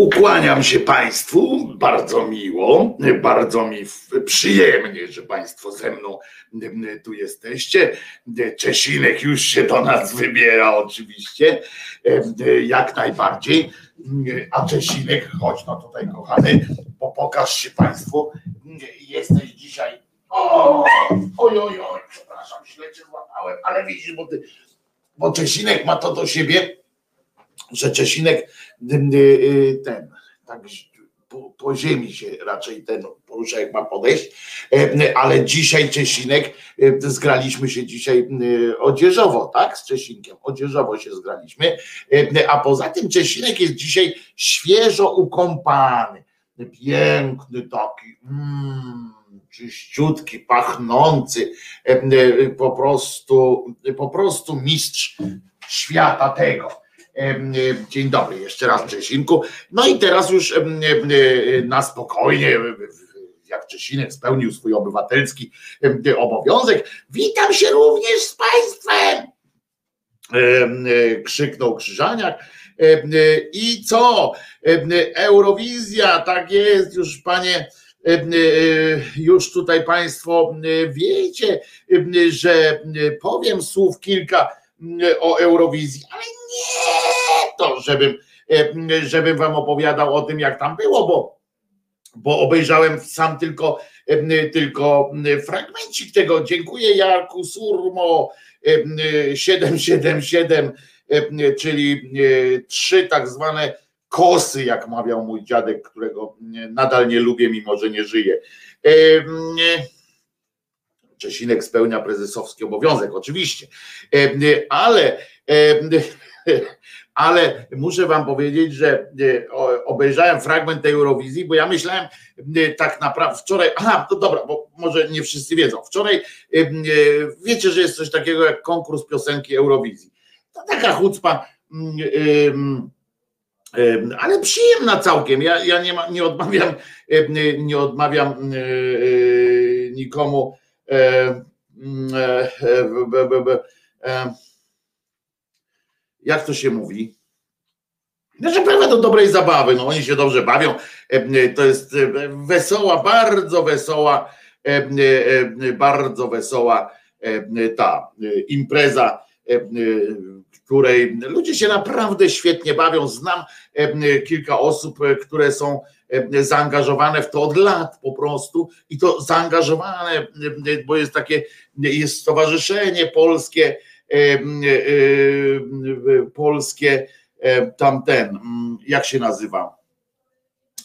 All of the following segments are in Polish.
Ukłaniam się Państwu, bardzo miło, bardzo mi przyjemnie, że Państwo ze mną tu jesteście. Czesinek już się do nas wybiera, oczywiście, jak najbardziej. A Czesinek, chodź no tutaj, kochany, bo pokaż się Państwu. Jesteś dzisiaj. O, oj, oj, oj, przepraszam, źle cię złapałem, ale widzisz, bo, ty, bo Czesinek ma to do siebie że Czesinek y, y, ten, tak po, po, ziemi się raczej ten porusza, jak ma podejść, e, ale dzisiaj Czesinek, e, zgraliśmy się dzisiaj y, odzieżowo, tak, z Czesinkiem, odzieżowo się zgraliśmy, e, a poza tym Czesinek jest dzisiaj świeżo ukąpany, piękny taki, mm, czyściutki, pachnący, po prostu, po prostu mistrz świata tego Dzień dobry jeszcze raz Czesinku. No i teraz już na spokojnie, jak Czesinek spełnił swój obywatelski obowiązek. Witam się również z Państwem! Krzyknął Krzyżaniak. I co? Eurowizja, tak jest, już panie, już tutaj Państwo wiecie, że powiem słów kilka o Eurowizji, ale nie to, żebym, e, żebym wam opowiadał o tym, jak tam było, bo, bo obejrzałem sam tylko, e, tylko fragmencik tego. Dziękuję Jarku Surmo 777, e, czyli trzy tak zwane kosy, jak mawiał mój dziadek, którego nadal nie lubię, mimo że nie żyje. Czesinek spełnia prezesowski obowiązek, oczywiście, ale ale muszę wam powiedzieć, że e, obejrzałem fragment tej Eurowizji, bo ja myślałem e, tak naprawdę wczoraj, aha, to dobra, bo może nie wszyscy wiedzą, wczoraj e, wiecie, że jest coś takiego jak konkurs piosenki Eurowizji. To taka chucpa, ale przyjemna całkiem. Ja, ja nie, ma, nie odmawiam, nie odmawiam nikomu jak to się mówi? Znaczy prawa do dobrej zabawy, no oni się dobrze bawią, e, to jest e, wesoła, bardzo wesoła, e, bardzo wesoła ta impreza, której ludzie się naprawdę świetnie bawią. Znam kilka osób, które są zaangażowane w to od lat po prostu i to zaangażowane, bo jest takie, jest stowarzyszenie polskie, polskie, tamten, mm, jak się nazywa?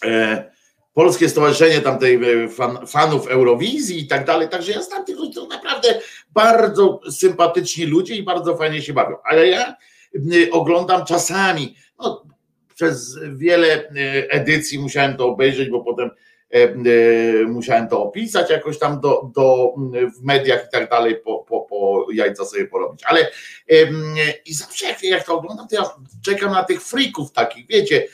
E, polskie Stowarzyszenie tamtej e, fan, fanów Eurowizji i tak dalej. Także ja znam tych ludzi, to naprawdę bardzo sympatyczni ludzie i bardzo fajnie się bawią. Ale ja oglądam czasami, no, przez wiele e, edycji musiałem to obejrzeć, bo potem E, e, musiałem to opisać jakoś tam do, do, w mediach i tak dalej, po, po, po jajca sobie porobić. Ale i zawsze jak, to oglądam, to ja czekam na tych frików takich, wiecie,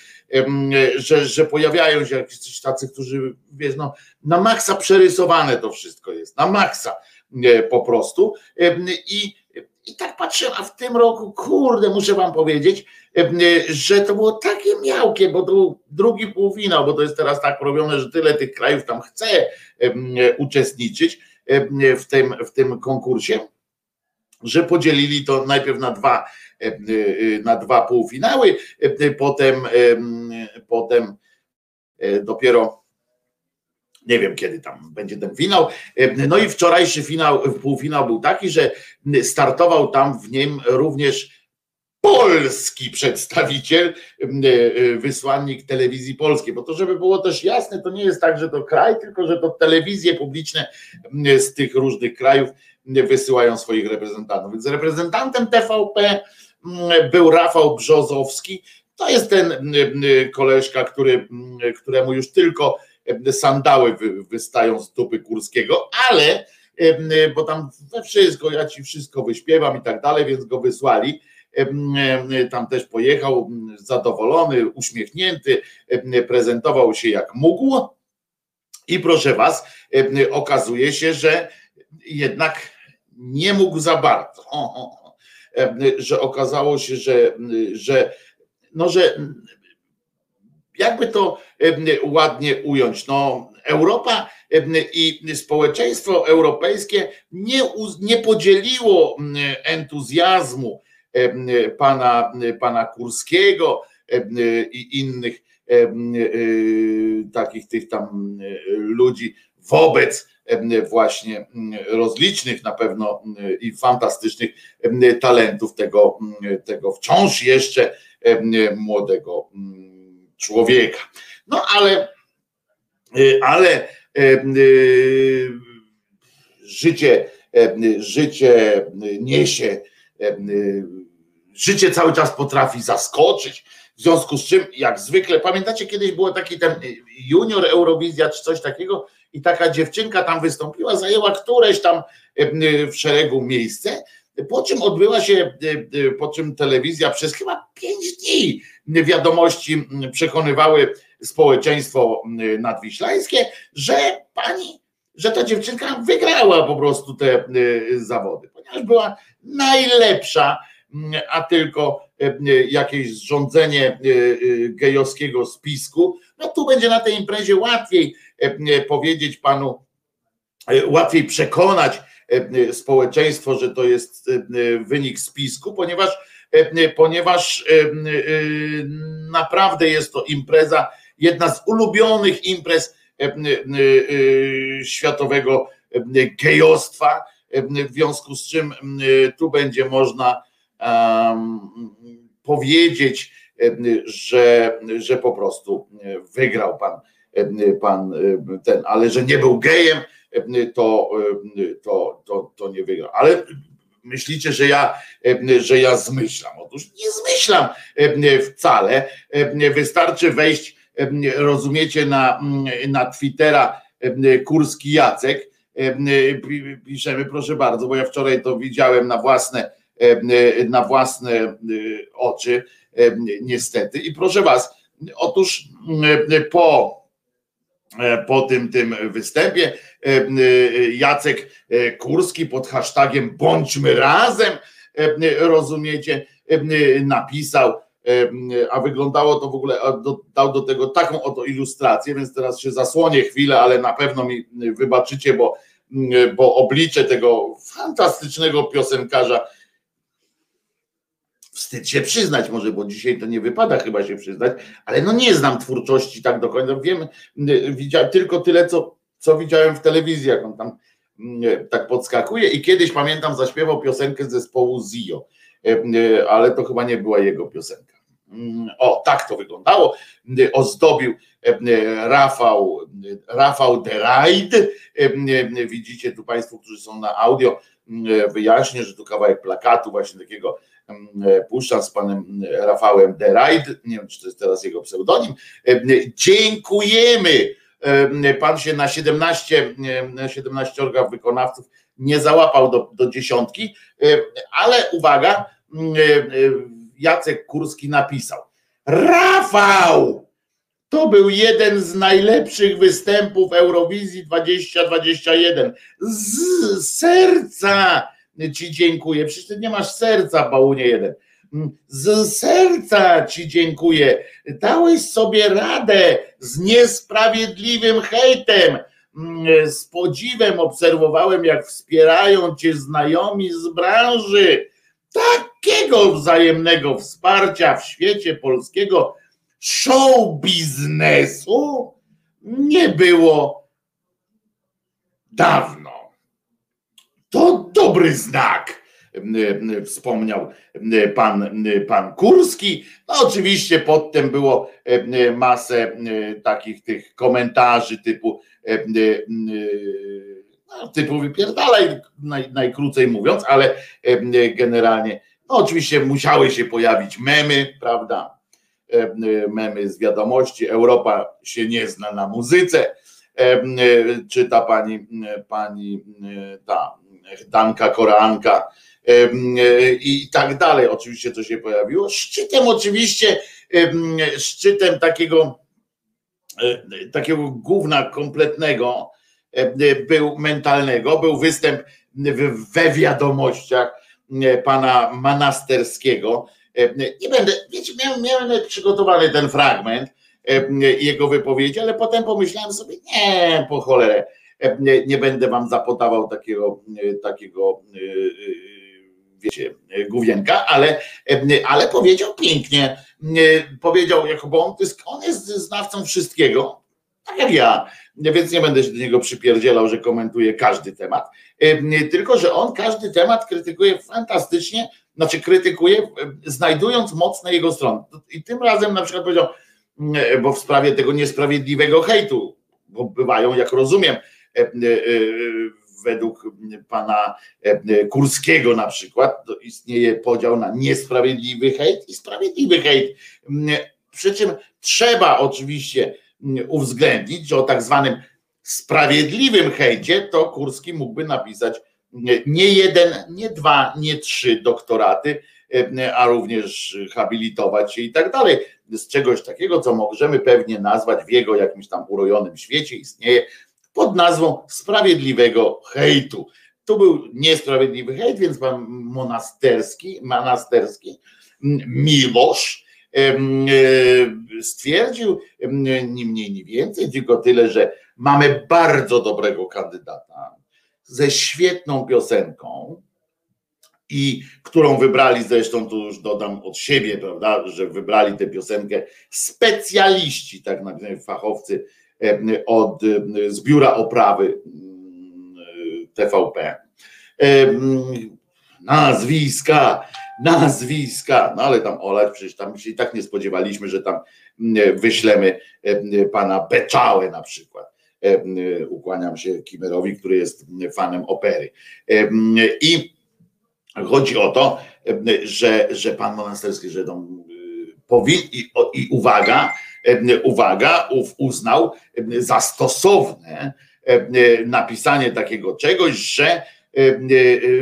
że, że pojawiają się jakieś tacy, którzy, wiesz, no, na maksa przerysowane to wszystko jest, na maksa po prostu. I i tak patrzę, a w tym roku, kurde, muszę wam powiedzieć, że to było takie miałkie, bo to był drugi półfinał, bo to jest teraz tak robione, że tyle tych krajów tam chce uczestniczyć w tym, w tym konkursie, że podzielili to najpierw na dwa, na dwa półfinały, potem, potem e, dopiero nie wiem kiedy tam będzie ten finał. E, no i wczorajszy finał, półfinał był taki, że startował tam w nim również polski przedstawiciel, e, e, wysłannik telewizji polskiej, bo to żeby było też jasne, to nie jest tak, że to kraj, tylko że to telewizje publiczne z tych różnych krajów wysyłają swoich reprezentantów. Więc reprezentantem TVP był Rafał Brzozowski, to jest ten koleżka, który, któremu już tylko sandały wystają z dupy Kurskiego, ale bo tam we wszystko, ja ci wszystko wyśpiewam i tak dalej, więc go wysłali. Tam też pojechał zadowolony, uśmiechnięty, prezentował się jak mógł. I proszę was, okazuje się, że jednak nie mógł za bardzo. Że okazało się, że, że, no, że jakby to ładnie ująć, no Europa i społeczeństwo europejskie nie, nie podzieliło entuzjazmu pana, pana Kurskiego i innych takich tych tam ludzi wobec właśnie rozlicznych na pewno i fantastycznych talentów tego, tego wciąż jeszcze młodego człowieka. No ale, ale życie, życie niesie, życie cały czas potrafi zaskoczyć. W związku z czym, jak zwykle, pamiętacie, kiedyś było taki ten junior Eurowizja czy coś takiego, i taka dziewczynka tam wystąpiła, zajęła któreś tam w szeregu miejsce, po czym odbyła się, po czym telewizja przez chyba pięć dni wiadomości przekonywały społeczeństwo nadwiślańskie, że pani, że ta dziewczynka wygrała po prostu te zawody, ponieważ była najlepsza, a tylko jakieś zrządzenie gejowskiego spisku, no tu będzie na tej imprezie łatwiej powiedzieć panu, łatwiej przekonać społeczeństwo, że to jest wynik spisku, ponieważ, ponieważ naprawdę jest to impreza, jedna z ulubionych imprez światowego gejostwa, w związku z czym tu będzie można powiedzieć, że, że po prostu wygrał pan, pan ten, ale że nie był gejem, to, to, to, to nie wygrał. Ale myślicie, że ja, że ja zmyślam. Otóż nie zmyślam wcale. Wystarczy wejść, rozumiecie, na, na Twittera Kurski Jacek. Piszemy, proszę bardzo, bo ja wczoraj to widziałem na własne, na własne oczy, niestety. I proszę was, otóż po po tym, tym występie. E, e, Jacek Kurski pod hashtagiem Bądźmy razem, rozumiecie, napisał, a wyglądało to w ogóle, dał do tego taką oto ilustrację, więc teraz się zasłonię chwilę, ale na pewno mi wybaczycie, bo, bo oblicze tego fantastycznego piosenkarza wstyd się przyznać może, bo dzisiaj to nie wypada chyba się przyznać, ale no nie znam twórczości tak do końca. Wiem, widziałem tylko tyle, co, co widziałem w telewizji, jak on tam tak podskakuje i kiedyś pamiętam zaśpiewał piosenkę zespołu Zio, ale to chyba nie była jego piosenka. O, tak to wyglądało. Ozdobił Rafał, Rafał de Ride. Widzicie tu Państwo, którzy są na audio, wyjaśnię, że tu kawałek plakatu właśnie takiego E, puszczam z panem Rafałem Derajd, nie wiem, czy to jest teraz jego pseudonim. E, dziękujemy. E, pan się na 17, 17 orgów wykonawców nie załapał do, do dziesiątki, ale uwaga, Jacek Kurski napisał. Rafał! To był jeden z najlepszych występów Eurowizji 2021. Z serca Ci dziękuję. Przecież ty nie masz serca, bałunie jeden. Z serca Ci dziękuję. Dałeś sobie radę z niesprawiedliwym hejtem. Z podziwem obserwowałem, jak wspierają Cię znajomi z branży. Takiego wzajemnego wsparcia w świecie polskiego show biznesu nie było dawno. To dobry znak, wspomniał pan, pan Kurski. No oczywiście potem było masę takich tych komentarzy typu no, typu wypierdalaj, naj, najkrócej mówiąc, ale generalnie no oczywiście musiały się pojawić memy, prawda? Memy z wiadomości. Europa się nie zna na muzyce. Czyta pani, pani ta Danka, Koreanka i tak dalej. Oczywiście to się pojawiło. Szczytem oczywiście, szczytem takiego e, takiego główna kompletnego był mentalnego, był występ we wiadomościach pana Manasterskiego. Nie będę, wiecie, miałem, miałem przygotowany ten fragment, jego wypowiedzi, ale potem pomyślałem sobie, nie, po cholerę, nie, nie będę wam zapodawał takiego, takiego wiecie, główienka, ale, ale powiedział pięknie, powiedział, jako on jest, on jest znawcą wszystkiego, tak jak ja, więc nie będę się do niego przypierdzielał, że komentuje każdy temat, tylko, że on każdy temat krytykuje fantastycznie, znaczy krytykuje, znajdując mocne jego strony. I tym razem na przykład powiedział, bo w sprawie tego niesprawiedliwego hejtu, bo bywają, jak rozumiem, według pana Kurskiego na przykład, istnieje podział na niesprawiedliwy hejt i sprawiedliwy hejt. Przy czym trzeba oczywiście uwzględnić, że o tak zwanym sprawiedliwym hejcie to Kurski mógłby napisać nie jeden, nie dwa, nie trzy doktoraty, a również habilitować się i tak dalej. Z czegoś takiego, co możemy pewnie nazwać w jego jakimś tam urojonym świecie, istnieje pod nazwą sprawiedliwego hejtu. Tu był niesprawiedliwy hejt, więc pan monasterski, monasterski Miłosz e, stwierdził ni mniej, ni więcej, tylko tyle, że mamy bardzo dobrego kandydata ze świetną piosenką, i którą wybrali zresztą, tu już dodam od siebie, prawda, że wybrali tę piosenkę specjaliści, tak naprawdę fachowcy od z biura oprawy TVP. Nazwiska, nazwiska, no ale tam olać, przecież tam się i tak nie spodziewaliśmy, że tam wyślemy pana Beczałę na przykład. Ukłaniam się Kimerowi, który jest fanem opery. I chodzi o to, że, że pan monasterski, że to powinien, i, i uwaga, uwaga, uznał za stosowne napisanie takiego czegoś, że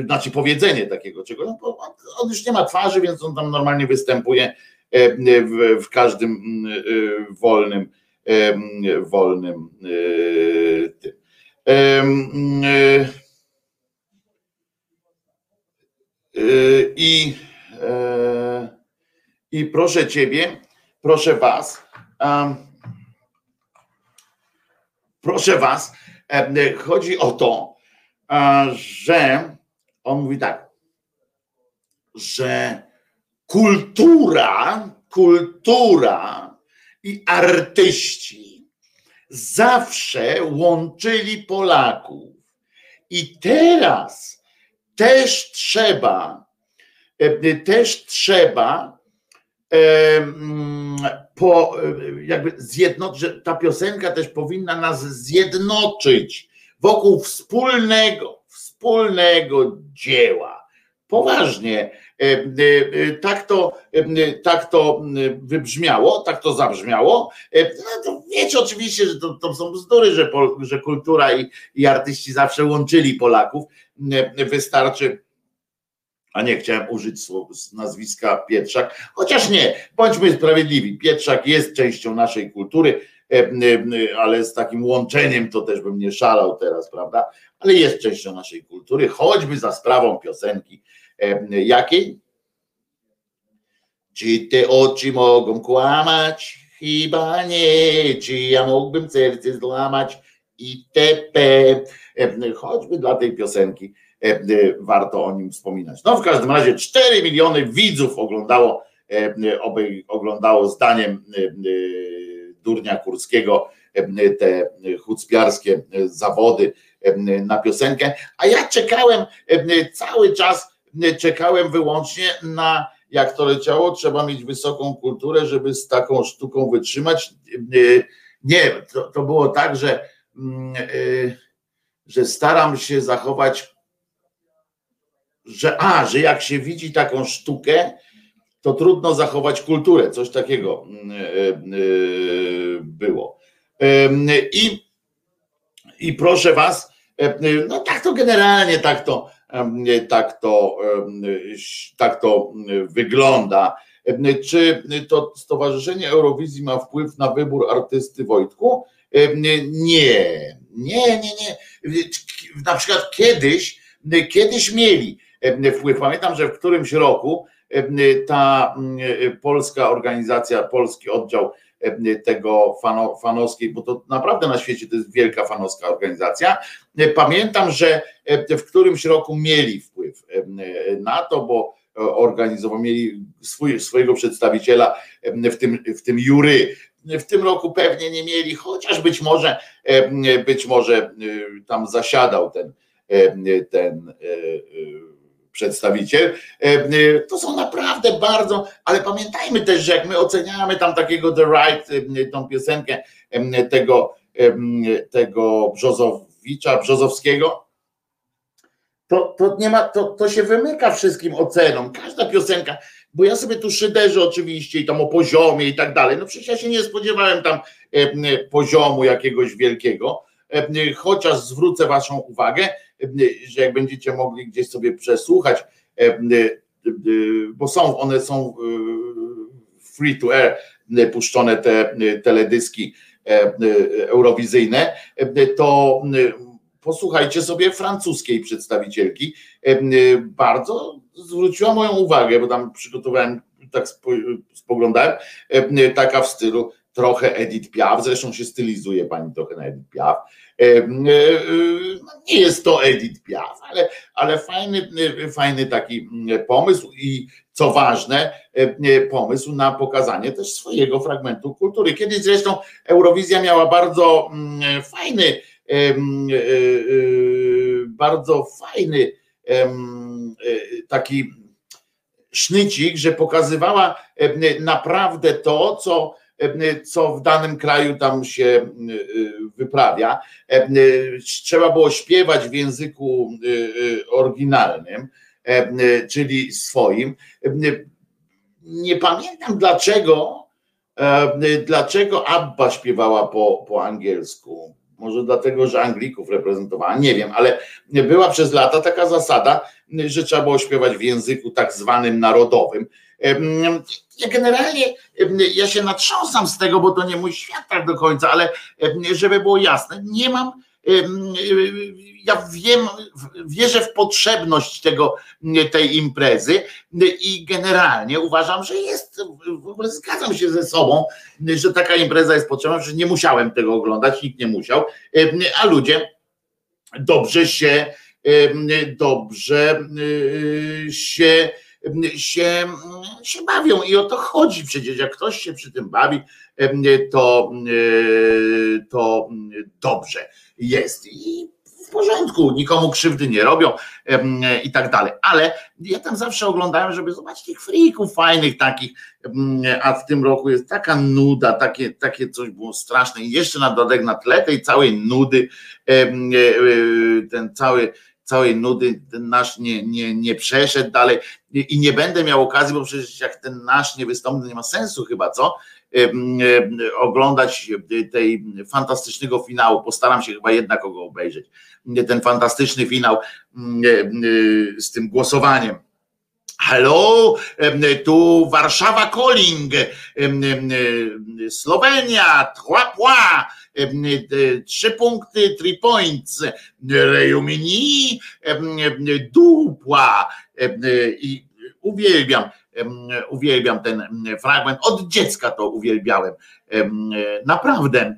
znaczy powiedzenie takiego czegoś, no, on już nie ma twarzy, więc on tam normalnie występuje w, w każdym wolnym wolnym tym. I, I proszę Ciebie, proszę Was, proszę Was, chodzi o to, że on mówi tak, że kultura, kultura i artyści zawsze łączyli Polaków. I teraz też trzeba, też trzeba po, jakby zjednoczyć, że ta piosenka też powinna nas zjednoczyć wokół wspólnego, wspólnego dzieła. Poważnie, tak to, tak to wybrzmiało, tak to zabrzmiało. No to wiecie oczywiście, że to, to są bzdury, że, że kultura i, i artyści zawsze łączyli Polaków. Wystarczy a nie chciałem użyć nazwiska Pietrzak, chociaż nie, bądźmy sprawiedliwi, Pietrzak jest częścią naszej kultury, e, e, ale z takim łączeniem to też bym nie szalał teraz, prawda, ale jest częścią naszej kultury, choćby za sprawą piosenki e, jakiej? Czy te oczy mogą kłamać? Chyba nie, czy ja mógłbym serce złamać? itp. Choćby dla tej piosenki warto o nim wspominać. No w każdym razie 4 miliony widzów oglądało, e, oglądało zdaniem Durnia Kurskiego te chucpiarskie zawody na piosenkę, a ja czekałem cały czas, czekałem wyłącznie na jak to leciało, trzeba mieć wysoką kulturę, żeby z taką sztuką wytrzymać. Nie, to, to było tak, że, mm, że staram się zachować że a, że jak się widzi taką sztukę, to trudno zachować kulturę. Coś takiego mm, e, e, było. I, i proszę was, e, no tak to generalnie tak to, tak to, tak to wygląda. Czy to Stowarzyszenie Eurowizji ma wpływ na wybór artysty Wojtku? Nie, nie, nie, nie. Na przykład kiedyś, kiedyś mieli wpływ. Pamiętam, że w którymś roku ta polska organizacja, polski oddział tego fano, fanowskiej, bo to naprawdę na świecie to jest wielka fanowska organizacja. Pamiętam, że w którymś roku mieli wpływ na to, bo organizowali, mieli swój, swojego przedstawiciela w tym, w tym jury. W tym roku pewnie nie mieli, chociaż być może, być może tam zasiadał ten, ten przedstawiciel. To są naprawdę bardzo, ale pamiętajmy też, że jak my oceniamy tam takiego The Right, tą piosenkę tego, tego Brzozowicza, Brzozowskiego, to, to nie ma, to, to się wymyka wszystkim ocenom. Każda piosenka, bo ja sobie tu szyderzę oczywiście i tam o poziomie i tak dalej. No przecież ja się nie spodziewałem tam poziomu jakiegoś wielkiego, chociaż zwrócę waszą uwagę, że jak będziecie mogli gdzieś sobie przesłuchać, bo są, one są free to air, puszczone te teledyski eurowizyjne, to posłuchajcie sobie francuskiej przedstawicielki. Bardzo zwróciła moją uwagę, bo tam przygotowałem, tak spoglądałem, taka w stylu trochę Edith Piaf, zresztą się stylizuje pani trochę na Edith Piaf. No, nie jest to Edith Piaf, ale, ale fajny, fajny taki pomysł i co ważne, pomysł na pokazanie też swojego fragmentu kultury. Kiedyś zresztą Eurowizja miała bardzo fajny E, e, bardzo fajny e, taki sznycik, że pokazywała naprawdę to, co, co w danym kraju tam się wyprawia. Trzeba było śpiewać w języku oryginalnym, czyli swoim. Nie pamiętam dlaczego, dlaczego Abba śpiewała po, po angielsku może dlatego, że Anglików reprezentowała, nie wiem, ale była przez lata taka zasada, że trzeba było śpiewać w języku tak zwanym narodowym. Generalnie ja się natrząsam z tego, bo to nie mój świat tak do końca, ale żeby było jasne, nie mam ja wiem, wierzę w potrzebność tego, tej imprezy i generalnie uważam, że jest, w ogóle zgadzam się ze sobą, że taka impreza jest potrzebna, że nie musiałem tego oglądać, nikt nie musiał, a ludzie dobrze się, dobrze się się, się bawią i o to chodzi przecież. Jak ktoś się przy tym bawi, to, to dobrze jest. I w porządku, nikomu krzywdy nie robią i tak dalej. Ale ja tam zawsze oglądałem, żeby zobaczyć tych frików fajnych takich, a w tym roku jest taka nuda, takie, takie coś było straszne. I jeszcze na dodatek na tle tej całej nudy, ten cały całej nudy ten nasz nie, nie, nie przeszedł dalej i nie będę miał okazji, bo przecież jak ten nasz nie wystąpi, nie ma sensu chyba, co? Oglądać tej fantastycznego finału. Postaram się chyba jednak go obejrzeć. Ten fantastyczny finał z tym głosowaniem. Hello, tu Warszawa Calling, Słowenia, trois points, trzy punkty, three points, Reumini, dupła i uwielbiam, uwielbiam ten fragment, od dziecka to uwielbiałem, naprawdę,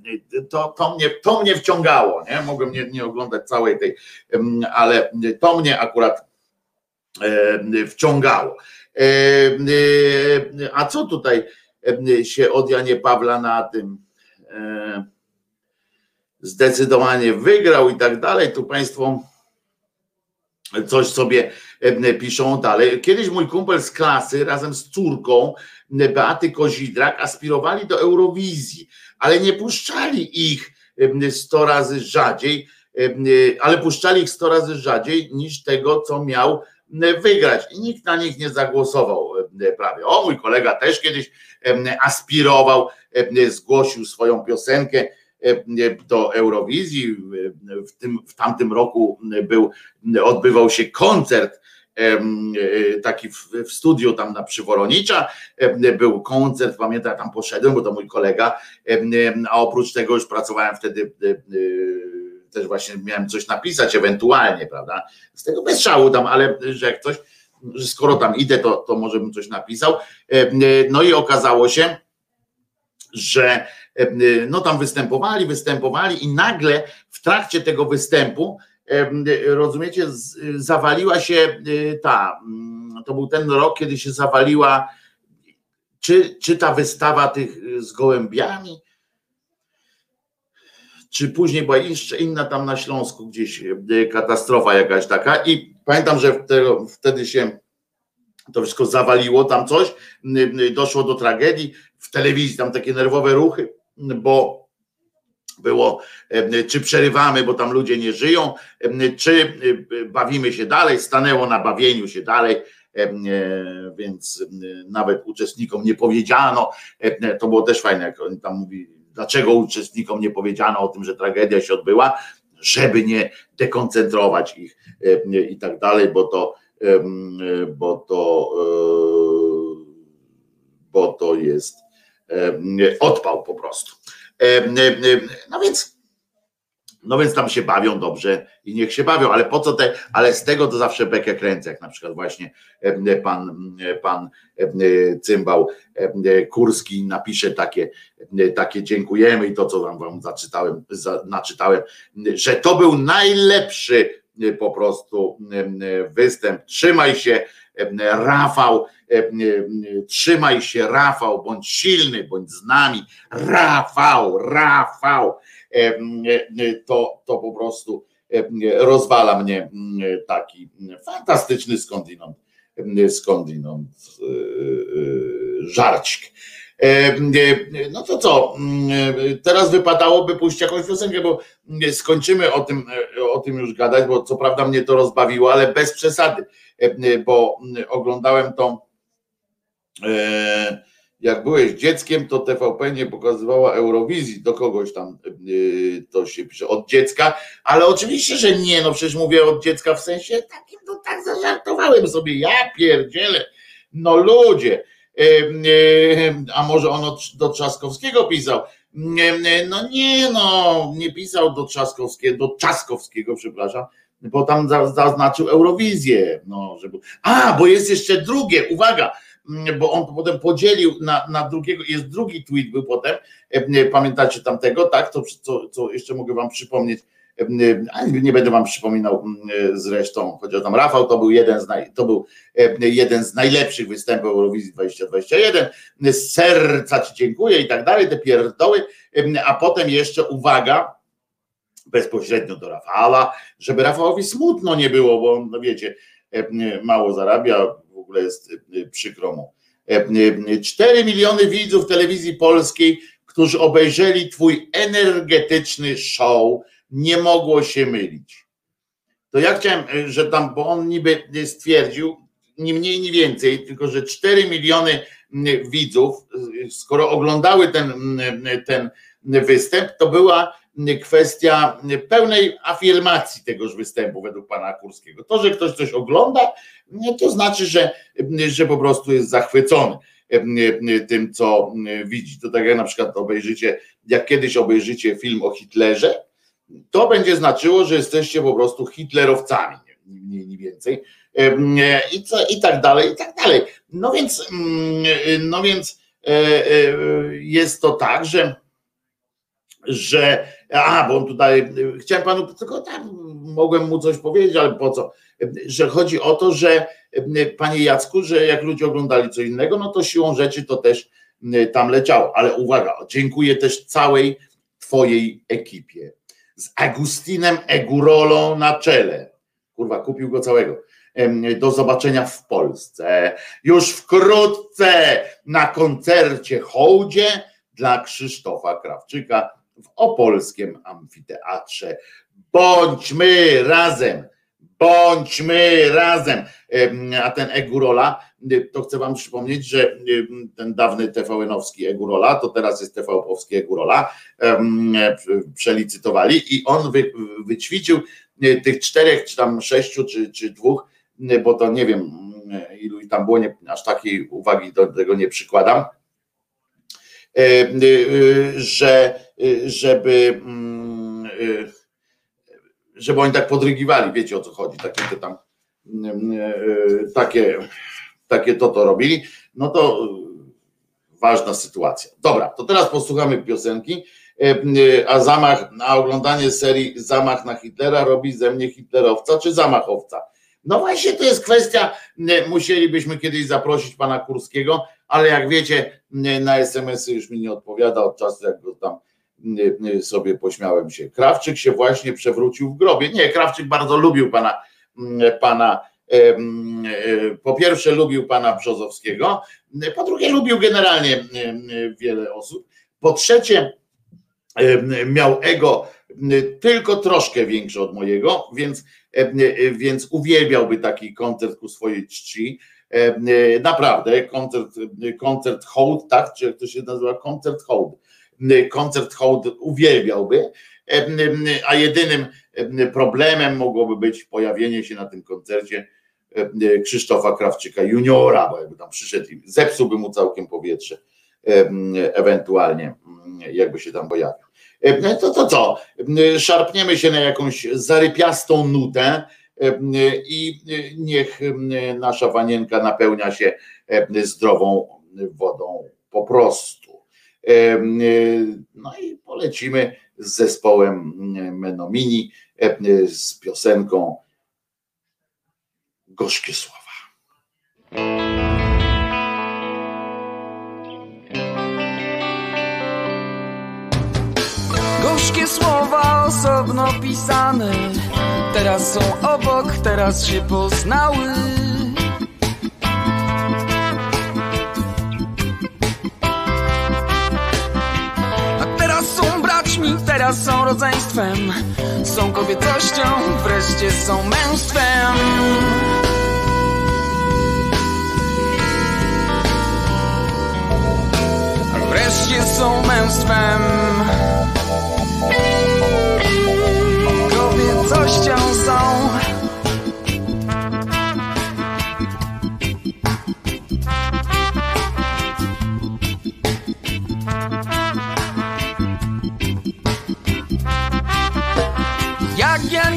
to, to, mnie, to mnie wciągało, nie? mogłem nie, nie oglądać całej tej, ale to mnie akurat wciągało. A co tutaj się od Janie Pawla na tym zdecydowanie wygrał i tak dalej. Tu Państwo coś sobie piszą dalej. Kiedyś mój kumpel z klasy razem z córką Beaty Kozidrak aspirowali do Eurowizji, ale nie puszczali ich 100 razy rzadziej, ale puszczali ich 100 razy rzadziej niż tego, co miał wygrać. I nikt na nich nie zagłosował prawie. O, mój kolega też kiedyś aspirował, zgłosił swoją piosenkę do Eurowizji. W, tym, w tamtym roku był, odbywał się koncert taki w, w studiu tam na Przyworonicza, był koncert, pamiętam, tam poszedłem, bo to mój kolega, a oprócz tego już pracowałem wtedy też właśnie miałem coś napisać ewentualnie, prawda, z tego bez szału tam, ale że jak coś, że skoro tam idę, to, to może bym coś napisał. No i okazało się, że no tam występowali, występowali i nagle w trakcie tego występu, rozumiecie, zawaliła się ta, mm, to był ten rok, kiedy się zawaliła, czy, czy ta wystawa tych z gołębiami, czy później była jeszcze inna tam na Śląsku gdzieś katastrofa jakaś taka? I pamiętam, że wtedy się to wszystko zawaliło, tam coś, doszło do tragedii, w telewizji tam takie nerwowe ruchy, bo było, czy przerywamy, bo tam ludzie nie żyją, czy bawimy się dalej, stanęło na bawieniu się dalej, więc nawet uczestnikom nie powiedziano, to było też fajne, jak oni tam mówili, dlaczego uczestnikom nie powiedziano o tym, że tragedia się odbyła, żeby nie dekoncentrować ich i tak dalej, bo to bo to bo to jest odpał po prostu. No więc no więc tam się bawią dobrze i niech się bawią, ale po co te, ale z tego to zawsze bekę kręcę, jak na przykład właśnie pan, pan cymbał Kurski napisze takie, takie dziękujemy i to, co wam, wam zaczytałem, naczytałem, że to był najlepszy po prostu występ. Trzymaj się, Rafał, trzymaj się, Rafał, bądź silny, bądź z nami. Rafał, Rafał. To, to po prostu rozwala mnie taki fantastyczny skądinąd, skądinąd e, e, żarcik. No to co? Teraz wypadałoby pójść jakąś piosenkę, bo skończymy o tym, o tym już gadać, bo co prawda mnie to rozbawiło, ale bez przesady, bo oglądałem to. Jak byłeś dzieckiem, to TVP nie pokazywała Eurowizji. Do kogoś tam to się pisze. Od dziecka, ale oczywiście, że nie, no przecież mówię od dziecka w sensie takim, no tak zażartowałem sobie, ja pierdzielę, no ludzie, a może on do Trzaskowskiego pisał. No nie, no, nie pisał do Trzaskowskiego, do Trzaskowskiego, przepraszam, bo tam zaznaczył Eurowizję. No, żeby... A, bo jest jeszcze drugie, uwaga, bo on potem podzielił na, na drugiego, jest drugi tweet był potem, pamiętacie tamtego, tak, to co, co jeszcze mogę wam przypomnieć, nie będę wam przypominał mm, zresztą, chociaż tam Rafał to był jeden z, naj, to był jeden z najlepszych występów Eurowizji 2021. Z serca Ci dziękuję i tak dalej, te pierdoły, a potem jeszcze uwaga, bezpośrednio do Rafała, żeby Rafałowi smutno nie było, bo no wiecie, mało zarabia, w ogóle jest przykro mu. 4 miliony widzów telewizji polskiej, którzy obejrzeli Twój energetyczny show nie mogło się mylić. To ja chciałem, e, że tam, bo on niby stwierdził, ni mniej, ni więcej, tylko że 4 miliony widzów, skoro oglądały ten, ten występ, to była kwestia pełnej afirmacji tegoż występu według pana Kurskiego. To, że ktoś coś ogląda, to znaczy, że, że po prostu jest zachwycony tym, co widzi. To tak jak na przykład obejrzycie, jak kiedyś obejrzycie film o Hitlerze, to będzie znaczyło, że jesteście po prostu hitlerowcami, nie mniej, nie więcej. I, co, I tak dalej, i tak dalej. No więc, mm, no więc e, e, jest to tak, że, że a, bo on tutaj, chciałem panu, tylko tam mogłem mu coś powiedzieć, ale po co? Że chodzi o to, że panie Jacku, że jak ludzie oglądali co innego, no to siłą rzeczy to też tam leciało. Ale uwaga, dziękuję też całej twojej ekipie z Agustinem Egurolą na czele. Kurwa, kupił go całego. Do zobaczenia w Polsce. Już wkrótce na koncercie hołdzie dla Krzysztofa Krawczyka w opolskim amfiteatrze. Bądźmy razem, bądźmy razem. A ten Egurola, to chcę wam przypomnieć, że ten dawny TVN-owski Egurola, to teraz jest TV-owski Egurola, przelicytowali i on wy, wyćwiczył e, tych czterech, czy tam sześciu, czy, czy dwóch, bo to nie wiem ilu tam było, nie, aż takiej uwagi do tego nie przykładam, e, e, że żeby żeby oni tak podrygiwali, wiecie o co chodzi, takie tam takie, takie to to robili, no to ważna sytuacja. Dobra, to teraz posłuchamy piosenki, a zamach, na oglądanie serii Zamach na Hitlera robi ze mnie hitlerowca czy zamachowca? No właśnie to jest kwestia, musielibyśmy kiedyś zaprosić pana Kurskiego, ale jak wiecie, na SMS-y już mi nie odpowiada od czasu, jak go tam sobie pośmiałem się. Krawczyk się właśnie przewrócił w grobie. Nie, Krawczyk bardzo lubił pana, pana e, po pierwsze lubił pana Brzozowskiego, po drugie lubił generalnie wiele osób, po trzecie miał ego tylko troszkę większe od mojego, więc, więc uwielbiałby taki koncert ku swojej czci. Naprawdę, koncert, koncert hołd, tak? Czy jak to się nazywa? Koncert hołd koncert hołd uwielbiałby, a jedynym problemem mogłoby być pojawienie się na tym koncercie Krzysztofa Krawczyka juniora, bo jakby tam przyszedł i zepsułby mu całkiem powietrze, ewentualnie jakby się tam pojawił. To to co? Szarpniemy się na jakąś zarypiastą nutę i niech nasza wanienka napełnia się zdrową wodą po prostu. No i polecimy z zespołem Menomini z piosenką Gorzkie Słowa. Gorzkie słowa osobno pisane, teraz są obok, teraz się poznały. Teraz są rodzeństwem Są kobiecością, wreszcie są męstwem. Wreszcie są męstwem. Kobiecością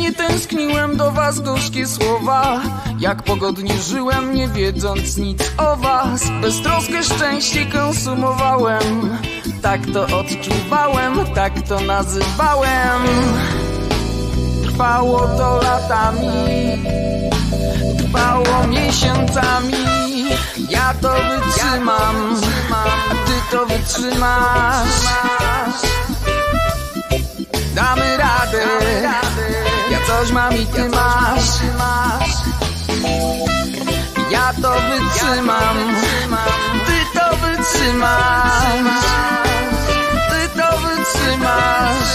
nie tęskniłem do was gorzkie słowa. Jak pogodnie żyłem, nie wiedząc nic o was. Beztroskę szczęście konsumowałem. Tak to odczuwałem, tak to nazywałem. Trwało to latami Trwało miesiącami. Ja to wytrzymam A ty to wytrzymasz. Damy radę coś mam i ty masz. Ja to wytrzymam. Ty to wytrzymasz. Ty to wytrzymasz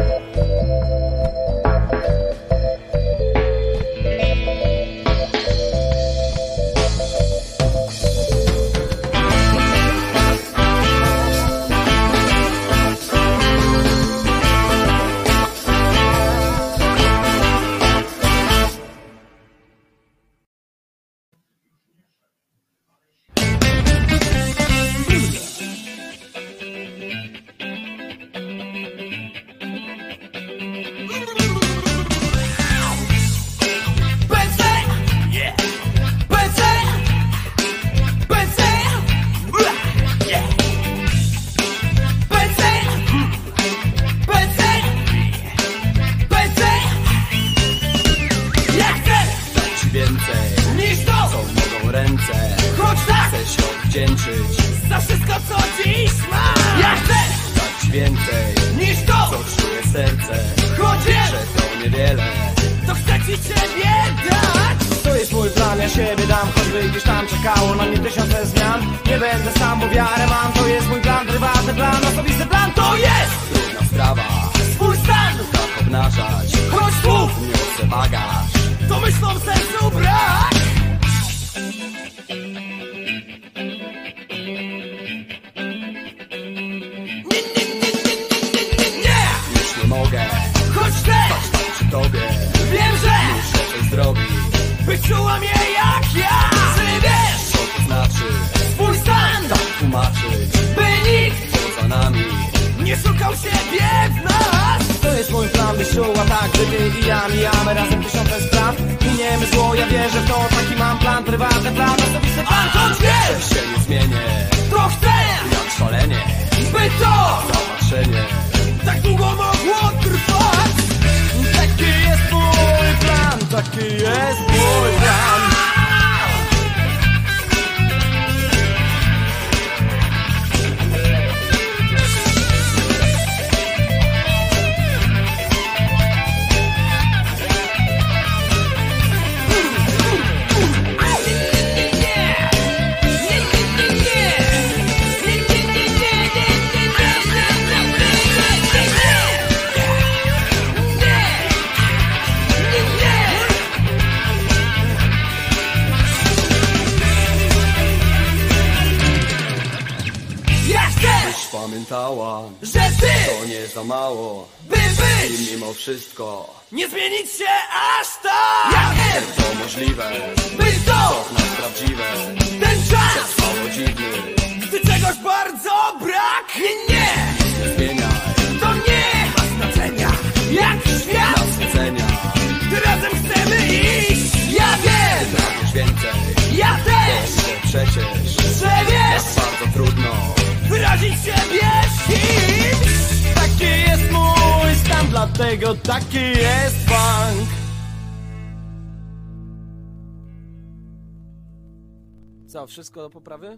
wszystko do poprawy?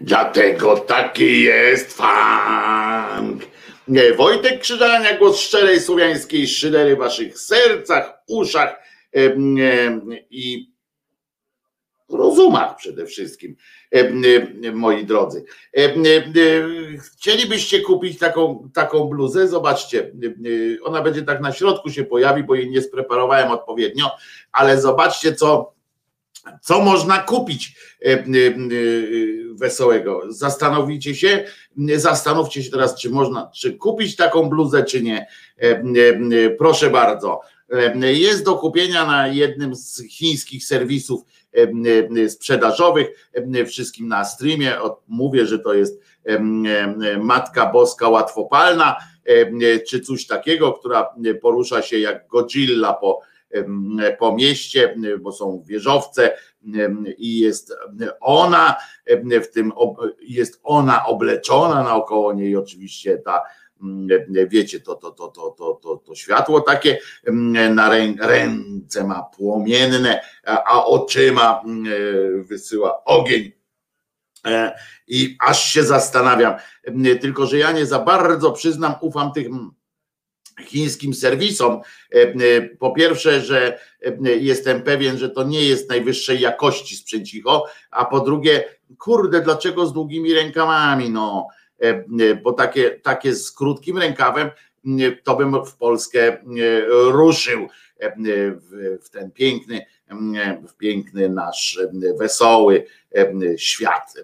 Dlatego taki jest funk. Nie, Wojtek Krzyżania, głos szczerej słowiańskiej szydery w waszych sercach, uszach i rozumach przede wszystkim, moi drodzy. Chcielibyście kupić taką, taką bluzę? Zobaczcie, ona będzie tak na środku się pojawi, bo jej nie spreparowałem odpowiednio, ale zobaczcie, co, co można kupić wesołego. Zastanowicie się, zastanówcie się teraz, czy można, czy kupić taką bluzę, czy nie. Proszę bardzo. Jest do kupienia na jednym z chińskich serwisów sprzedażowych, wszystkim na streamie. Mówię, że to jest Matka Boska Łatwopalna, czy coś takiego, która porusza się jak Godzilla po, po mieście, bo są wieżowce i jest ona w tym, jest ona obleczona naokoło niej oczywiście ta wiecie, to, to, to, to, to, to, to światło takie mm, na ręce ma płomienne, a oczyma mm, wysyła ogień. E, I aż się zastanawiam, tylko że ja nie za bardzo przyznam, ufam tym chińskim serwisom. E, e, po pierwsze, że jestem pewien, że to nie jest najwyższej jakości sprzęcicho, a po drugie, kurde, dlaczego z długimi rękawami? No, E, e, bo takie, takie z krótkim rękawem e, to bym w Polskę ruszył w ten piękny, w piękny nasz wesoły świat.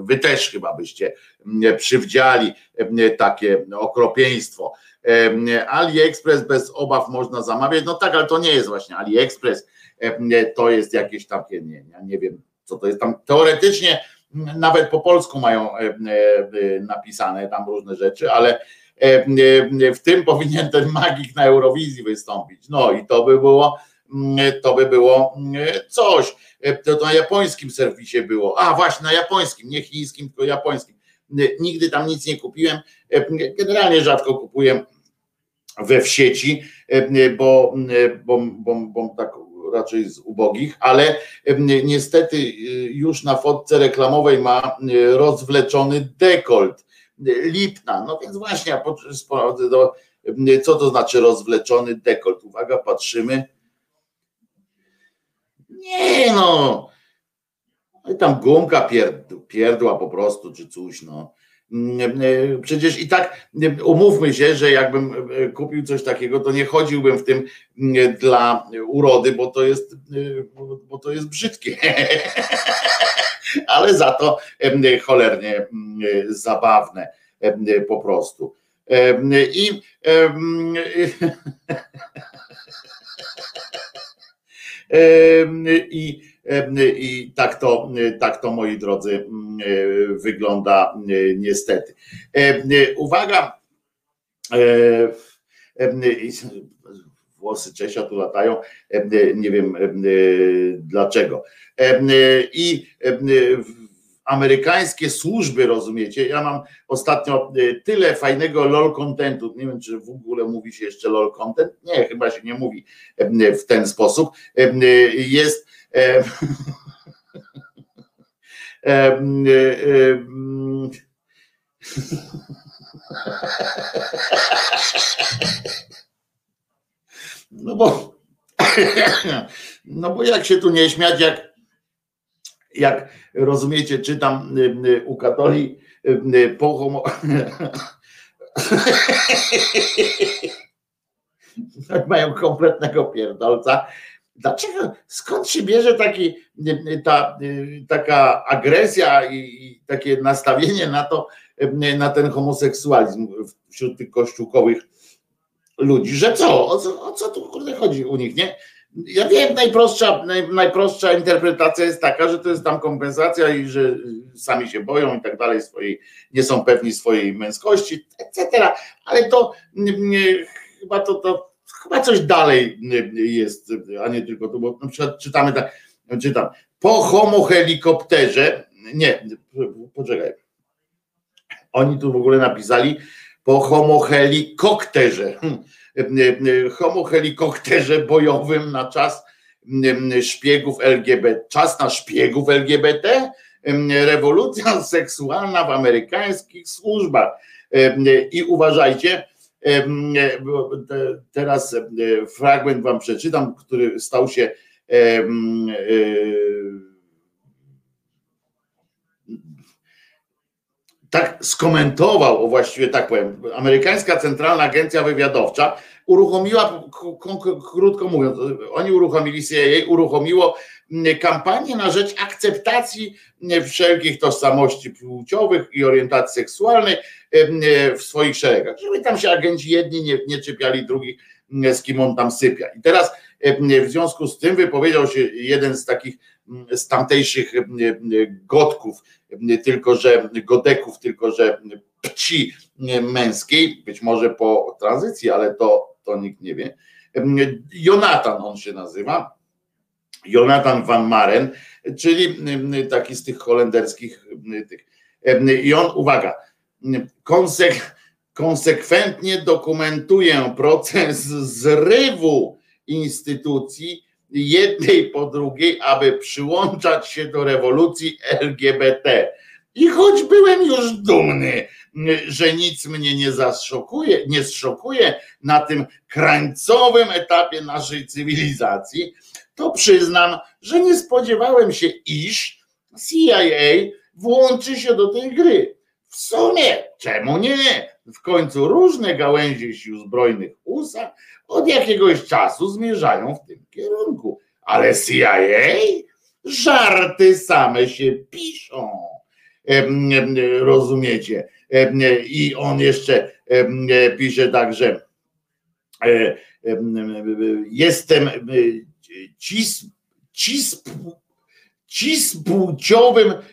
Wy też chyba byście przywdziali takie okropieństwo. AliExpress bez obaw można zamawiać. No tak, ale to nie jest właśnie AliExpress. To jest jakieś takie, nie, nie wiem co to jest tam. Teoretycznie nawet po polsku mają e, e, e, napisane tam różne rzeczy, ale w tym powinien ten magik na Eurowizji wystąpić. No i to by było, mm, to by było mm, coś. To na japońskim serwisie było. A właśnie, na japońskim, nie chińskim, tylko japońskim. Nigdy tam nic nie kupiłem. Generalnie rzadko kupuję we w sieci, bo, bo, bo, bo tak raczej z ubogich, ale niestety już na fotce reklamowej ma rozwleczony dekolt. Lipna, no więc właśnie, do, co to znaczy rozwleczony dekolt? Uwaga, patrzymy. Nie no, no tam gumka pierdła po prostu, czy coś, no. E, przecież i tak umówmy się, że jakbym e, kupił coś takiego, to nie chodziłbym w tym dla urody, bo to jest, e, bo to jest brzydkie. Ale za to cholernie zabawne po prostu. I, i i tak to, tak to moi drodzy wygląda niestety. Uwaga, włosy Czesia tu latają, nie wiem dlaczego. I amerykańskie służby, rozumiecie? Ja mam ostatnio tyle fajnego LOL contentu. Nie wiem, czy w ogóle mówi się jeszcze LOL content. Nie, chyba się nie mówi w ten sposób. Jest no bo, no bo jak się tu nie śmiać, jak, jak rozumiecie, czytam u katoli po homo... mają kompletnego pierdolca, Dlaczego, skąd się bierze taki, ta, taka agresja i takie nastawienie na to, na ten homoseksualizm wśród tych kościółkowych ludzi, że co, o co, o co tu kurde chodzi u nich, nie? Ja wiem, najprostsza, naj, najprostsza interpretacja jest taka, że to jest tam kompensacja i że sami się boją i tak dalej, swojej, nie są pewni swojej męskości, etc. Ale to nie, chyba to, to chyba coś dalej jest, a nie tylko to, bo na przykład czytamy tak, czytam, po homohelikopterze, nie, poczekaj, oni tu w ogóle napisali po homohelikopterze, homohelikopterze bojowym na czas szpiegów LGBT, czas na szpiegów LGBT, rewolucja seksualna w amerykańskich służbach. I uważajcie, E, teraz e, fragment wam przeczytam, który stał się tak skomentował, o właściwie tak powiem, amerykańska Centralna Agencja Wywiadowcza uruchomiła, krótko mówiąc, oni uruchomili CIA, uruchomiło kampanię na rzecz akceptacji wszelkich tożsamości płciowych i orientacji seksualnej w swoich szeregach, żeby tam się agenci jedni nie, nie czepiali drugich, z kim on tam sypia. I teraz w związku z tym wypowiedział się jeden z takich z tamtejszych gotków, tylko że godeków, tylko że pci męskiej, być może po tranzycji, ale to, to nikt nie wie. Jonathan on się nazywa. Jonathan van Maren, czyli taki z tych holenderskich tych. I on, uwaga, konsek, konsekwentnie dokumentuje proces zrywu instytucji jednej po drugiej, aby przyłączać się do rewolucji LGBT. I choć byłem już dumny, że nic mnie nie zaszokuje, nie zszokuje na tym krańcowym etapie naszej cywilizacji, to przyznam, że nie spodziewałem się, iż CIA włączy się do tej gry. W sumie, czemu nie? W końcu różne gałęzie sił zbrojnych USA od jakiegoś czasu zmierzają w tym kierunku. Ale CIA? Żarty same się piszą. Rozumiecie? I on jeszcze pisze także e, jestem cis, cis,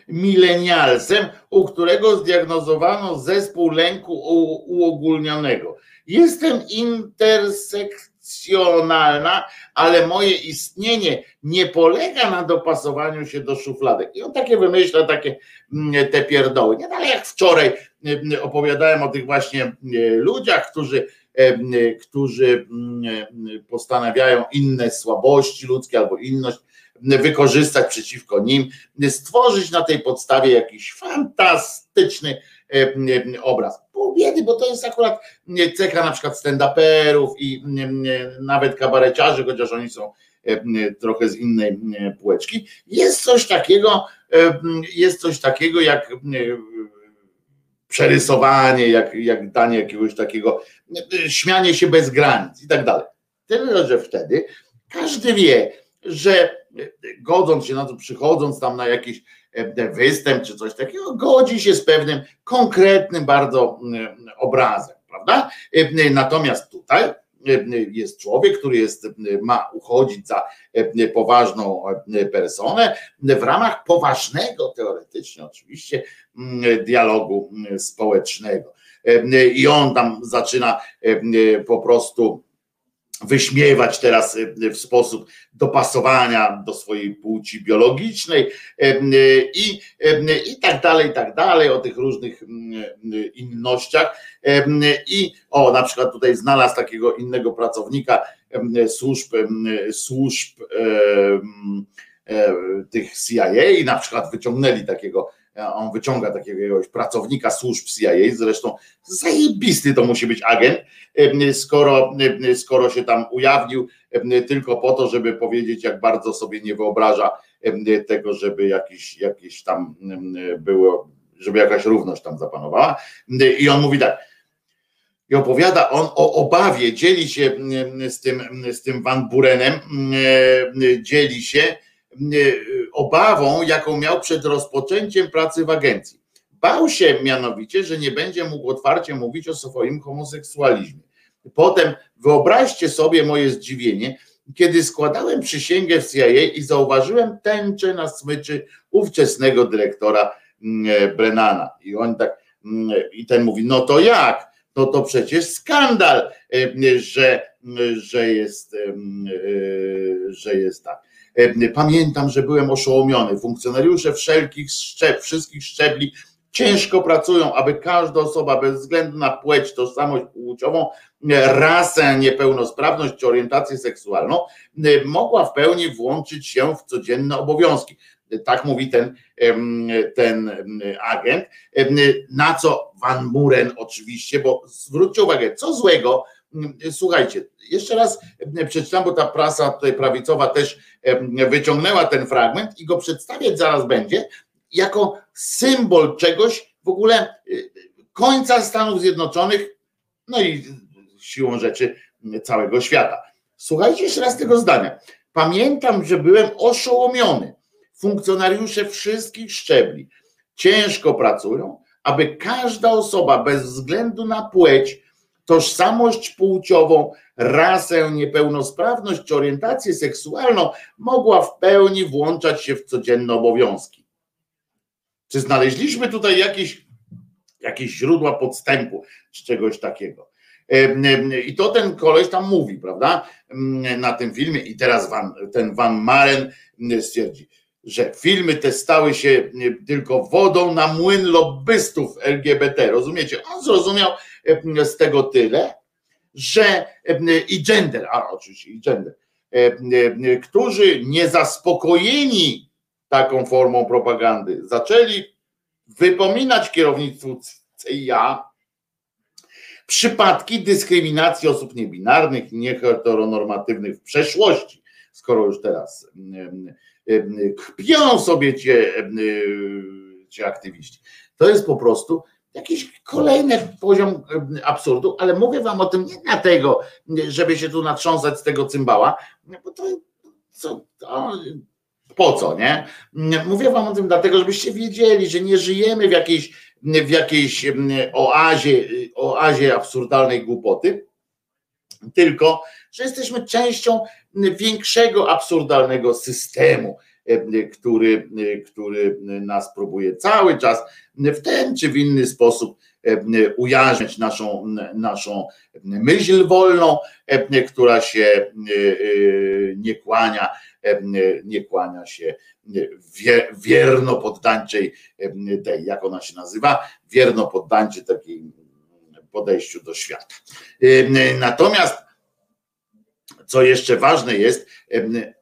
milenialsem, u którego zdiagnozowano zespół lęku uogólnionego. Jestem intersekcyjny funkcjonalna, ale moje istnienie nie polega na dopasowaniu się do szufladek. I on takie wymyśla, takie mm, te pierdoły. Nie dalej jak wczoraj mm, opowiadałem o tych właśnie mm, ludziach, którzy którzy postanawiają inne słabości ludzkie albo inność wykorzystać przeciwko nim, stworzyć na tej podstawie jakiś fantastyczny obraz. Pół biedy, bo to jest akurat cecha na przykład stand-uperów i nawet kabareciarzy, chociaż oni są trochę z innej półeczki. Jest coś takiego, jest coś takiego jak przerysowanie, jak, jak danie jakiegoś takiego, śmianie się bez granic i tak dalej. Tyle, że wtedy każdy wie, że godząc się na to, przychodząc tam na jakiś e, występ czy coś takiego, godzi się z pewnym konkretnym bardzo obrazem, prawda? E, natomiast tutaj e, jest człowiek, który jest, ma uchodzić za poważną personę w ramach poważnego, teoretycznie oczywiście, dialogu społecznego. I on tam zaczyna po prostu wyśmiewać teraz e, w sposób dopasowania do swojej płci biologicznej e, e, i, i tak dalej, i tak dalej, o tych różnych innościach. I o, na przykład tutaj znalazł takiego innego pracownika służb, służb tych CIA i na przykład wyciągnęli takiego on wyciąga takiego pracownika służb CIA, zresztą zajebisty to musi być agent, skoro, skoro się tam ujawnił tylko po to, żeby powiedzieć, jak bardzo sobie nie wyobraża tego, żeby jakiś, jakieś tam było, żeby jakaś równość tam zapanowała. I on mówi tak, i opowiada on o obawie, dzieli się z tym, z tym Van Burenem, dzieli się, obawą, jaką miał przed rozpoczęciem pracy w agencji. Bał się mianowicie, że nie będzie mógł otwarcie mówić o swoim homoseksualizmie. Potem wyobraźcie sobie moje zdziwienie, kiedy składałem przysięgę w CIA i zauważyłem tęczę na smyczy ówczesnego dyrektora mm, Brennana. I on tak, mm, i ten mówi, no to jak? No to przecież skandal, e, że, że jest, e, że jest tak. E, pamiętam, że byłem oszołomiony. Funkcjonariusze wszelkich szczeb, wszystkich szczebli ciężko pracują, aby każda osoba bez względu na płeć, tożsamość płciową, rasę, niepełnosprawność czy orientację seksualną e, mogła w pełni włączyć się w codzienne obowiązki. Tak mówi ten, ten agent. Na co Van Muren oczywiście, bo zwróćcie uwagę, co złego, słuchajcie, jeszcze raz przeczytam, bo ta prasa tutaj prawicowa też wyciągnęła ten fragment i go przedstawiać zaraz będzie jako symbol czegoś w ogóle y, końca Stanów Zjednoczonych, no i siłą rzeczy całego świata. Słuchajcie jeszcze raz tego zdania. Pamiętam, że byłem oszołomiony. Funkcjonariusze wszystkich szczebli ciężko pracują, aby każda osoba bez względu na płeć tożsamość płciową, rasę, niepełnosprawność czy orientację seksualną mogła w pełni włączać się w codzienne obowiązki. Czy znaleźliśmy tutaj jakieś, jakieś źródła podstępu czy czegoś takiego? I to ten koleś tam mówi, prawda? Na tym filmie, i teraz Van, ten Van Maren stwierdzi, że filmy te stały się tylko wodą na młyn lobbystów LGBT. Rozumiecie? On zrozumiał, z tego tyle, że e, i gender, a oczywiście i gender, e, którzy niezaspokojeni taką formą propagandy zaczęli wypominać kierownictwu CIA przypadki dyskryminacji osób niebinarnych i nieheteronormatywnych w przeszłości, skoro już teraz kpią sobie ci, ci aktywiści. To jest po prostu jakiś kolejny poziom absurdu, ale mówię wam o tym nie dlatego, żeby się tu natrząsać z tego cymbała, bo to, co, to po co, nie? Mówię wam o tym dlatego, żebyście wiedzieli, że nie żyjemy w jakiejś, w jakiejś oazie, oazie absurdalnej głupoty, tylko, że jesteśmy częścią większego absurdalnego systemu który, który nas próbuje cały czas w ten czy w inny sposób ujarzmiać naszą, naszą myśl wolną, która się nie kłania, nie kłania się wierno poddańczej tej, jak ona się nazywa, wierno poddańczej takiej podejściu do świata. Natomiast co jeszcze ważne jest,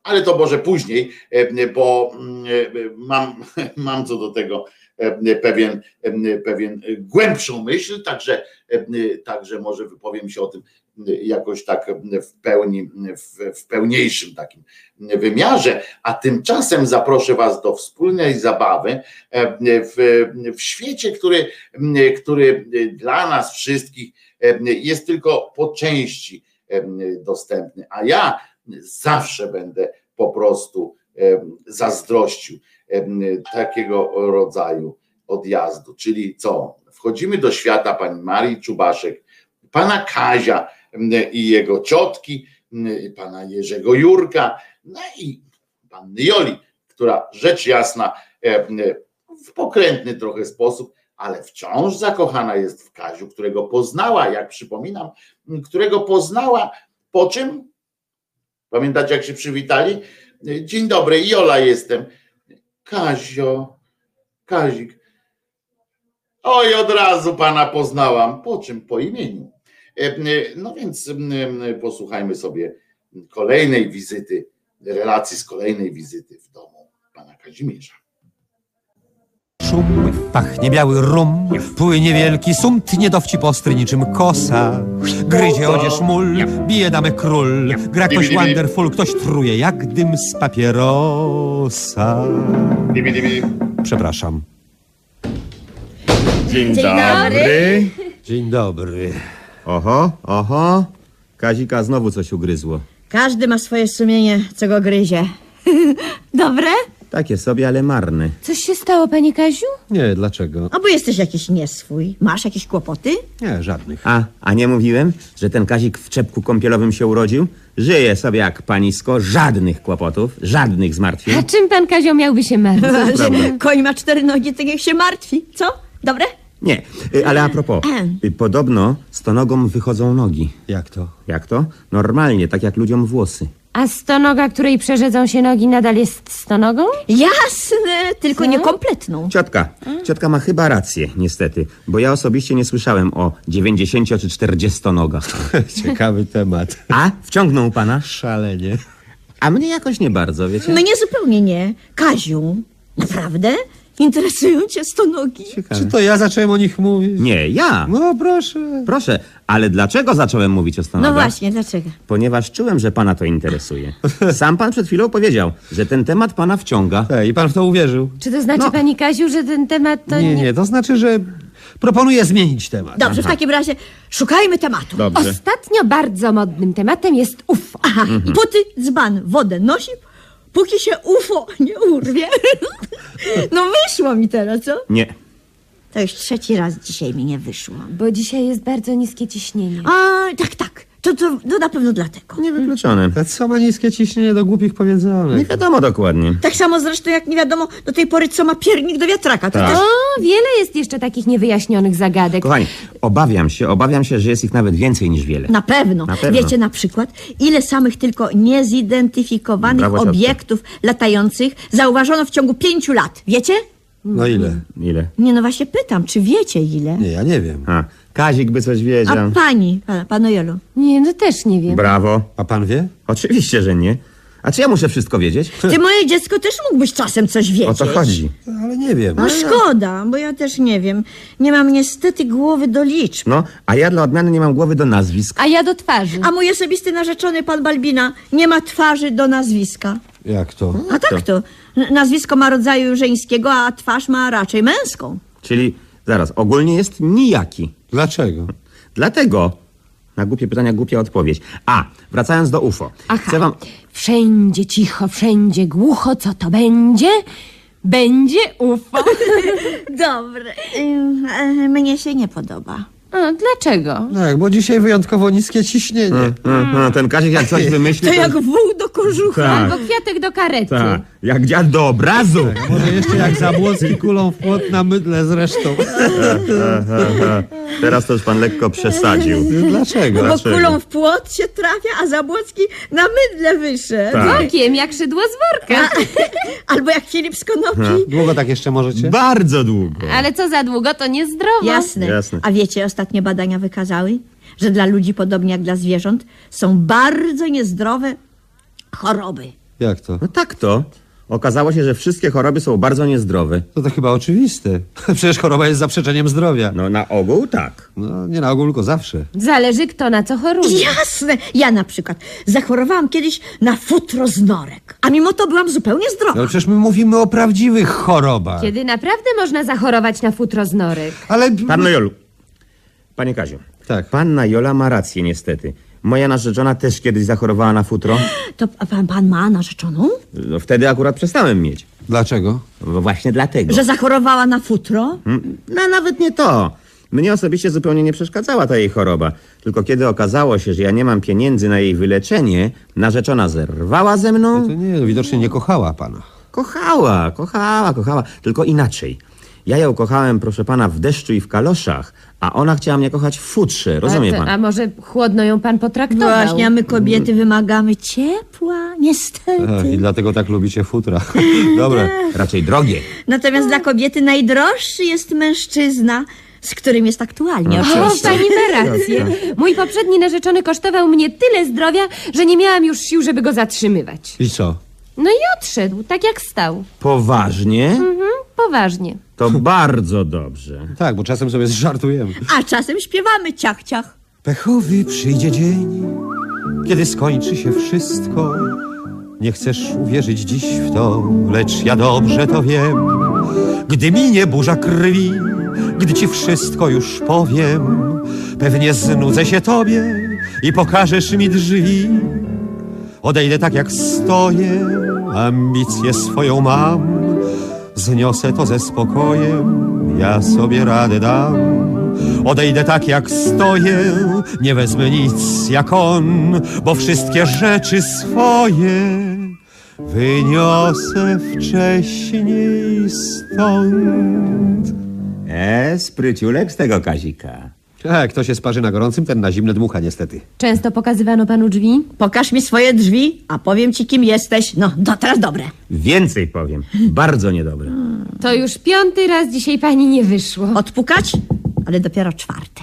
ale to może później, bo mam, mam co do tego pewien, pewien głębszą myśl, także, także może wypowiem się o tym jakoś tak w pełni, w, w pełniejszym takim wymiarze, a tymczasem zaproszę Was do wspólnej zabawy w, w świecie, który, który dla nas wszystkich jest tylko po części dostępny, a ja zawsze będę po prostu zazdrościł takiego rodzaju odjazdu. Czyli co? Wchodzimy do świata pani Marii Czubaszek, pana Kazia i jego ciotki, pana Jerzego Jurka, no i panny Joli, która rzecz jasna w pokrętny trochę sposób, ale wciąż zakochana jest w Kaziu, którego poznała, jak przypominam, którego poznała po czym? Pamiętacie, jak się przywitali? Dzień dobry, Jola jestem. Kazio, Kazik. Oj, od razu pana poznałam. Po czym? Po imieniu. E, no więc posłuchajmy sobie kolejnej wizyty, relacji z kolejnej wizyty w domu pana Kazimierza pachnie biały rum, płynie wielki sum, tnie dowcip ostry niczym kosa. Gryzie odzież mól, bije damy król, gra ktoś wonderful, ktoś truje jak dym z papierosa. Przepraszam. Dzień, Dzień dobry. Dzień dobry. Oho, oho. Kazika znowu coś ugryzło. Każdy ma swoje sumienie, co go gryzie. Dobre? Takie sobie, ale marne. Coś się stało, panie Kaziu? Nie, dlaczego? A bo jesteś jakiś nieswój. Masz jakieś kłopoty? Nie, żadnych. A, a nie mówiłem, że ten Kazik w czepku kąpielowym się urodził? Żyje sobie jak panisko, żadnych kłopotów, żadnych zmartwień. A czym pan Kazio miałby się martwić? Koń ma cztery nogi, tak jak się martwi. Co? Dobre? Nie, y, ale a propos, y, podobno stonogom wychodzą nogi. Jak to? Jak to? Normalnie, tak jak ludziom włosy. A stonoga, której przerzedzą się nogi, nadal jest stonogą? Jasne, tylko Co? niekompletną. Ciotka, ciotka ma chyba rację, niestety, bo ja osobiście nie słyszałem o 90 czy 40 nogach. Ciekawy temat. A? Wciągnął pana? Szalenie. A mnie jakoś nie bardzo, wiecie? Mnie zupełnie nie. Kaziu, naprawdę? Interesują cię stonogi? Ciekawe. Czy to ja zacząłem o nich mówić? Nie, ja. No proszę. Proszę, ale dlaczego zacząłem mówić o stonogach? No właśnie, dlaczego? Ponieważ czułem, że pana to interesuje. Sam pan przed chwilą powiedział, że ten temat pana wciąga. Ej, I pan w to uwierzył? Czy to znaczy, no. pani Kaziu, że ten temat to nie... Nie, nie, to znaczy, że proponuję zmienić temat. Dobrze, Aha. w takim razie szukajmy tematu. Dobrze. Ostatnio bardzo modnym tematem jest UFO. Aha, mhm. puty, dzban, wodę nosi, póki się UFO nie urwie. No wyszło mi teraz, co? Nie. To już trzeci raz dzisiaj mi nie wyszło. Bo dzisiaj jest bardzo niskie ciśnienie. A, tak, tak. To, to, to na pewno dlatego. Niewykluczone. A co ma niskie ciśnienie do głupich powiedzonek? Nie wiadomo dokładnie. Tak samo zresztą jak nie wiadomo do tej pory, co ma piernik do wiatraka. To tak. też... O, wiele jest jeszcze takich niewyjaśnionych zagadek. Kochani, obawiam się, obawiam się, że jest ich nawet więcej niż wiele. Na pewno. Na pewno. Wiecie na przykład, ile samych tylko niezidentyfikowanych Brawo, obiektów latających zauważono w ciągu pięciu lat. Wiecie? No ile? Ile? Nie, no właśnie pytam, czy wiecie ile? Nie, ja nie wiem. A, Kazik by coś wiedział. A pani, panu Jolu? Nie, no też nie wiem. Brawo. A pan wie? Oczywiście, że nie. A czy ja muszę wszystko wiedzieć? Ty, moje dziecko, też mógłbyś czasem coś wiedzieć. O to chodzi. Ale nie wiem. No szkoda, bo ja też nie wiem. Nie mam niestety głowy do liczb. No, a ja dla odmiany nie mam głowy do nazwisk. A ja do twarzy. A mój osobisty narzeczony, pan Balbina, nie ma twarzy do nazwiska. Jak to? A tak to. Nazwisko ma rodzaju żeńskiego, a twarz ma raczej męską. Czyli, zaraz, ogólnie jest nijaki. Dlaczego? Dlatego, na głupie pytania głupia odpowiedź. A, wracając do UFO. Aha. Chcę wam... Wszędzie cicho, wszędzie głucho, co to będzie? Będzie UFO. Dobre. Y, mnie się nie podoba. A, dlaczego? Tak, bo dzisiaj wyjątkowo niskie ciśnienie. A, a, ten Kazik jak coś wymyśli, To jak wół do kożucha. Tak, Albo kwiatek do karety. tak. Jak dziad do obrazu. Może jeszcze jak Zabłocki kulą w płot na mydle zresztą. Teraz to już pan lekko przesadził. Dlaczego? Bo Dlaczego? kulą w płot się trafia, a Zabłocki na mydle wyszedł. Tak. Okiem, jak szydło z worka. Albo jak Filip z Konopi. Długo tak jeszcze możecie? Bardzo długo. Ale co za długo, to niezdrowo. Jasne. Jasne. A wiecie, ostatnie badania wykazały, że dla ludzi, podobnie jak dla zwierząt, są bardzo niezdrowe choroby. Jak to? No tak to. Okazało się, że wszystkie choroby są bardzo niezdrowe. To to chyba oczywiste. Przecież choroba jest zaprzeczeniem zdrowia. No na ogół tak. No, nie na ogół, tylko zawsze. Zależy kto na co choruje. Jasne! Ja na przykład zachorowałam kiedyś na futro z norek, a mimo to byłam zupełnie No, zdrowa. ale przecież my mówimy o prawdziwych chorobach. Kiedy naprawdę można zachorować na futro z norek. Ale... Panno Jolu. Panie Kaziu. Tak. Panna Jola ma rację niestety. Moja narzeczona też kiedyś zachorowała na futro. To a pan, pan ma narzeczoną? No, wtedy akurat przestałem mieć. Dlaczego? No właśnie dlatego. Że zachorowała na futro? Mm, No nawet nie to. Mnie osobiście zupełnie nie przeszkadzała ta jej choroba. Tylko kiedy okazało się, że ja nie mam pieniędzy na jej wyleczenie, narzeczona zerwała ze mną. To nie, widocznie nie kochała pana. Kochała, kochała, kochała. Tylko inaczej. Ja ją kochałem, proszę pana, w deszczu i w kaloszach, a ona chciała mnie kochać w futrze, rozumie a, pan? a może chłodno ją pan potraktował? Właśnie, a my kobiety wymagamy ciepła, niestety. Ach, I dlatego tak lubicie futra. Dobra. Raczej drogie. Natomiast dla kobiety najdroższy jest mężczyzna, z którym jest aktualnie O, oczywiście. pani ma rację. Mój poprzedni narzeczony kosztował mnie tyle zdrowia, że nie miałam już sił, żeby go zatrzymywać. I co? No i odszedł, tak jak stał. Poważnie? Mhm, poważnie. To bardzo dobrze. Tak, bo czasem sobie żartujemy. A czasem śpiewamy ciach, ciach. Pechowy przyjdzie dzień, kiedy skończy się wszystko. Nie chcesz uwierzyć dziś w to, lecz ja dobrze to wiem. Gdy minie burza krwi, gdy ci wszystko już powiem, pewnie znudzę się tobie i pokażesz mi drzwi. Odejdę tak jak stoję, ambicję swoją mam. Zniosę to ze spokojem, ja sobie radę dam. Odejdę tak jak stoję, nie wezmę nic jak on, bo wszystkie rzeczy swoje wyniosę wcześniej stąd. E, spryciulek z tego Kazika. Tak, kto się sparzy na gorącym, ten na zimne dmucha niestety. Często pokazywano panu drzwi? Pokaż mi swoje drzwi, a powiem ci, kim jesteś. No, do, teraz dobre. Więcej powiem. Bardzo niedobre. To już piąty raz dzisiaj pani nie wyszło. Odpukać? Ale dopiero czwarte.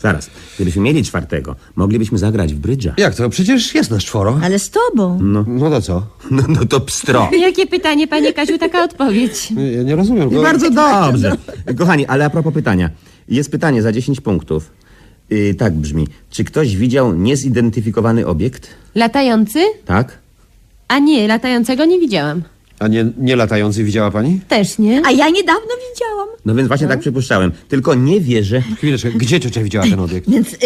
Zaraz, gdybyśmy mieli czwartego, moglibyśmy zagrać w brydża. Jak to? Przecież jest nas czworo. Ale z tobą. No, no to co? No, no to pstro. Jakie pytanie, panie Kasiu, taka odpowiedź. Ja nie rozumiem. Bardzo dobrze. Kochani, ale a propos pytania. Jest pytanie za 10 punktów. Yy, tak brzmi. Czy ktoś widział niezidentyfikowany obiekt? Latający? Tak? A nie, latającego nie widziałam. A nie, nie latający widziała pani? Też nie. A ja niedawno widziałam. No więc właśnie tak przypuszczałem. Tylko nie wierzę. Chwileczkę, gdzie ciocia widziała ten obiekt? Więc y,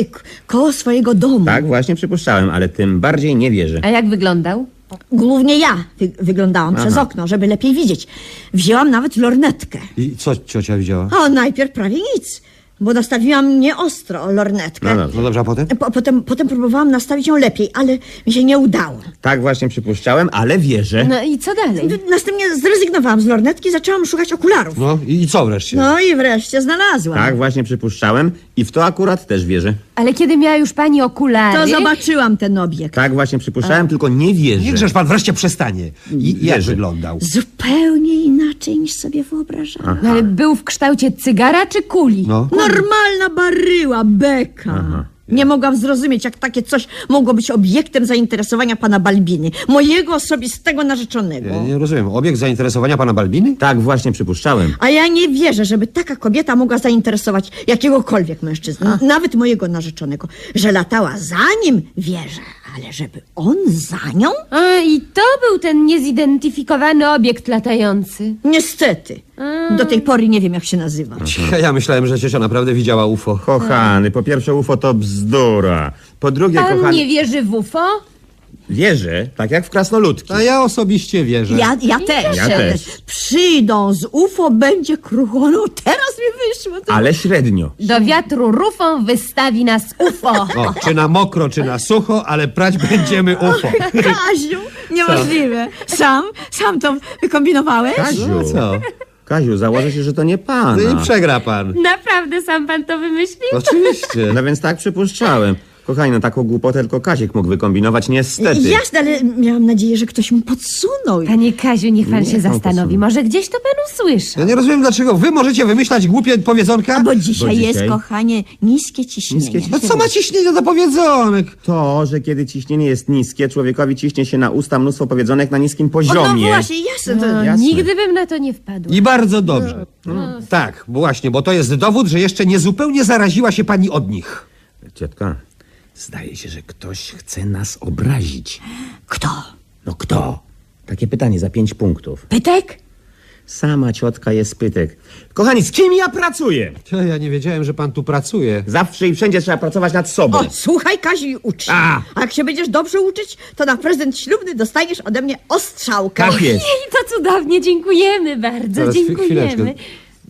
koło swojego domu. Tak właśnie przypuszczałem, ale tym bardziej nie wierzę. A jak wyglądał? Głównie ja wy wyglądałam przez okno, żeby lepiej widzieć. Wzięłam nawet lornetkę. I co ciocia widziała? A najpierw prawie nic, bo nastawiłam nieostro lornetkę. No dobrze. No dobrze, a potem? Po, potem, potem próbowałam nastawić ją lepiej, ale mi się nie udało. Tak właśnie przypuszczałem, ale wierzę. No i co dalej? Następnie zrezygnowałam z lornetki i zaczęłam szukać okularów. No i co wreszcie? No i wreszcie znalazłam. Tak właśnie przypuszczałem i w to akurat też wierzę. Ale kiedy miała już pani okulary... To zobaczyłam ten obiekt. Tak właśnie przypuszczałem, tylko nie wierzę. Niechżeż pan wreszcie przestanie. I jak Wierzę. wyglądał? Zupełnie inaczej niż sobie wyobrażałam. No, ale był w kształcie cygara czy kuli? No. Normalna baryła, beka. Nie mogłam zrozumieć, jak takie coś mogło być obiektem zainteresowania pana Balbiny, mojego osobistego narzeczonego. Ja nie rozumiem. Obiekt zainteresowania pana Balbiny? Tak właśnie przypuszczałem. A ja nie wierzę, żeby taka kobieta mogła zainteresować jakiegokolwiek mężczyznę, nawet mojego narzeczonego. Że latała za nim, wierzę, ale żeby on za nią? A, i to był ten niezidentyfikowany obiekt latający. Niestety. Do tej pory nie wiem, jak się nazywa. Ja myślałem, że ciocia naprawdę widziała UFO. Kochany, po pierwsze UFO to bzdura. Po drugie, Pan kochany... nie wierzy w UFO? Wierzę, tak jak w krasnoludki. A ja osobiście wierzę. Ja, ja też. Ja też. Przyjdą z UFO, będzie krucho. No teraz mi wyszło. To... Ale średnio. Do wiatru rufą wystawi nas UFO. O, czy na mokro, czy na sucho, ale prać będziemy UFO. Kaziu, niemożliwe. Sam, sam to wykombinowałeś? Kaziu, No co? Kaziu, założę się, że to nie pana. No i przegra pan. Naprawdę sam pan to wymyślił? Oczywiście. No więc tak przypuszczałem. Kochani, no taką głupotę tylko Kaziek mógł wykombinować, niestety. Jasne, ale miałam nadzieję, że ktoś mu podsunął. Panie Kaziu, niech pan Nie, się pan zastanowi. Może gdzieś to pan usłyszał. Ja nie rozumiem, dlaczego wy możecie wymyślać głupie powiedzonka? Bo dzisiaj, dzisiaj? jest, kochanie, niskie ciśnienie. Niskie No co ma ciśnienie do powiedzonek? To, że kiedy ciśnienie jest niskie, człowiekowi ciśnie się na usta mnóstwo powiedzonek na niskim O, no poziomie. właśnie, jasne. To... No, jasne. nigdy bym na to nie wpadła. I bardzo dobrze. Tak, właśnie, bo to jest dowód, że jeszcze nie zupełnie zaraziła się pani od nich. Ciotka, zdaje się, że ktoś chce nas obrazić. Kto? No kto? Takie pytanie za pięć punktów. Pytek? Sama ciotka jest pytek. Kochani, z kim ja pracuję? Ja, ja nie wiedziałem, że pan tu pracuje. Zawsze i wszędzie trzeba pracować nad sobą. O, słuchaj, Kaziu, i ucz. się. A! A jak się będziesz dobrze uczyć, to na prezent ślubny dostaniesz ode mnie ostrzałkę. Tak jest. I to cudownie, dziękujemy bardzo, Zaraz, chwi- dziękujemy. chwileczkę.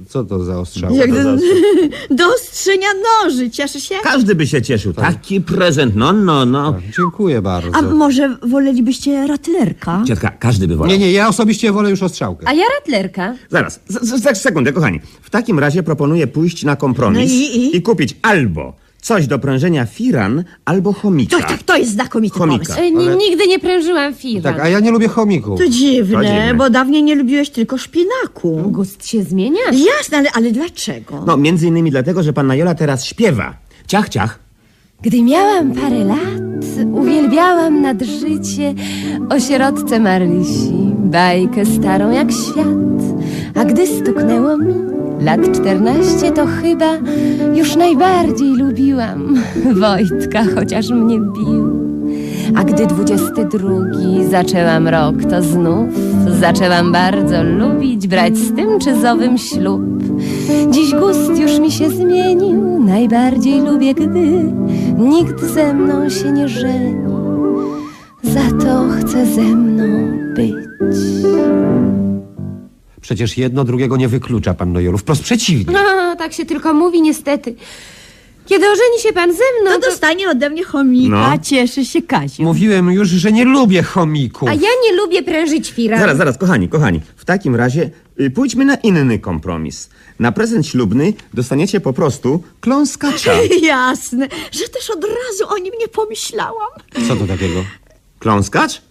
Co to za ostrzał? Jak do, do ostrzenia noży, cieszy się? Każdy by się cieszył. Taki prezent, no, no, no. Dziękuję bardzo. A może wolelibyście ratlerka? Ciotka, każdy by wolał. Nie, nie, ja osobiście wolę już ostrzałkę. A ja ratlerka. Zaraz, z- z- za sekundę, kochani. W takim razie proponuję pójść na kompromis No i- i? kupić albo coś do prężenia firan, albo chomika. To, tak, to jest znakomity Chomika. pomysł. E, n- Nigdy nie prężyłam firan. Tak, a ja nie lubię chomików. To dziwne, To dziwne. bo dawniej nie lubiłeś tylko szpinaku. Gust się zmienia? Jasne, ale, ale dlaczego? No, między innymi dlatego, że panna Jola teraz śpiewa. Ciach, ciach. Gdy miałam parę lat, uwielbiałam nad życie o sierotce Marlisi, bajkę starą jak świat. A gdy stuknęło mi lat czternaście, to chyba już najbardziej lubiłam Wojtka, chociaż mnie bił. A gdy dwudziesty drugi zaczęłam rok, to znów zaczęłam bardzo lubić brać z tym czy ślub. Dziś gust już mi się zmienił, najbardziej lubię, gdy nikt ze mną się nie żeni. Za to chce ze mną być. Przecież jedno drugiego nie wyklucza, panno Jolu. Wprost przeciwnie. No, tak się tylko mówi niestety. Kiedy ożeni się pan ze mną, No to... dostanie ode mnie chomika, No. cieszy się Kaziu. Mówiłem już, że nie lubię chomików. A ja nie lubię prężyć firan. Zaraz, zaraz, kochani, kochani. W takim razie y, pójdźmy na inny kompromis. Na prezent ślubny dostaniecie po prostu kląskacza. Jasne, że też od razu o nim nie pomyślałam. Co to takiego? Kląskacz?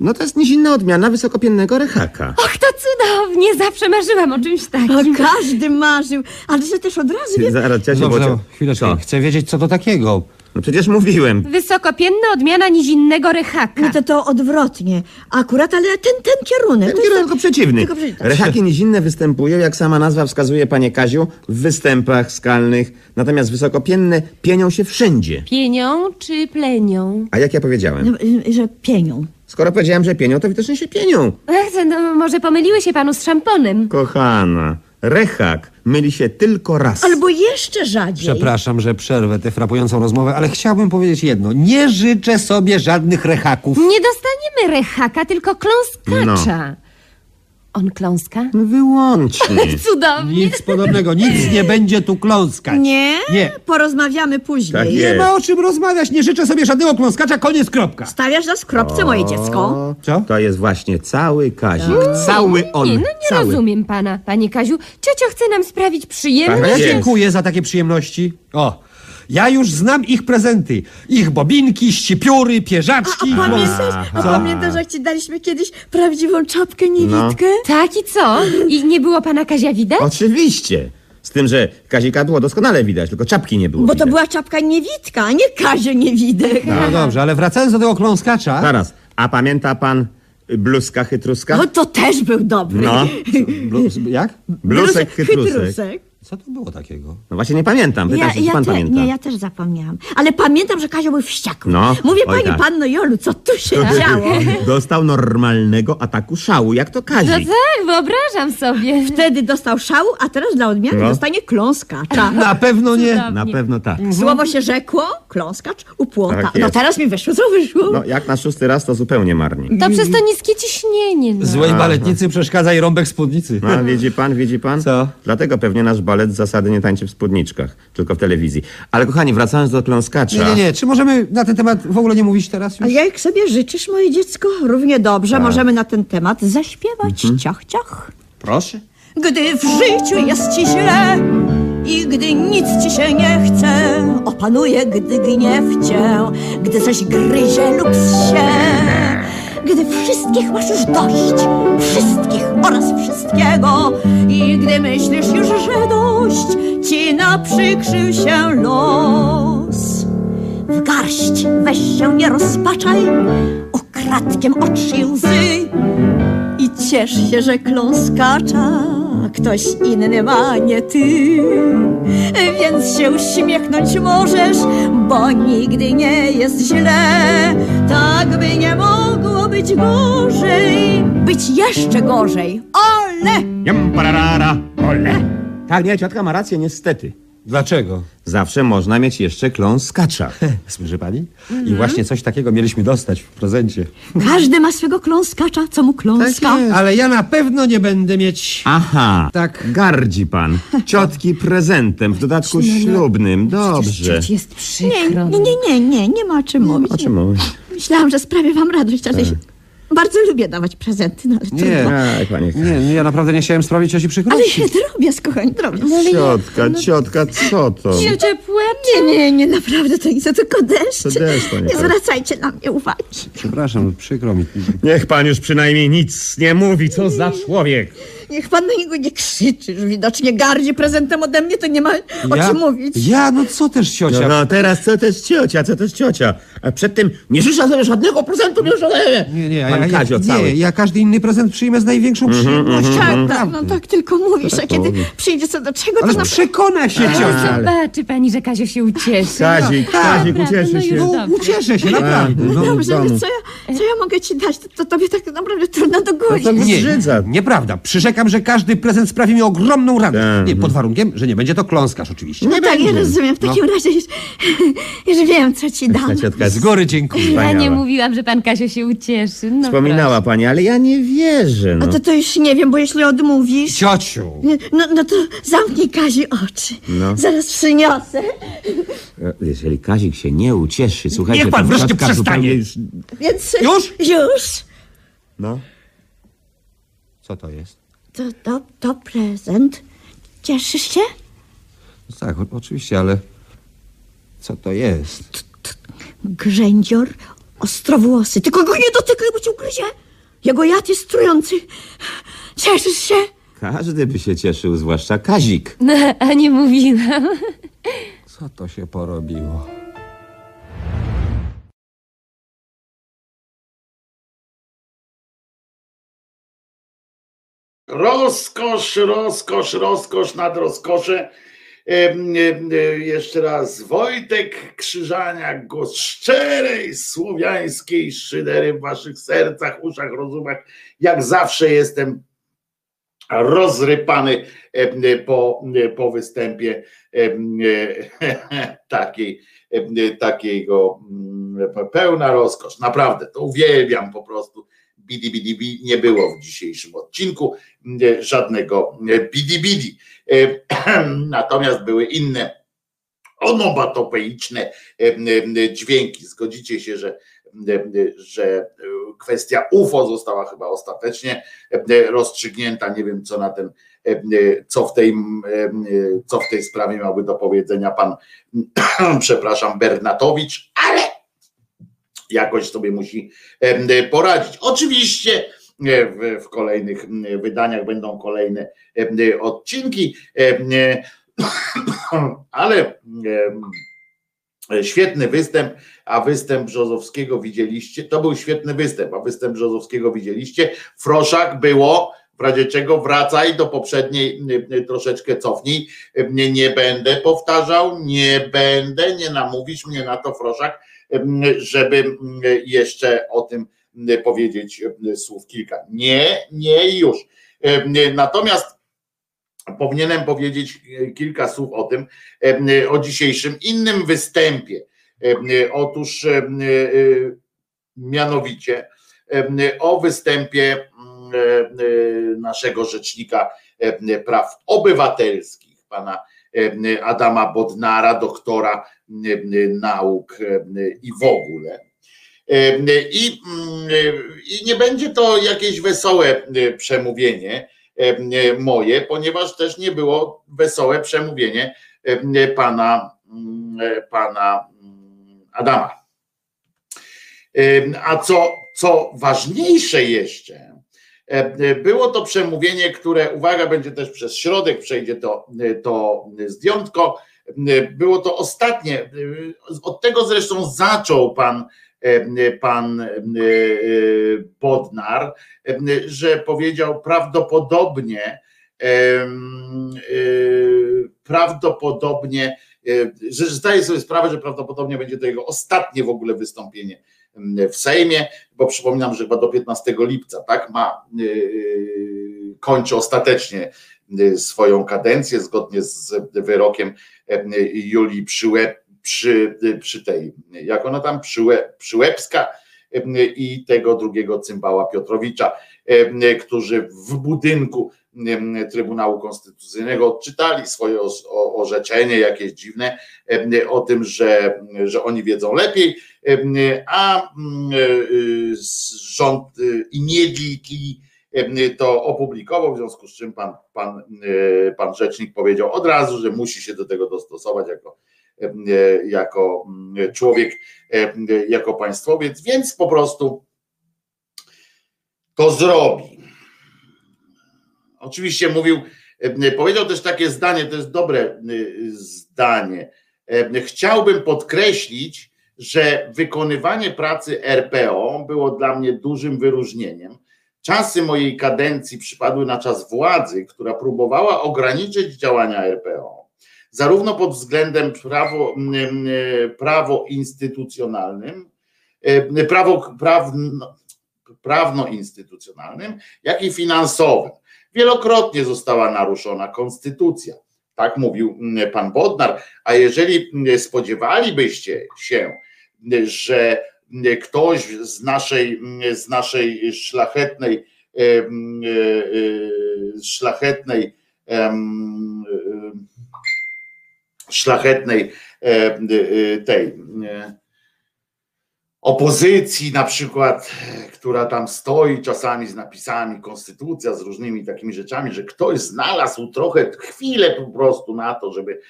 No to jest nizinna odmiana wysokopiennego rechaka. Och, to cudownie, zawsze marzyłam o czymś O, takim. każdy marzył, ale że też od razu wie... Zaraz, Ciasiu, Dobrze, bo... no, chwileczkę. Co? Chcę wiedzieć, co to takiego. No przecież mówiłem. Wysokopienna odmiana nizinnego rechaka. No to to odwrotnie. Akurat, ale ten, ten kierunek. Ten to jest kierunek tylko przeciwny. Tylko przeciwny. tak. Rechaki nizinne występują, jak sama nazwa wskazuje, panie Kaziu, w występach skalnych. Natomiast wysokopienne pienią się wszędzie. Pienią czy plenią? A jak ja powiedziałem? No, y, że pienią. Skoro powiedziałem, że pienią, to widocznie się pienią. Ech, no, może pomyliły się panu z szamponem. Kochana, rechak myli się tylko raz. Albo jeszcze rzadziej. Przepraszam, że przerwę tę frapującą rozmowę, ale chciałbym powiedzieć jedno. Nie życzę sobie żadnych rechaków. Nie dostaniemy rechaka, tylko kląskacza. On kląska? Wyłącznie. Cudownie. Nic podobnego, nic nie będzie tu kląskać. Nie? Nie. Porozmawiamy później. Tak Nie ma o czym rozmawiać, nie życzę sobie żadnego kląskacza, koniec, kropka. Stawiasz na skropce, moje dziecko. Co? To jest właśnie cały Kazik. Cały on. Nie, no nie cały. rozumiem pana, panie Kaziu. Ciocia chce nam sprawić Tak przyjemność. Ja jest. dziękuję za takie przyjemności. O, ja już znam ich prezenty. Ich bobinki, ścipióry, pierzaczki. A pamiętasz, a pamiętasz, jak ci daliśmy kiedyś prawdziwą czapkę niewidkę? Tak i co? I nie było pana Kazia widać? Oczywiście. Z tym, że Kazika było doskonale widać, tylko czapki nie było Bo to widać. była czapka niewidka, a nie Kazio niewidek. No dobrze, ale wracając do tego kląskacza. Zaraz, a pamięta pan bluzka chytruska? No to też był dobry. No, Blu- Jak? blusek chytrusek. chytrusek. Co to było takiego? No właśnie nie pamiętam. Pytam się, czy pan te- pamięta. Nie, ja też zapomniałam. Ale pamiętam, że Kazio był wściekły. No, Mówię, oj pani tak. panno Jolu, co tu się działo? Dostał normalnego ataku szału, jak to No Kazik. tak, wyobrażam sobie. Wtedy dostał szału, a teraz dla odmiany No. dostanie kląskacza. Na pewno nie. Cudownie. Na pewno tak. Słowo się rzekło, kląskacz u płota. Tak no jest. teraz mi wyszło, co wyszło? No jak na szósty raz to zupełnie marnie. To przez to niskie ciśnienie. No. Złej baletnicy przeszkadza i rąbek spódnicy. No, widzi pan, widzi pan? Co? Dlatego pewnie nasz balet z zasady nie tańczy w spódniczkach, tylko w telewizji. Ale kochani, wracając do kląskacza. Nie, nie, nie. Czy możemy na ten temat w ogóle nie mówić teraz A już? jak sobie życzysz, moje dziecko, równie dobrze możemy na ten temat zaśpiewać ciach, ciach. Proszę. Gdy w życiu jest ci źle i gdy nic ci się nie chce, opanuje, gdy gniew cię, gdy coś gryzie lub się. Gdy wszystkich masz już dość, wszystkich oraz wszystkiego i gdy myślisz już, że dość ci naprzykrzył się los. W garść weź się nie rozpaczaj, ukradkiem otrzyj łzy i ciesz się, że kląskacza ktoś inny ma, nie ty. Więc się uśmiechnąć możesz, bo nigdy nie jest źle. Tak by nie mogło być gorzej, być jeszcze gorzej. Jam, pararara, ole. Tak, nie, ciotka ma rację, niestety. Dlaczego? Zawsze można mieć jeszcze kląskacza. Słyszy pani? I właśnie coś takiego mieliśmy dostać w prezencie. Każdy ma swego kląskacza, co mu kląska. Ale ja na pewno nie będę mieć... Aha, Tak. Gardzi pan. Ciotki prezentem, w dodatku ślubnym. Dobrze. Cioci jest Nie, przykro. nie, nie, nie, nie, nie ma o czym mówić. O czym mówisz? Myślałam, że sprawię wam radość, ale bardzo lubię dawać prezenty, no ale Nie. trudno. Aj, panie. Nie, nie, ja naprawdę nie chciałem sprawić cioci Ale przykrości. drobiazg, kochani, drobiazg. Ciotka, ciotka, co to? Ciepłe. Nie, nie, nie, naprawdę to nic, to tylko deszcz. To deszcz, panie Nie zwracajcie na mnie uwagi. Przepraszam, przykro mi. Niech pan już przynajmniej nic nie mówi, co za człowiek. Niech pan na niego nie krzyczy, że widocznie gardzi prezentem ode mnie, to nie ma o Ja, czym mówić. ja, no co też No, ciocia? no teraz co też ciocia, co też ciocia? A przedtem nie życzę sobie żadnego prezentu, nie żadnego. Nie, nie, Pan ja, ja, Kazio nie, cały. ja każdy inny prezent przyjmę z największą przyjemnością. Tak, tak, no tak tylko mówisz, a kiedy przyjdzie co do czego, to Ale naprawdę... przekona się ciocia. Ale- Zobaczy pani, że Kazio się ucieszy. Kazik, No, Kazik, naprawdę, ucieszy no się. już No, dobrze. ucieszę się, naprawdę. No, Dobrze, domu. ale co ja, co ja mogę ci dać? To, to tobie tak naprawdę trudno No dogonić. to Nie, Brzydza. nieprawda. Przyrzekam, że każdy prezent sprawi mi ogromną radość. Tak. Nie, pod warunkiem, że nie będzie to kląskarz oczywiście. No tak, ja rozumiem. W takim razie już, już wiem, co ci dam. Ta ciotka Z góry dziękuję. Ja Wspaniała. nie mówiłam, że pan Kazio się ucieszy. No Wspominała pani, ale ja nie wierzę. A No. to, to już nie wiem, bo jeśli odmówisz... Ciociu. No, no to zamknij Kazi oczy. No. Zaraz przyniosę. Jeżeli Kazik się nie ucieszy, słuchajcie... Niech pan wreszcie ciotka przestanie. zupełnie. Więc... Już? Już. No. Co to jest? To, to, to prezent. Cieszysz się? No tak, o, oczywiście, ale co to jest? Grzędzior ostrowłosy. Tylko go nie dotykaj, bo cię ugryzie. Jego jad jest trujący. Cieszysz się? Każdy by się cieszył, zwłaszcza Kazik. No, a nie mówiłam. Co to się porobiło? Rozkosz, rozkosz, rozkosz nad rozkosze. E, Jeszcze raz Wojtek Krzyżaniak, głos szczerej słowiańskiej szydery w waszych sercach, uszach, rozumach. Jak zawsze jestem rozrypany em, po, po występie e, takiej, takiego mm, pełna rozkosz. Naprawdę, to uwielbiam po prostu. Bidi nie było w dzisiejszym odcinku nie, żadnego nie, bidi. E, Natomiast były inne em, dźwięki. Zgodzicie się, że, że e, kwestia UFO została chyba ostatecznie rozstrzygnięta. Nie wiem, co na ten, co w tej, co w tej sprawie miałby do powiedzenia pan, przepraszam, Bernatowicz, ale jakoś sobie musi poradzić. Oczywiście e, w, kolejnych wydaniach będą kolejne odcinki, ale świetny występ, a występ Brzozowskiego widzieliście, to był świetny występ, a występ Brzozowskiego widzieliście, Froszak było w razie czego wracaj do poprzedniej, troszeczkę cofnij. Nie będę powtarzał, nie będę, nie namówisz mnie na to, Froszak, żeby jeszcze o tym powiedzieć słów kilka. Nie, nie już. Natomiast powinienem powiedzieć kilka słów o tym, o dzisiejszym innym występie. Otóż mianowicie o występie naszego rzecznika praw obywatelskich, pana Adama Bodnara, doktora nauk i w ogóle. I, I nie będzie to jakieś wesołe przemówienie moje, ponieważ też nie było wesołe przemówienie pana, pana Adama. A co, co ważniejsze jeszcze, było to przemówienie, które, uwaga, będzie też przez środek, przejdzie to, to zdjątko. Było to ostatnie, od tego zresztą zaczął pan, pan Bodnar, że powiedział prawdopodobnie, prawdopodobnie, że zdaje sobie sprawę, że prawdopodobnie będzie to jego ostatnie w ogóle wystąpienie w Sejmie, bo przypominam, że chyba do 15 lipca, tak, ma, yy, kończy ostatecznie yy, swoją kadencję zgodnie z wyrokiem Julii Przyłeb, przy, przy tej, jak ona tam, Przyłeb, Przyłebska i tego drugiego cymbała Piotrowicza, którzy w budynku Trybunału Konstytucyjnego odczytali swoje orzeczenie jakieś dziwne o tym, że, że oni wiedzą lepiej, a rząd i Niedliki to opublikował, w związku z czym pan, pan, pan rzecznik powiedział od razu, że musi się do tego dostosować jako, jako człowiek, jako państwowiec, więc po prostu to zrobi. Oczywiście mówił, powiedział też takie zdanie, to jest dobre zdanie. Chciałbym podkreślić, że wykonywanie pracy RPO było dla mnie dużym wyróżnieniem. Czasy mojej kadencji przypadły na czas władzy, która próbowała ograniczyć działania RPO, zarówno pod względem prawo, prawo instytucjonalnym, prawo, prawno, prawno-instytucjonalnym, jak i finansowym. Wielokrotnie została naruszona konstytucja. Tak mówił pan Bodnar. A jeżeli spodziewalibyście się, że ktoś z naszej, z naszej szlachetnej, szlachetnej, szlachetnej tej opozycji, na przykład, która tam stoi czasami z napisami konstytucja, z różnymi takimi rzeczami, że ktoś znalazł trochę chwilę po prostu na to, żeby,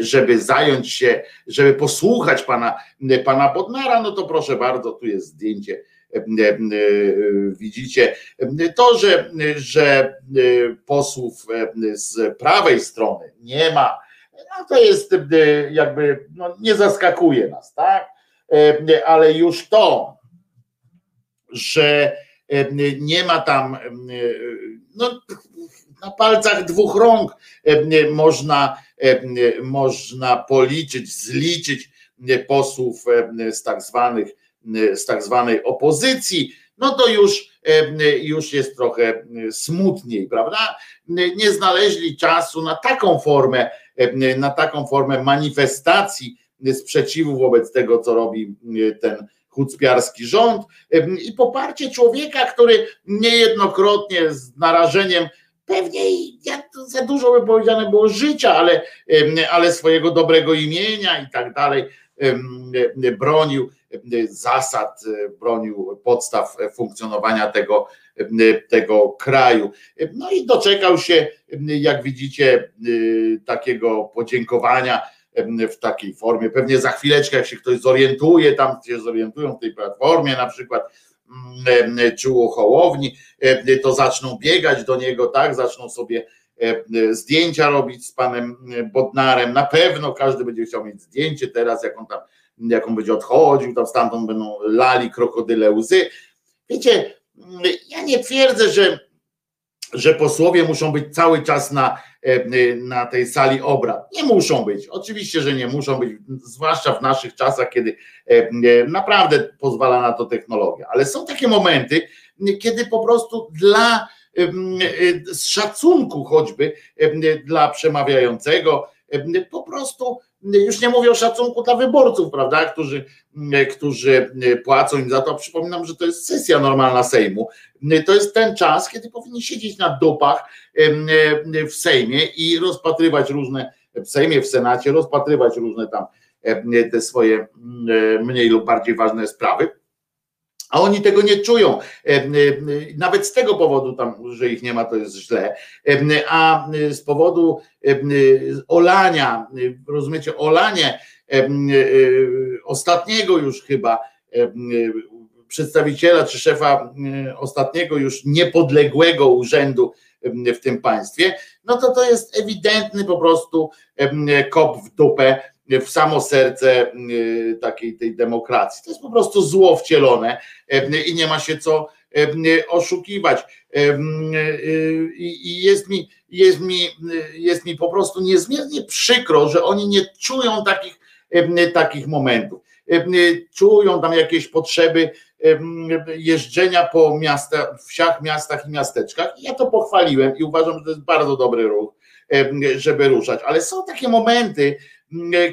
żeby zająć się, żeby posłuchać pana, pana Bodnara, no to proszę bardzo, tu jest zdjęcie. Widzicie, to, że, że posłów z prawej strony nie ma, no to jest jakby, no nie zaskakuje nas, tak? E, ale już to, że e, nie ma tam e, no, na palcach dwóch rąk można, można policzyć, zliczyć posłów z tak zwanych, z tak zwanej opozycji, no to już, już jest trochę smutniej, prawda? Nie znaleźli czasu na taką formę, na taką formę manifestacji sprzeciwu wobec tego, co robi e, ten chucpiarski rząd i poparcie człowieka, który niejednokrotnie z narażeniem pewnie za dużo by powiedziane było życia, ale, ale swojego dobrego imienia i tak dalej bronił zasad, bronił podstaw funkcjonowania tego, tego kraju. No i doczekał się, jak widzicie, takiego podziękowania w takiej formie. Pewnie za chwileczkę, jak się ktoś zorientuje, tam się zorientują w tej platformie na przykład, czy u Hołowni, to zaczną biegać do niego, tak, zaczną sobie zdjęcia robić z panem Bodnarem. Na pewno każdy będzie chciał mieć zdjęcie teraz, jak on tam, jak on będzie odchodził, tam stamtąd będą lali krokodyle łzy. Wiecie, ja nie twierdzę, że że posłowie muszą być cały czas na, na tej sali obrad. Nie muszą być. Oczywiście, że nie muszą być, zwłaszcza w naszych czasach, kiedy naprawdę pozwala na to technologia. Ale są takie momenty, kiedy po prostu dla z szacunku choćby dla przemawiającego, po prostu już nie mówię o szacunku dla wyborców, prawda, którzy, którzy płacą im za to. Przypominam, że to jest sesja normalna Sejmu. To jest ten czas, kiedy powinni siedzieć na dupach w Sejmie i rozpatrywać różne, w Sejmie, w Senacie, rozpatrywać różne tam te swoje mniej lub bardziej ważne sprawy a oni tego nie czują. E, e, nawet z tego powodu, tam, że ich nie ma, to jest źle. E, a z powodu olania, rozumiecie, olanie ostatniego już chyba przedstawiciela czy szefa ostatniego już niepodległego urzędu w tym państwie, no to to jest ewidentny po prostu kop w dupę w samo serce y, takiej tej demokracji. To jest po prostu zło wcielone y, i nie ma się co y, oszukiwać. I jest mi, jest mi, jest mi po prostu niezmiernie przykro, że oni nie czują takich, takich momentów. Czują tam jakieś potrzeby jeżdżenia po miastach, wsiach, miastach i miasteczkach. Ja to pochwaliłem i uważam, że to jest bardzo dobry ruch, żeby ruszać, ale są takie momenty,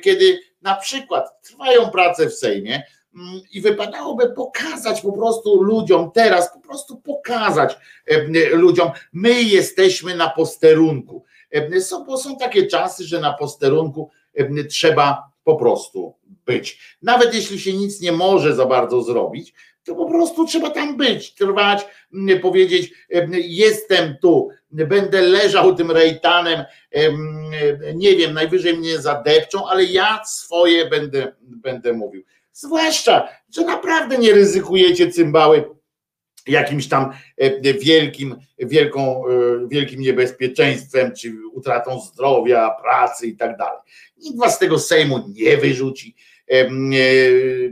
kiedy na przykład trwają prace w Sejmie mm, i wypadałoby pokazać po prostu ludziom, teraz po prostu pokazać ludziom, my jesteśmy na posterunku. Są, bo są takie czasy, że na posterunku trzeba po prostu być. Nawet jeśli się nic nie może za bardzo zrobić, to po prostu trzeba tam być, trwać, powiedzieć: Jestem tu, będę leżał tym rejtanem, nie wiem, najwyżej mnie zadepczą, ale ja swoje będę, będę mówił. Zwłaszcza, że naprawdę nie ryzykujecie cymbały jakimś tam wielkim, wielką, e, wielkim niebezpieczeństwem, czy utratą zdrowia, pracy i tak dalej. Nikt was z tego Sejmu nie wyrzuci, e,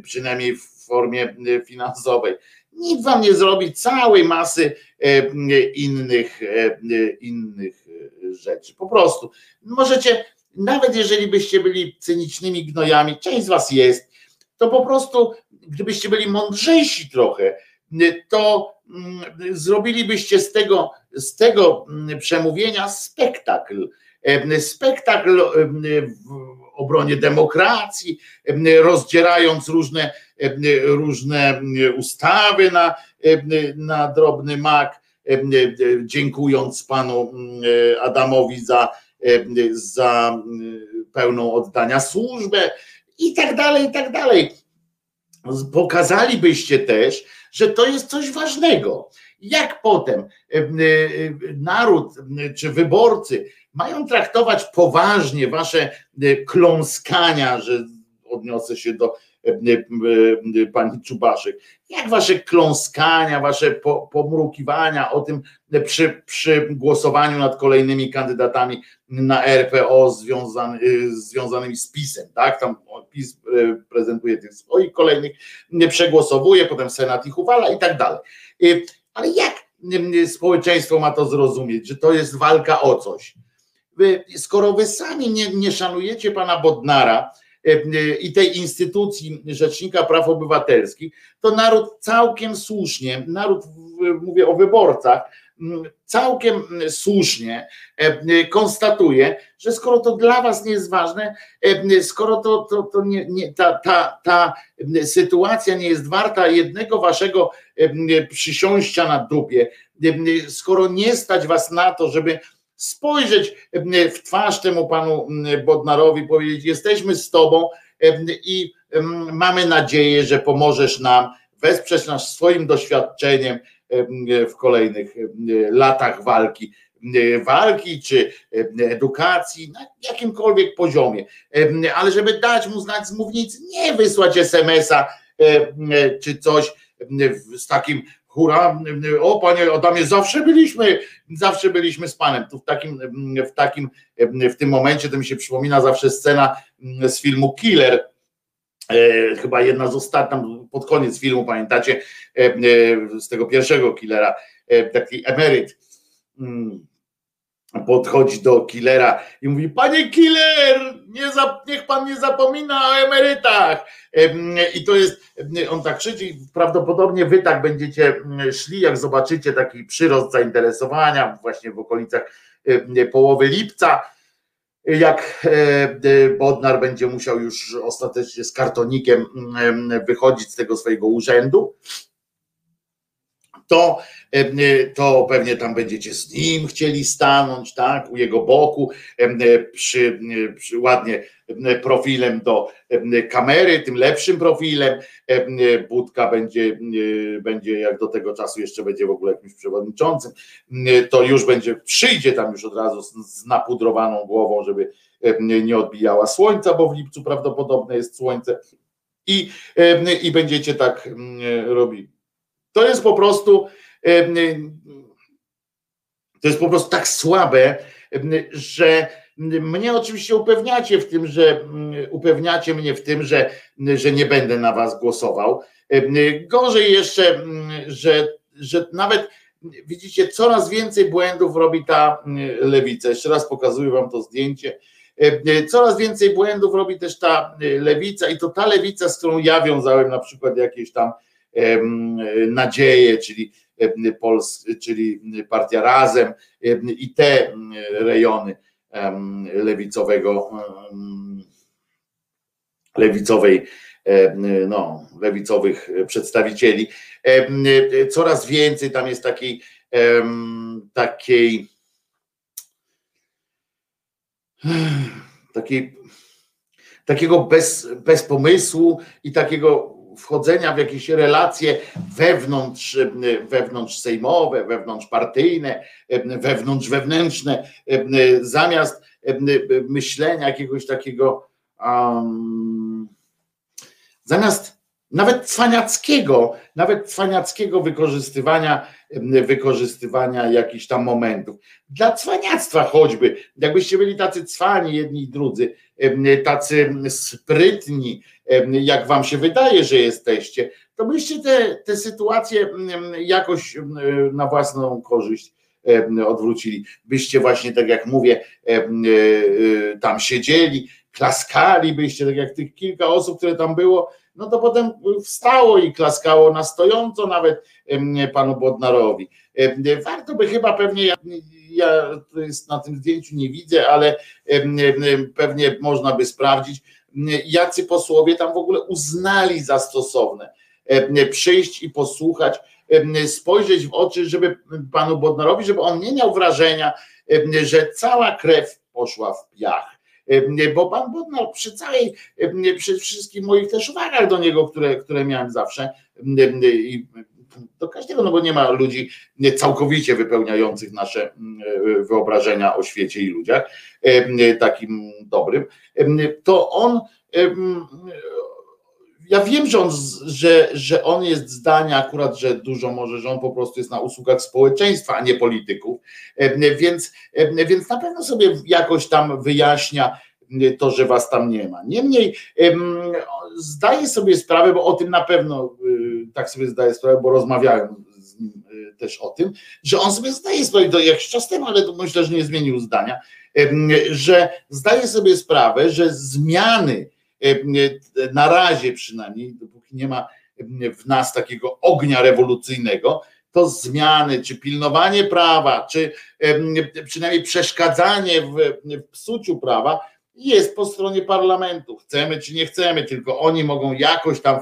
przynajmniej w formie e, finansowej. Nic wam nie zrobi całej masy e, innych, e, innych rzeczy. Po prostu możecie, nawet jeżeli byście byli cynicznymi gnojami, część z was jest, to po prostu, gdybyście byli mądrzejsi trochę, to mm, zrobilibyście z tego, z tego mm, przemówienia spektakl. Spektakl obronie demokracji, rozdzierając różne, różne ustawy na, na drobny mak, dziękując panu Adamowi za, za pełną oddania służbę i tak dalej, i tak dalej. Pokazalibyście też, że to jest coś ważnego. Jak potem naród czy wyborcy mają traktować poważnie wasze e, kląskania, że odniosę się do e, e, pani Czubaszek, jak wasze kląskania, wasze pomrukiwania o tym przy, przy głosowaniu nad kolejnymi kandydatami na RPO związany, związanymi z PiSem, tak? Tam PiS prezentuje tych swoich kolejnych, przegłosowuje, potem Senat ich uwala i tak dalej. Ale jak społeczeństwo ma to zrozumieć, że to jest walka o coś? Skoro wy sami nie, nie szanujecie pana Bodnara e, e, i tej instytucji Rzecznika Praw Obywatelskich, to naród całkiem słusznie, naród, mówię o wyborcach, całkiem słusznie e, konstatuje, że skoro to dla was nie jest ważne, skoro to, to, to nie, nie, ta, ta, ta sytuacja nie jest warta jednego waszego przysiąścia na dupie, skoro nie stać was na to, żeby spojrzeć w twarz temu panu Bodnarowi, powiedzieć: Jesteśmy z tobą i mamy nadzieję, że pomożesz nam, wesprzeć nas swoim doświadczeniem w kolejnych latach walki walki czy edukacji, na jakimkolwiek poziomie, ale żeby dać mu znać z mównicy, nie wysłać SMS-a czy coś z takim hura, o panie Adamie, zawsze byliśmy, zawsze byliśmy z panem. Tu w takim, w takim, w tym momencie to mi się przypomina zawsze scena z filmu Killer, e, chyba jedna z ostatnich, pod koniec filmu, pamiętacie, e, z tego pierwszego killera, e, taki emeryt, mm, podchodzi do killera i mówi: Panie killer, nie za, niech pan nie zapomina o emerytach. I to jest, on tak krzyczy, prawdopodobnie wy tak będziecie szli, jak zobaczycie taki przyrost zainteresowania właśnie w okolicach połowy lipca. Jak Bodnar będzie musiał już ostatecznie z kartonikiem wychodzić z tego swojego urzędu, to, e, to pewnie tam będziecie z nim chcieli stanąć, tak, u jego boku, e, przy, e, przy ładnie profilem do kamery, tym lepszym profilem. Budka będzie, będzie jak do tego czasu jeszcze będzie w ogóle jakimś przewodniczącym, to już będzie, przyjdzie tam już od razu z, z napudrowaną głową, żeby nie odbijała słońca, bo w lipcu prawdopodobne jest słońce i, i będziecie tak robili. To jest po prostu to jest po prostu tak słabe, że mnie oczywiście upewniacie w tym, że upewniacie mnie w tym, że, że nie będę na was głosował. Gorzej jeszcze, że, że nawet widzicie, coraz więcej błędów robi ta lewica. Jeszcze raz pokazuję wam to zdjęcie. Coraz więcej błędów robi też ta lewica i to ta lewica, z którą ja wiązałem na przykład jakieś tam nadzieję, czyli, Pols, czyli Partia Razem i te rejony lewicowego, lewicowej, no, lewicowych przedstawicieli. Coraz więcej tam jest takiej, takiej, takiej takiego bez, bez pomysłu i takiego wchodzenia w jakieś relacje wewnątrz, wewnątrz sejmowe, wewnątrz partyjne, wewnątrz wewnętrzne, zamiast myślenia jakiegoś takiego um, zamiast nawet cwaniackiego, nawet cwaniackiego wykorzystywania, wykorzystywania jakichś tam momentów. Dla cwaniactwa choćby, jakbyście byli tacy cwani jedni i drudzy, tacy sprytni, jak wam się wydaje, że jesteście, to byście te, te sytuacje jakoś na własną korzyść odwrócili. Byście właśnie, tak jak mówię, e, e, tam siedzieli, klaskali byście, tak jak tych kilka osób, które tam było, no to potem wstało i klaskało na stojąco nawet panu Bodnarowi. Warto by chyba pewnie, ja, ja na tym zdjęciu nie widzę, ale pewnie można by sprawdzić, jacy posłowie tam w ogóle uznali za stosowne przyjść i posłuchać, spojrzeć w oczy, żeby panu Bodnarowi, żeby on nie miał wrażenia, że cała krew poszła w piach bo Pan Bodnar przy całej, przy wszystkich moich też uwagach do niego, które, które miałem zawsze i do każdego, no bo nie ma ludzi całkowicie wypełniających nasze wyobrażenia o świecie i ludziach, takim dobrym, to on ja wiem, że on, że, że on jest zdania akurat, że dużo może, że on po prostu jest na usługach społeczeństwa, a nie polityków, więc, więc na pewno sobie jakoś tam wyjaśnia to, że was tam nie ma. Niemniej zdaję sobie sprawę, bo o tym na pewno tak sobie zdaję sprawę, bo rozmawiałem z nim też o tym, że on sobie zdaje sprawę, do jakiś czas temu, ale to myślę, że nie zmienił zdania, że zdaje sobie sprawę, że zmiany na razie przynajmniej, dopóki nie ma w nas takiego ognia rewolucyjnego, to zmiany, czy pilnowanie prawa, czy przynajmniej przeszkadzanie w, w psuciu prawa jest po stronie parlamentu. Chcemy czy nie chcemy, tylko oni mogą jakoś tam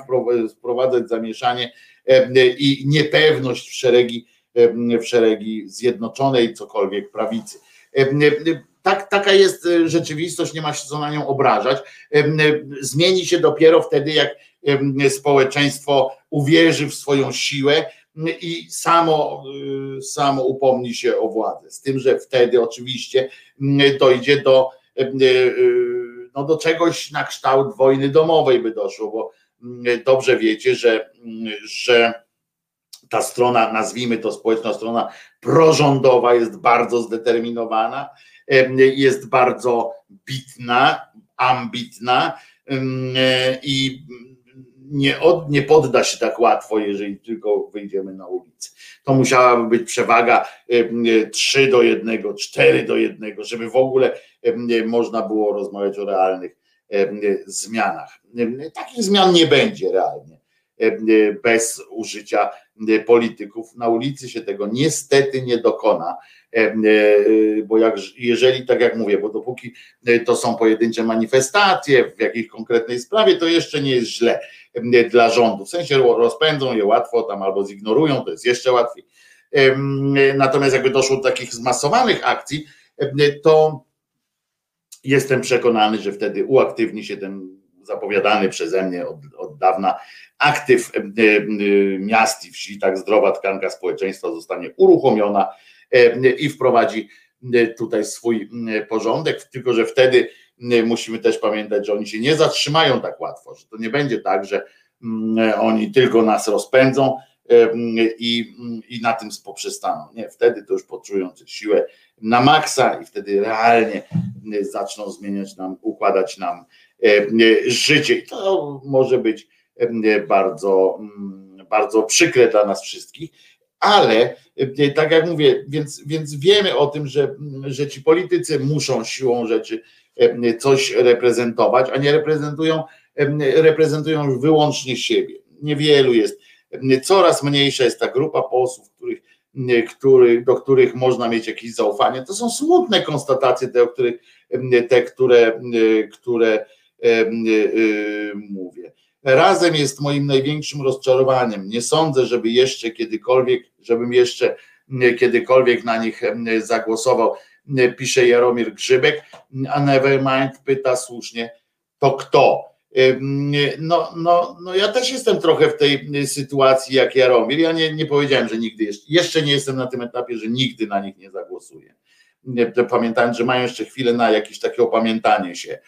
wprowadzać zamieszanie i niepewność w szeregi, w szeregi zjednoczonej cokolwiek prawicy tak, taka jest e, rzeczywistość, nie ma się co na nią obrażać. E, zmieni się dopiero wtedy, jak społeczeństwo uwierzy w swoją siłę i samo, e, samo upomni się o władzę. Z tym, że wtedy oczywiście dojdzie do, no do czegoś na kształt wojny domowej by doszło, bo dobrze wiecie, że, że ta strona, nazwijmy to społeczna strona prorządowa jest bardzo zdeterminowana jest bardzo bitna, ambitna i nie, od, nie podda się tak łatwo, jeżeli tylko wyjdziemy na ulicę. to musiałaby być przewaga 3 do 1, 4 do 1, żeby w ogóle można było rozmawiać o realnych zmianach. Takich zmian nie będzie realnie bez użycia polityków. Na ulicy się tego niestety nie dokona, bo jak, jeżeli, tak jak mówię, bo dopóki to są pojedyncze manifestacje w jakiejś konkretnej sprawie, to jeszcze nie jest źle dla rządu. W sensie rozpędzą je łatwo tam albo zignorują, to jest jeszcze łatwiej. Natomiast jakby doszło do takich zmasowanych akcji, to jestem przekonany, że wtedy uaktywni się ten zapowiadany przeze mnie od, od dawna aktyw miast i wsi, tak zdrowa tkanka społeczeństwa zostanie uruchomiona i wprowadzi tutaj swój porządek, tylko że wtedy musimy też pamiętać, że oni się nie zatrzymają tak łatwo, że to nie będzie tak, że oni tylko nas rozpędzą i, i na tym poprzestaną. Nie, wtedy to już poczują siłę na maksa i wtedy realnie zaczną zmieniać nam, układać nam życie. I to może być bardzo, bardzo przykre dla nas wszystkich, ale tak jak mówię, więc, więc wiemy o tym, że, że ci politycy muszą siłą rzeczy coś reprezentować, a nie reprezentują, reprezentują już wyłącznie siebie. Niewielu jest, coraz mniejsza jest ta grupa posłów, których, który, do których można mieć jakieś zaufanie. To są smutne konstatacje, te, o których, te które, które mówię. Razem jest moim największym rozczarowaniem. Nie sądzę, żeby jeszcze kiedykolwiek, żebym jeszcze kiedykolwiek na nich zagłosował pisze Jaromir Grzybek, a Nevermind pyta słusznie, to kto? No, no, no ja też jestem trochę w tej sytuacji jak Jaromir. Ja nie, nie powiedziałem, że nigdy jeszcze, jeszcze nie jestem na tym etapie, że nigdy na nich nie zagłosuję. Pamiętając, że mają jeszcze chwilę na jakieś takie opamiętanie się,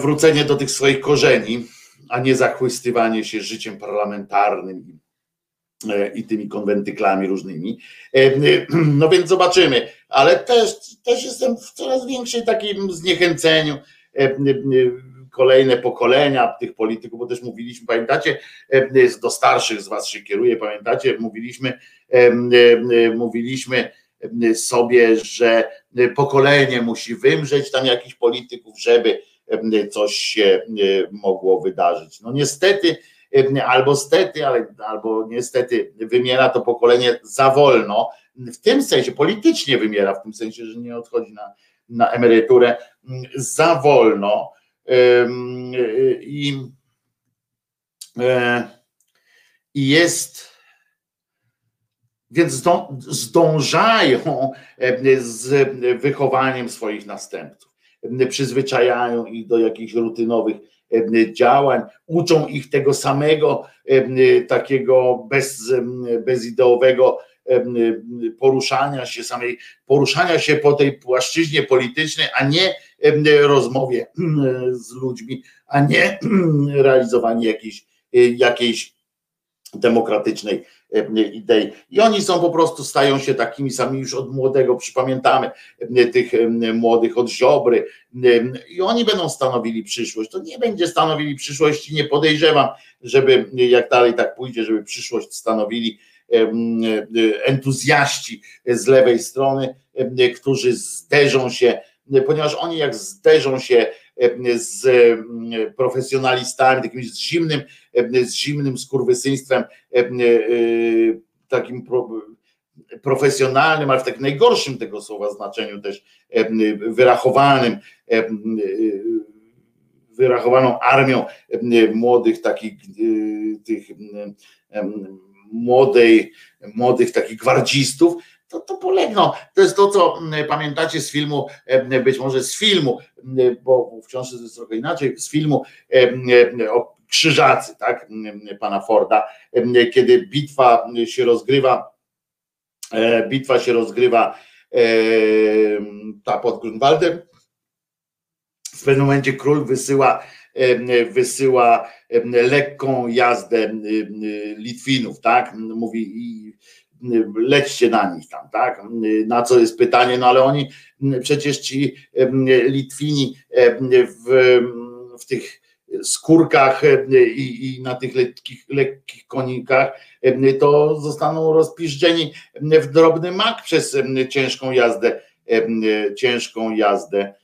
wrócenie do tych swoich korzeni, a nie zachwystywanie się życiem parlamentarnym E, i tymi konwentyklami różnymi. E, e, no więc zobaczymy, ale też, też jestem w coraz większej takim zniechęceniu. Kolejne pokolenia tych polityków, bo też mówiliśmy, pamiętacie, do starszych z Was się kieruje, pamiętacie, mówiliśmy, mówiliśmy sobie, że pokolenie musi wymrzeć tam jakichś polityków, żeby coś się mogło wydarzyć. No niestety, albo stety, ale, albo niestety wymiera to pokolenie za wolno, w tym sensie politycznie wymiera, w tym sensie, że nie odchodzi na, na emeryturę za wolno. I, e, i jest więc zdążają z wychowaniem swoich następców, przyzwyczajają ich do jakichś rutynowych działań, uczą ich tego samego takiego bez, bezideowego poruszania się, samej poruszania się po tej płaszczyźnie politycznej, a nie rozmowie z ludźmi, a nie realizowanie jakiejś, jakiejś demokratycznej idei. I oni są po prostu, stają się takimi sami już od młodego, przypamiętamy tych młodych od Ziobry i oni będą stanowili przyszłość. To nie będzie stanowili przyszłości, nie podejrzewam, żeby jak dalej tak pójdzie, żeby przyszłość stanowili entuzjaści z lewej strony, którzy zderzą się, ponieważ oni jak zderzą się z profesjonalistami, takim z zimnym, z zimnym skurwysyństwem, takim profesjonalnym, ale w takim najgorszym tego słowa znaczeniu też wyrachowanym, wyrachowaną armią młodych takich tych młodej, młodych takich gwardzistów, to, to polegną. To jest to, co mm, pamiętacie z filmu, być może z filmu, bo wciąż jest trochę inaczej, z filmu o Krzyżacy, tak, pana Forda, kiedy bitwa się rozgrywa, e, bitwa się rozgrywa ta pod Grunwaldem, w pewnym momencie król wysyła, wysyła lekką jazdę Litwinów, tak? Mówi, lećcie na nich tam, tak? Na co jest pytanie, no ale oni przecież ci Litwini w, w tych skórkach i, i na tych lekkich, lekkich konikach, to zostaną rozpiżdżeni w drobny mak przez ciężką jazdę, ciężką jazdę,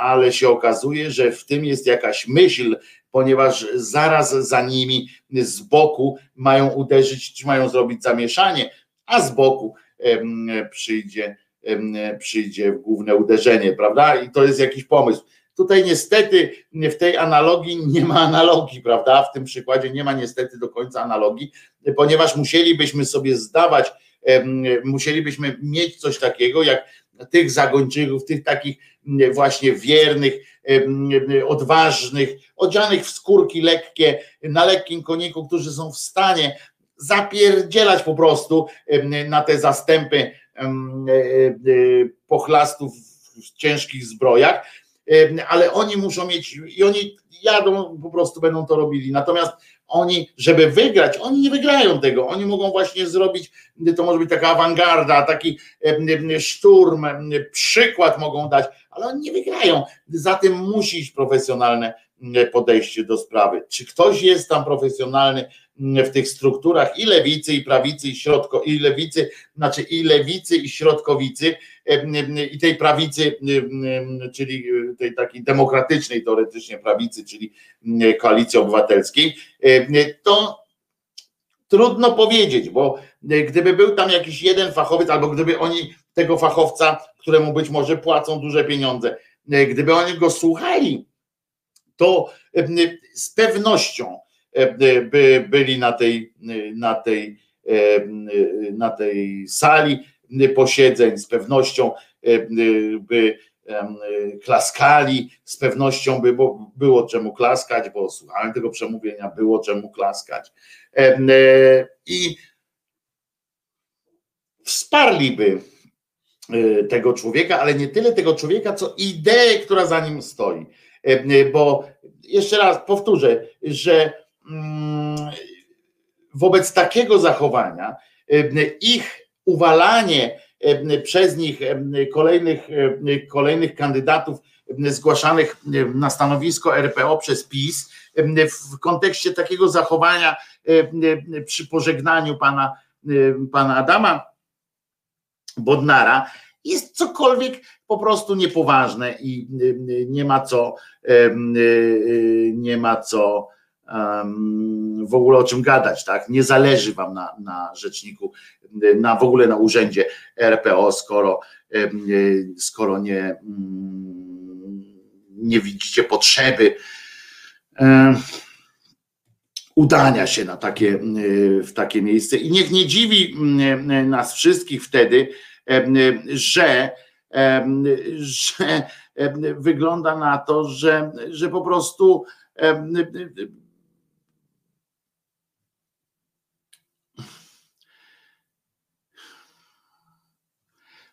ale się okazuje, że w tym jest jakaś myśl, ponieważ zaraz za nimi z boku mają uderzyć, czy mają zrobić zamieszanie, a z boku przyjdzie, przyjdzie główne uderzenie, prawda? I to jest jakiś pomysł. Tutaj niestety w tej analogii nie ma analogii, prawda? W tym przykładzie nie ma niestety do końca analogii, ponieważ musielibyśmy sobie zdawać, musielibyśmy mieć coś takiego jak tych zagończyków, tych takich właśnie wiernych, odważnych, odzianych w skórki lekkie, na lekkim koniku, którzy są w stanie zapierdzielać po prostu na te zastępy e, e, pochlastów w ciężkich zbrojach, ale oni muszą mieć i oni jadą, po prostu będą to robili. Natomiast oni, żeby wygrać, oni nie wygrają tego. Oni mogą właśnie zrobić, to może być taka awangarda, taki szturm, przykład mogą dać, ale oni nie wygrają. Za tym musi iść profesjonalne podejście do sprawy. Czy ktoś jest tam profesjonalny w tych strukturach i lewicy, i prawicy, i środko, i lewicy, znaczy i lewicy, i środkowicy, i tej prawicy, czyli tej takiej demokratycznej teoretycznie prawicy, czyli koalicji obywatelskiej, to trudno powiedzieć, bo gdyby był tam jakiś jeden fachowiec, albo gdyby oni tego fachowca, któremu być może płacą duże pieniądze, gdyby oni go słuchali, to z pewnością by byli na tej, na tej, na tej sali posiedzeń, z pewnością by klaskali, z pewnością by bo było czemu klaskać, bo słuchałem tego przemówienia, było czemu klaskać. I wsparliby tego człowieka, ale nie tyle tego człowieka, co ideę, która za nim stoi. Bo jeszcze raz powtórzę, że mm, wobec takiego zachowania ich uwalanie przez nich kolejnych, kolejnych kandydatów zgłaszanych na stanowisko RPO przez PiS w kontekście takiego zachowania przy pożegnaniu pana, pana Adama Bodnara jest cokolwiek po prostu niepoważne i nie ma co nie ma co w ogóle o czym gadać, tak? Nie zależy wam na, na rzeczniku, na w ogóle na urzędzie RPO, skoro, skoro nie, mm, nie widzicie potrzeby udania się na takie, w takie miejsce. I niech nie dziwi nas wszystkich wtedy, że, że wygląda na to, że, że po prostu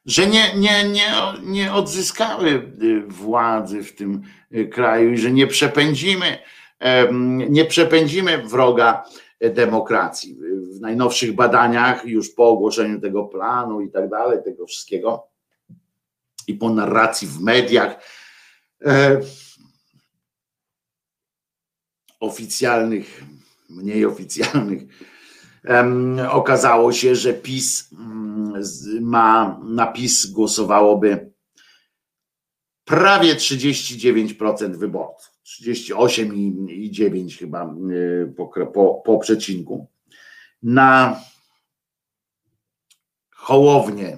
że nie, nie, nie, nie odzyskały władzy w tym y, kraju i że nie przepędzimy, nie przepędzimy wroga demokracji. W najnowszych badaniach, już po ogłoszeniu tego planu i tak dalej, tego wszystkiego i po narracji w mediach e, oficjalnych, mniej oficjalnych, okazało się, że PiS mm, ma, na PiS głosowałoby prawie 39% wyborców. 38,9 chyba y, po, po, po przecinku. Na Hołownię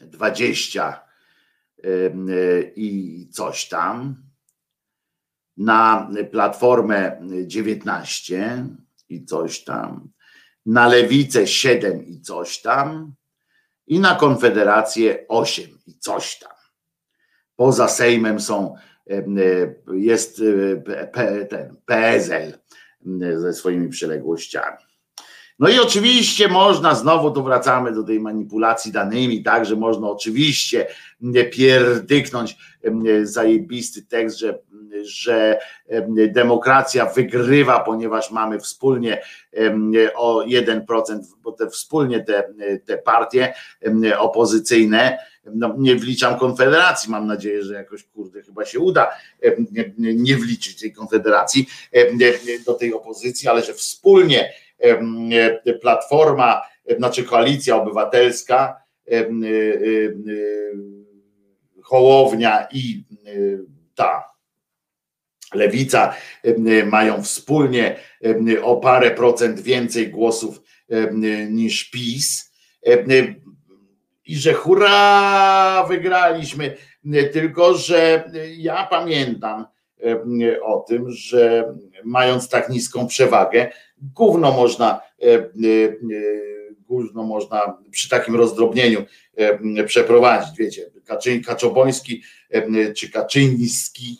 20 y, i coś tam. Na Platformę 19 i coś tam na lewicę 7 i coś tam i na konfederację 8 i coś tam. Poza Sejmem są, e, jest e, ten PSL ze swoimi przyległościami. No i oczywiście można, znowu tu wracamy do tej manipulacji danymi, tak, że można oczywiście pierdyknąć zajebisty tekst, że że demokracja wygrywa, ponieważ mamy wspólnie o 1%, bo te wspólnie te, te partie opozycyjne no, nie wliczam Konfederacji, mam nadzieję, że jakoś kurde chyba się uda nie, nie wliczyć tej Konfederacji do tej opozycji, ale że wspólnie Platforma, znaczy Koalicja Obywatelska, Hołownia i ta Lewica mają wspólnie o parę procent więcej głosów niż PiS i że hurra, wygraliśmy. Tylko, że ja pamiętam o tym, że mając tak niską przewagę, gówno można, gówno można przy takim rozdrobnieniu przeprowadzić. Wiecie, Kaczy, Kaczoboński czy Kaczyński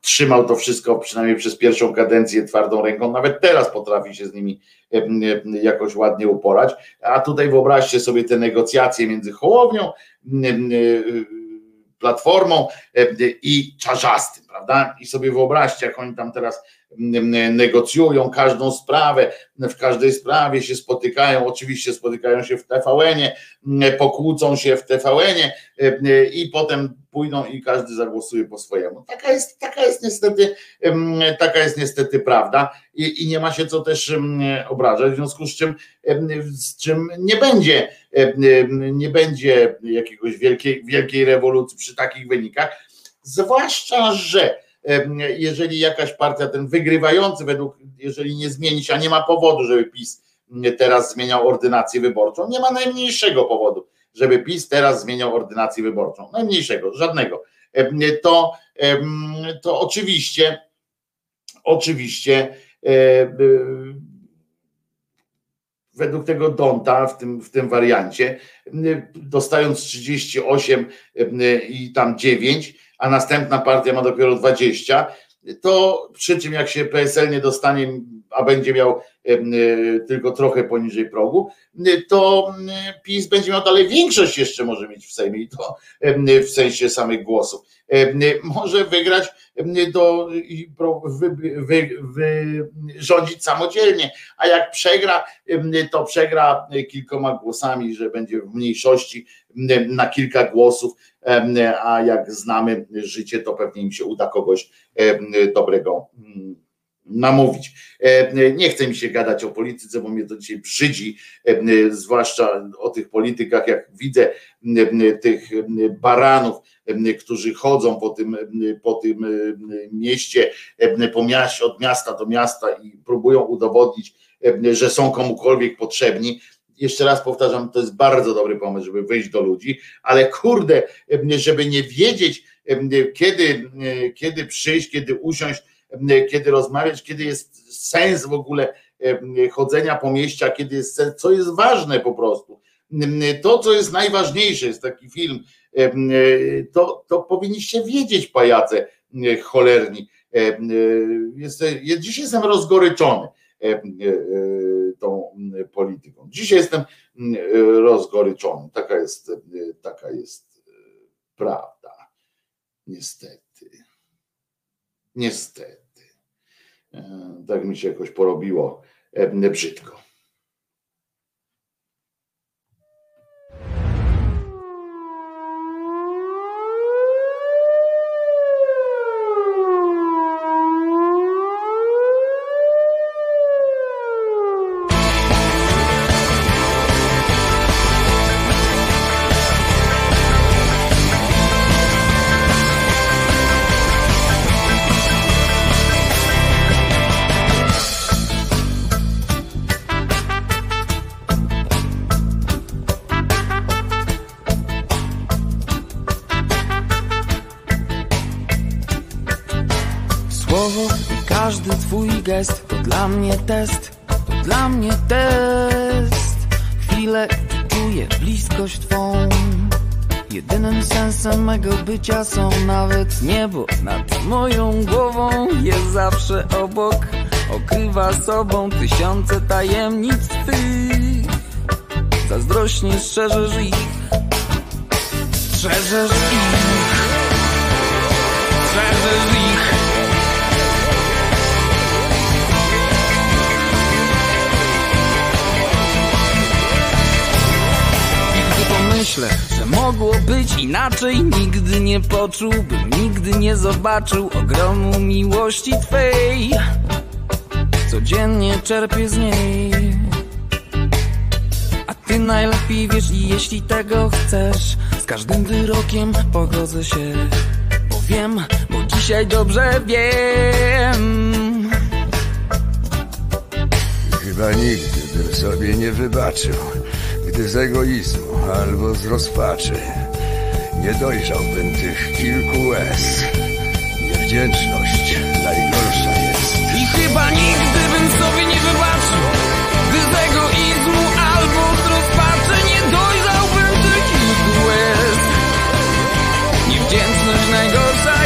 trzymał to wszystko przynajmniej przez pierwszą kadencję twardą ręką, nawet teraz potrafi się z nimi jakoś ładnie uporać, a tutaj wyobraźcie sobie te negocjacje między Hołownią, Platformą i Czarzastym, prawda? I sobie wyobraźcie, jak oni tam teraz negocjują każdą sprawę, w każdej sprawie się spotykają, oczywiście spotykają się w TVN-ie, pokłócą się w TVN-ie i potem pójdą i każdy zagłosuje po swojemu. Taka jest, taka jest niestety, taka jest niestety prawda i, i nie ma się co też obrażać, w związku z czym, z czym nie będzie, nie będzie jakiegoś wielkiej, wielkiej rewolucji przy takich wynikach, zwłaszcza, że jeżeli jakaś partia, ten wygrywający według, jeżeli nie zmieni się, a nie ma powodu, żeby PiS teraz zmieniał ordynację wyborczą, nie ma najmniejszego powodu, żeby PiS teraz zmieniał ordynację wyborczą, najmniejszego, żadnego, to, to oczywiście, oczywiście e, według tego Donta w tym, w tym wariancie, dostając 38 i tam 9, a następna partia ma dopiero 20, to przy czym jak się PSL nie dostanie, a będzie miał tylko trochę poniżej progu, to PiS będzie miał dalej większość jeszcze może mieć w Sejmie i to w sensie samych głosów. Może wygrać do, wy, wy, wy, rządzić samodzielnie, a jak przegra, to przegra kilkoma głosami, że będzie w mniejszości na kilka głosów, a jak znamy życie, to pewnie im się uda kogoś dobrego mm, namówić. Nie chce mi się gadać o polityce, bo mnie to dzisiaj brzydzi, zwłaszcza o tych politykach, jak widzę tych baranów, którzy chodzą po tym, po tym mieście, po od miasta do miasta i próbują udowodnić, że są komukolwiek potrzebni. Jeszcze raz powtarzam, to jest bardzo dobry pomysł, żeby wyjść do ludzi, ale kurde, żeby nie wiedzieć, kiedy, kiedy przyjść, kiedy usiąść, kiedy rozmawiać, kiedy jest sens w ogóle chodzenia po mieście, kiedy jest sens, co jest ważne po prostu. To, co jest najważniejsze, jest taki film, to, to powinniście wiedzieć, pajace cholerni. Jest, dziś jestem rozgoryczony tą polityką. Dzisiaj jestem rozgoryczony. Taka jest, taka jest prawda. Niestety. Niestety. Tak mi się jakoś porobiło brzydko. Test, to dla mnie test. Chwilę czuję bliskość Twą. Jedynym sensem mego bycia są nawet niebo nad moją głową. Jest zawsze obok, okrywa sobą tysiące tajemnic Twych. Zazdrośnie strzeżesz ich, strzeżesz ich, strzeżesz ich. Myślę, że mogło być inaczej. Nigdy nie poczułbym, nigdy nie zobaczył Ogromu miłości Twej. Codziennie czerpię z niej. A Ty najlepiej wiesz i jeśli tego chcesz Z każdym wyrokiem pogodzę się Bo wiem, bo dzisiaj dobrze wiem. Chyba nigdy bym sobie nie wybaczył, z egoizmu albo z rozpaczy nie dojrzałbym tych kilku łez. Niewdzięczność najgorsza jest. I chyba nigdy bym sobie nie wybaczył Gdy z egoizmu albo z rozpaczy Nie dojrzałbym tych kilku łez Niewdzięczność najgorsza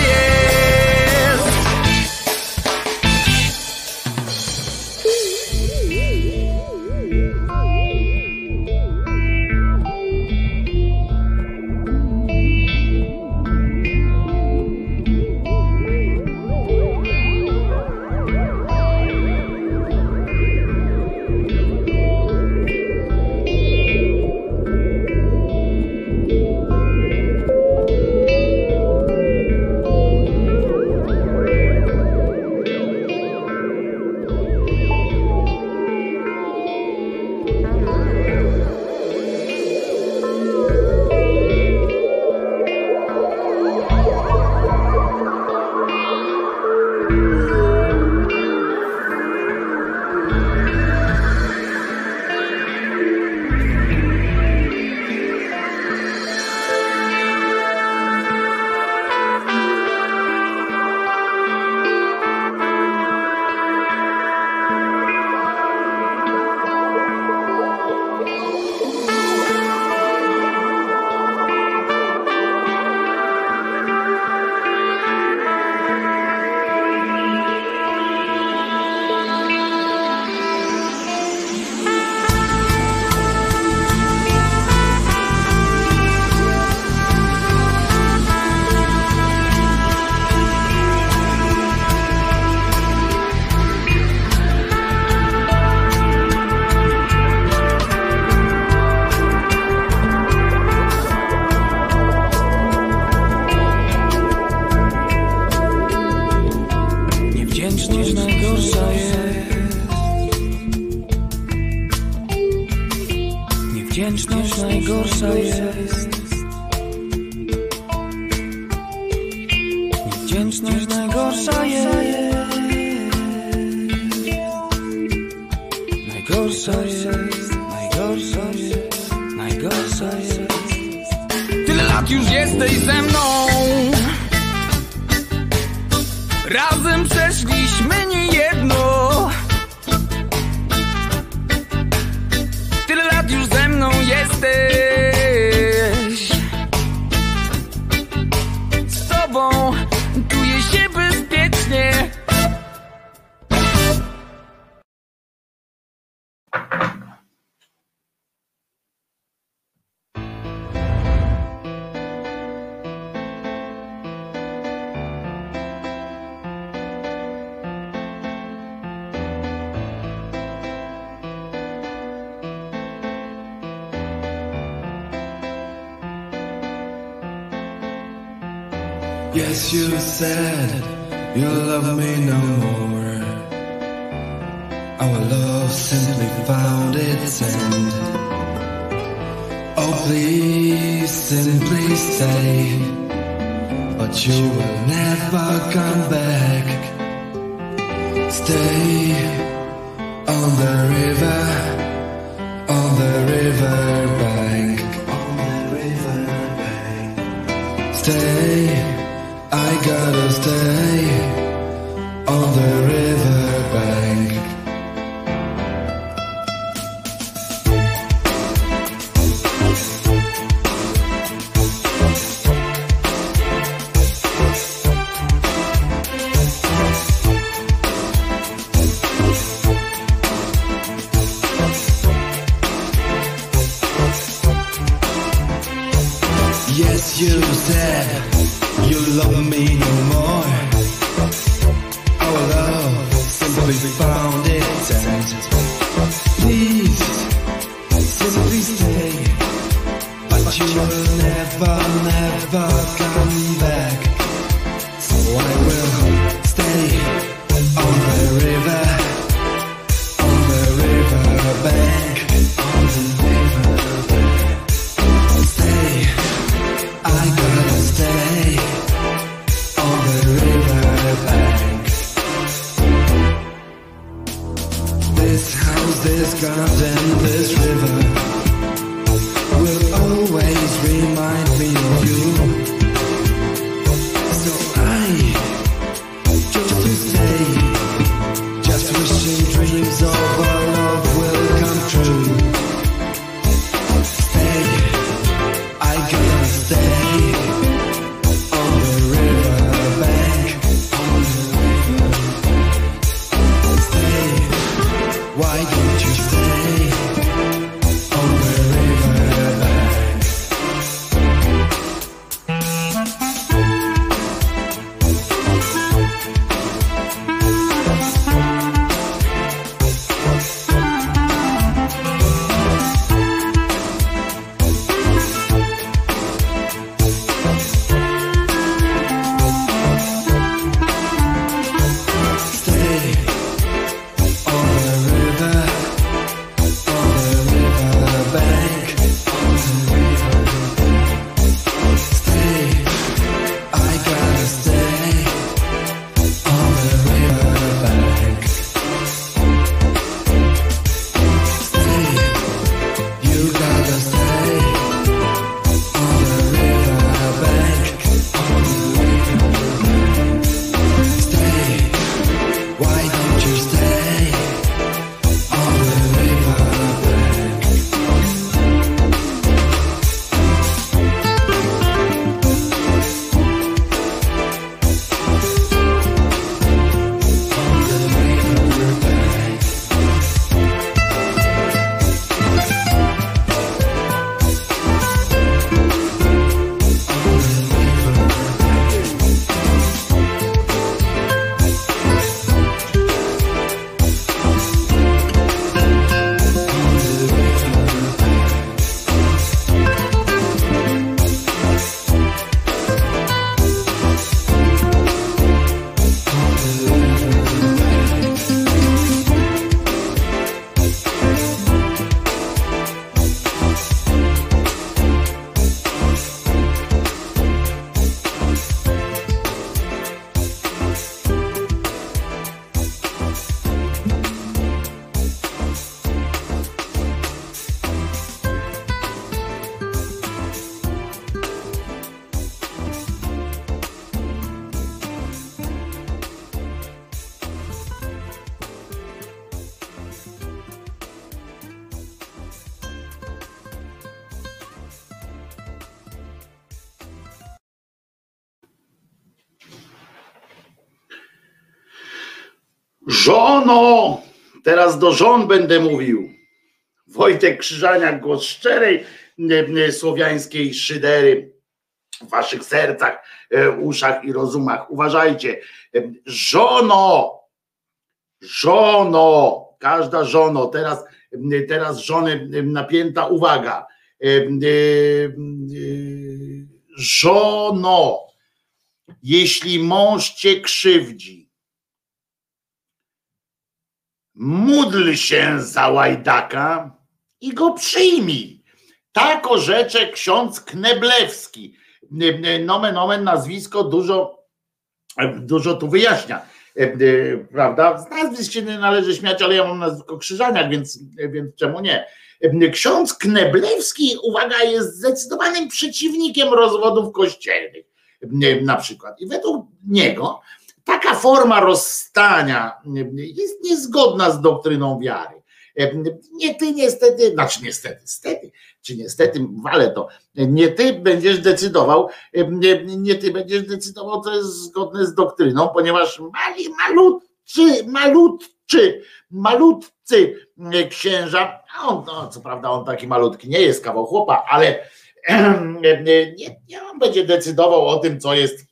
Please, simply stay. But you will never, never come back. So I will stay Teraz do żon będę mówił. Wojtek Krzyżaniak, głos szczerej e, e, słowiańskiej szydery w waszych sercach, e, uszach i rozumach. Uważajcie. Żono! Żono! Każda żono, teraz, teraz żony napięta uwaga. Żono! Jeśli mąż cię krzywdzi, módl się za łajdaka i go przyjmij. Tak orzecze ksiądz Kneblewski. Nomen omen nazwisko dużo, dużo tu wyjaśnia. Prawda? Z nazwisk się nie należy śmiać, ale ja mam nazwisko Krzyżaniak, więc, więc czemu nie? Ksiądz Kneblewski, uwaga, jest zdecydowanym przeciwnikiem rozwodów kościelnych. Na przykład. I według niego taka forma rozstania jest niezgodna z doktryną wiary. Nie ty niestety, znaczy niestety, stety, czy niestety, ale to nie ty będziesz decydował, nie, nie ty będziesz decydował, co jest zgodne z doktryną, ponieważ mali, malutcy, malutczy, malutcy księża, on, no, co prawda on taki malutki nie jest kawał chłopa, ale nie, nie on będzie decydował o tym, co jest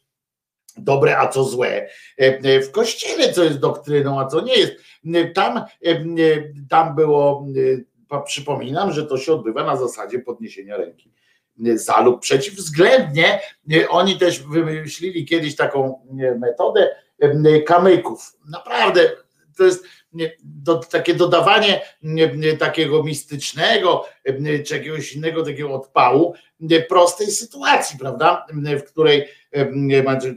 dobre, a co złe. W kościele, co jest doktryną, a co nie jest. Tam, tam było, przypominam, że to się odbywa na zasadzie podniesienia ręki. za lub przeciw. Względnie oni też wymyślili kiedyś taką metodę kamyków. Naprawdę to jest do, takie dodawanie takiego mistycznego czy jakiegoś innego takiego odpału prostej sytuacji, prawda? W której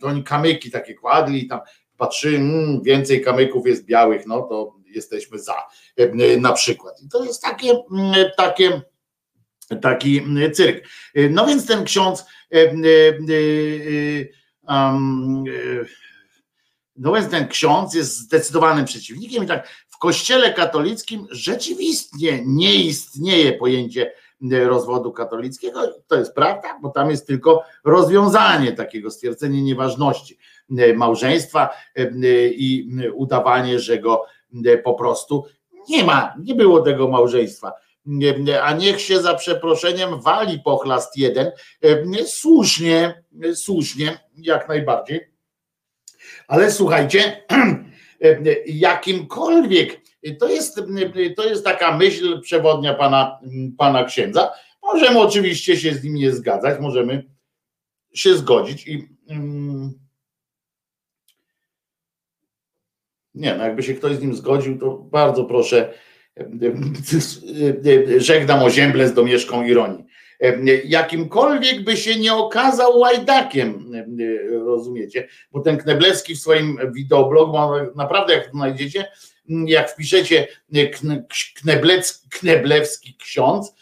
oni kamyki takie kładli i tam patrzy, mm, więcej kamyków jest białych, no to jesteśmy za na przykład. I to jest takie, takie taki cyrk. No więc ten ksiądz um, no więc ten ksiądz jest zdecydowanym przeciwnikiem i tak w kościele katolickim rzeczywiście nie istnieje pojęcie e, rozwodu katolickiego. To jest prawda, bo tam jest tylko rozwiązanie takiego, stwierdzenie nieważności e, małżeństwa e, i udawanie, że go po prostu nie ma, nie było tego małżeństwa. A niech się za przeproszeniem wali pochlast jeden, słusznie, słusznie, jak najbardziej ale słuchajcie, jakimkolwiek, to jest, to jest taka myśl przewodnia pana, pana księdza. Możemy oczywiście się z nim nie zgadzać, możemy się zgodzić i mm, nie, no jakby się ktoś z nim zgodził, to bardzo proszę, żegnam o z domieszką ironii jakimkolwiek by się nie okazał łajdakiem, rozumiecie? Bo ten Kneblewski w swoim wideoblog, naprawdę jak znajdziecie, jak wpiszecie Kneblec, Kneblewski ksiądz,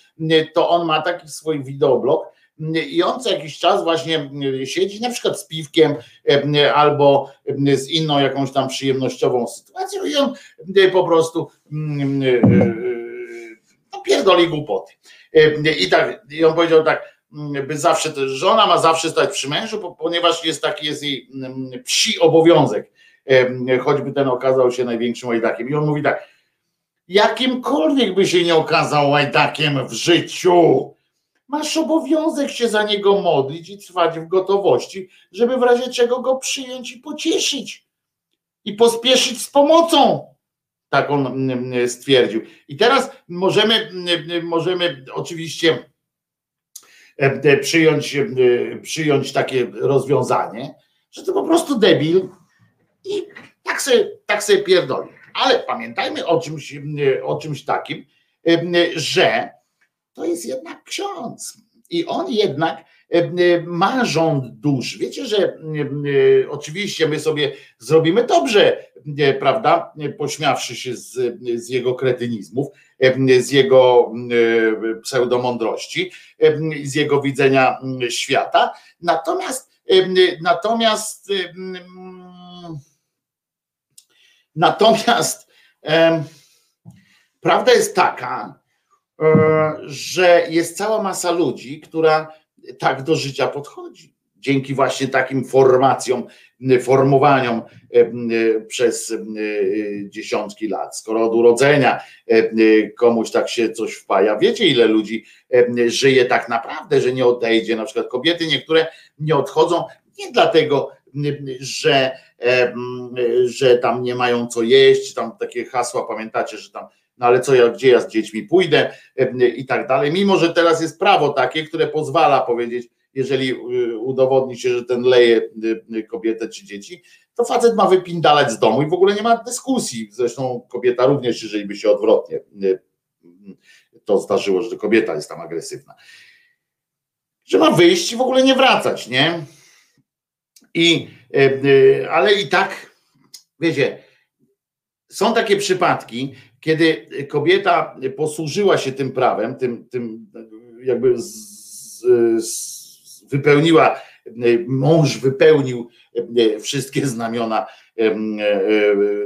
to on ma taki swój wideoblog i on co jakiś czas właśnie siedzi na przykład z piwkiem albo z inną jakąś tam przyjemnościową sytuacją i on po prostu no, pierdoli głupoty. I tak, i on powiedział tak, by zawsze, żona ma zawsze stać przy mężu, ponieważ jest taki jest jej mm, psi obowiązek, choćby ten okazał się największym łajdakiem. I on mówi tak, jakimkolwiek by się nie okazał łajdakiem w życiu, masz obowiązek się za niego modlić i trwać w gotowości, żeby w razie czego go przyjąć i pocieszyć i pospieszyć z pomocą. Tak on mm, mm, stwierdził. I teraz możemy, mm, możemy oczywiście e, e, przyjąć, e, przyjąć takie rozwiązanie, że to po prostu debil i tak sobie, tak sobie pierdoli. Ale pamiętajmy o czymś, o czymś takim, że to jest jednak ksiądz. I on jednak ma rząd dusz. Wiecie, że oczywiście my sobie zrobimy dobrze, prawda, pośmiawszy się z, z jego kretynizmów, z jego pseudomądrości, z jego widzenia świata. Natomiast natomiast natomiast prawda jest taka, e, że jest cała masa ludzi, która tak do życia podchodzi. Dzięki właśnie takim formacjom, formowaniom przez dziesiątki lat. Skoro od urodzenia komuś tak się coś wpaja, wiecie ile ludzi żyje tak naprawdę, że nie odejdzie. Na przykład kobiety niektóre nie odchodzą nie dlatego, że, że tam nie mają co jeść, tam takie hasła, pamiętacie, że tam no ale co ja, gdzie ja z dziećmi pójdę i tak dalej. Mimo, że teraz jest prawo takie, które pozwala powiedzieć, jeżeli y, udowodni się, że ten leje y, y, kobietę czy dzieci, to facet ma wypindalać z domu i w ogóle nie ma dyskusji. Zresztą kobieta również, jeżeli by się odwrotnie to zdarzyło, że kobieta jest tam agresywna. Że ma wyjść i w ogóle nie wracać, nie? I, ale i tak, wiecie, są takie przypadki, kiedy kobieta posłużyła się tym prawem, tym, tym jakby z, z, wypełniła, mąż wypełnił wszystkie znamiona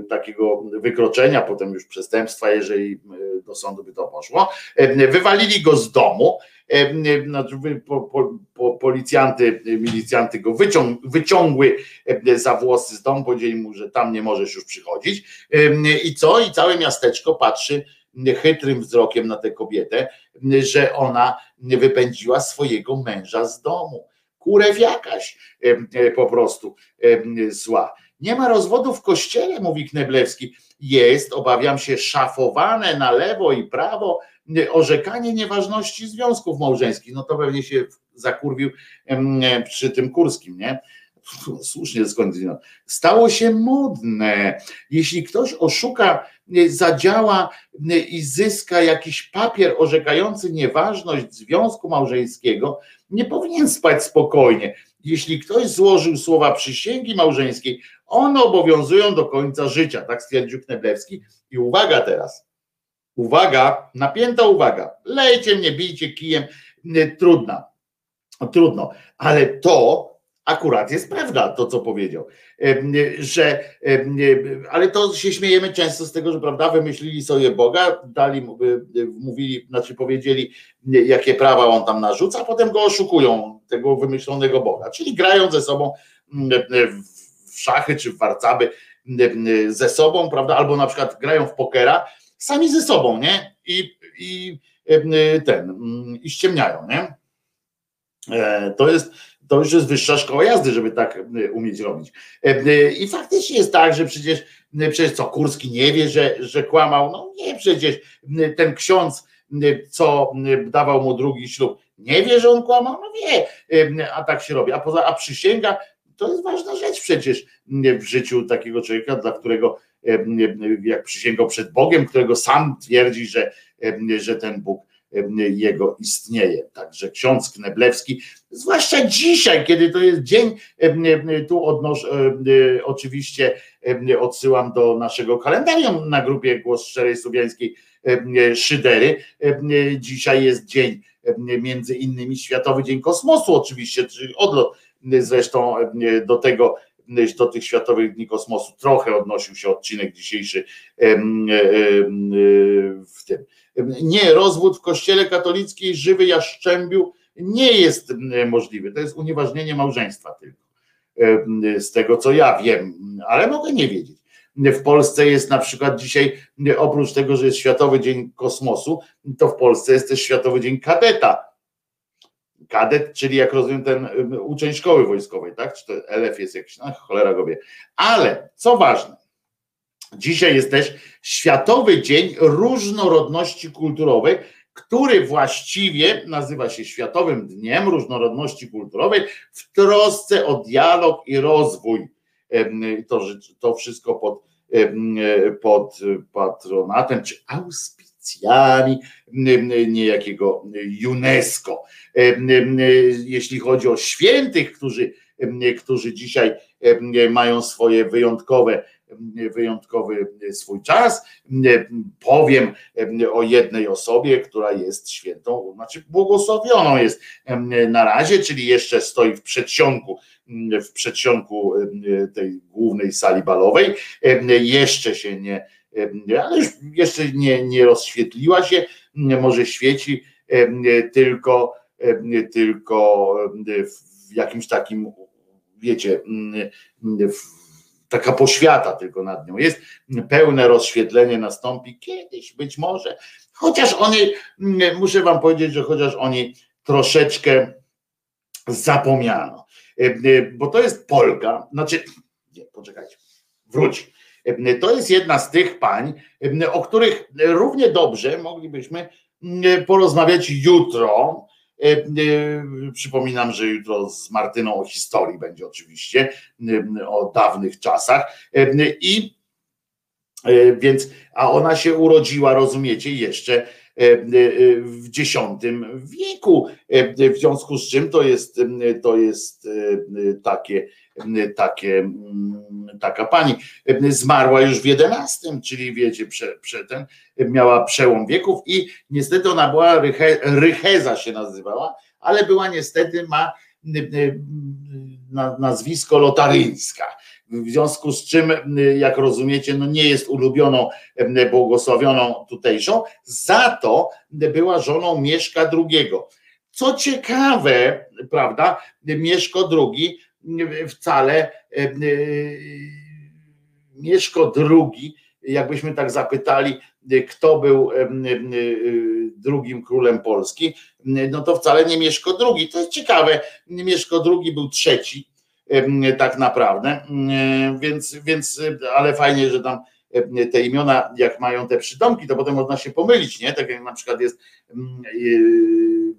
takiego wykroczenia, potem już przestępstwa, jeżeli do sądu by to poszło. Wywalili go z domu, po, po, po, policjanty, milicjanty go wyciąg, wyciągły za włosy z domu, powiedzieli mu, że tam nie możesz już przychodzić. I co? I całe miasteczko patrzy chytrym wzrokiem na tę kobietę, że ona wypędziła swojego męża z domu. Kurew jakaś po prostu zła. Nie ma rozwodu w kościele, mówi Kneblewski. Jest, obawiam się, szafowane na lewo i prawo orzekanie nieważności związków małżeńskich. No to pewnie się zakurwił przy tym Kurskim, nie? Słusznie skądinąd. Stało się modne. Jeśli ktoś oszuka, zadziała i zyska jakiś papier orzekający nieważność związku małżeńskiego, nie powinien spać spokojnie. Jeśli ktoś złożył słowa przysięgi małżeńskiej, one obowiązują do końca życia, tak stwierdził Kneblewski. I uwaga teraz, uwaga, napięta uwaga, lejcie mnie, bijcie kijem, trudno, trudno, ale to akurat jest prawda, to co powiedział, że, ale to się śmiejemy często z tego, że prawda, wymyślili sobie Boga, dali, mówili, znaczy powiedzieli, jakie prawa on tam narzuca, a potem go oszukują, tego wymyślonego Boga, czyli grają ze sobą w szachy czy w warcaby ze sobą, prawda, albo na przykład grają w pokera sami ze sobą, nie? I, i ten, i ściemniają, nie? E, to jest, to już jest wyższa szkoła jazdy, żeby tak umieć robić. E, I faktycznie jest tak, że przecież, przecież co, Kurski nie wie, że, że kłamał? No nie, przecież ten ksiądz, co dawał mu drugi ślub, nie wie, że on kłamał? No wie, a tak się robi. A, poza, a przysięga to jest ważna rzecz przecież w życiu takiego człowieka, dla którego jak przysięgał przed Bogiem, którego sam twierdzi, że, że ten Bóg jego istnieje. Także ksiądz Kneblewski, zwłaszcza dzisiaj, kiedy to jest dzień, tu odnoszę, oczywiście odsyłam do naszego kalendarium na grupie Głos Szczerej Słowiańskiej Szydery. Dzisiaj jest dzień między innymi Światowy Dzień Kosmosu oczywiście, czyli odlot zresztą do tego do tych Światowych Dni Kosmosu trochę odnosił się odcinek dzisiejszy w tym nie, rozwód w kościele katolickiej żywy Jaszczębiu nie jest możliwy. To jest unieważnienie małżeństwa tylko. Z tego co ja wiem, ale mogę nie wiedzieć. W Polsce jest na przykład dzisiaj, oprócz tego, że jest Światowy Dzień Kosmosu, to w Polsce jest też Światowy Dzień Kadeta. Kadet, czyli jak rozumiem ten uczeń szkoły wojskowej, tak? Czy to LF jest jakiś, cholera go wie. Ale co ważne, Dzisiaj jest też Światowy Dzień Różnorodności Kulturowej, który właściwie nazywa się Światowym Dniem Różnorodności Kulturowej w trosce o dialog i rozwój. To, to wszystko pod, pod patronatem czy auspicjami niejakiego UNESCO. Jeśli chodzi o świętych, którzy, którzy dzisiaj mają swoje wyjątkowe wyjątkowy swój czas. Powiem o jednej osobie, która jest świętą, znaczy błogosławioną jest na razie, czyli jeszcze stoi w przedsionku, w przedsionku tej głównej sali balowej. Jeszcze się nie, ale jeszcze nie, nie rozświetliła się, może świeci tylko, tylko w jakimś takim, wiecie, taka poświata tylko nad nią. Jest, pełne rozświetlenie nastąpi kiedyś, być może, chociaż oni, muszę wam powiedzieć, że chociaż oni troszeczkę zapomniano, bo to jest Polka, znaczy, nie, poczekajcie, wróć, to jest jedna z tych pań, o których równie dobrze moglibyśmy porozmawiać jutro, przypominam, że jutro z Martyną o historii będzie oczywiście, o dawnych czasach. I więc, a ona się urodziła, rozumiecie, jeszcze w X wieku, w związku z czym to jest, to jest takie, takie, mm, taka pani. Zmarła już w XI, czyli wiecie, prze, prze ten, miała przełom wieków i niestety ona była, Ryche, Rycheza się nazywała, ale była niestety, ma nazwisko lotaryńska w związku z czym, jak rozumiecie, no nie jest ulubioną, błogosławioną tutejszą, za to była żoną Mieszka II. Co ciekawe, prawda, Mieszko II wcale Mieszko II, jakbyśmy tak zapytali, kto był drugim królem Polski, no to wcale nie Mieszko II. To jest ciekawe, Mieszko II był trzeci, tak naprawdę. Więc, więc, ale fajnie, że tam te imiona, jak mają te przydomki, to potem można się pomylić, nie? Tak jak na przykład jest,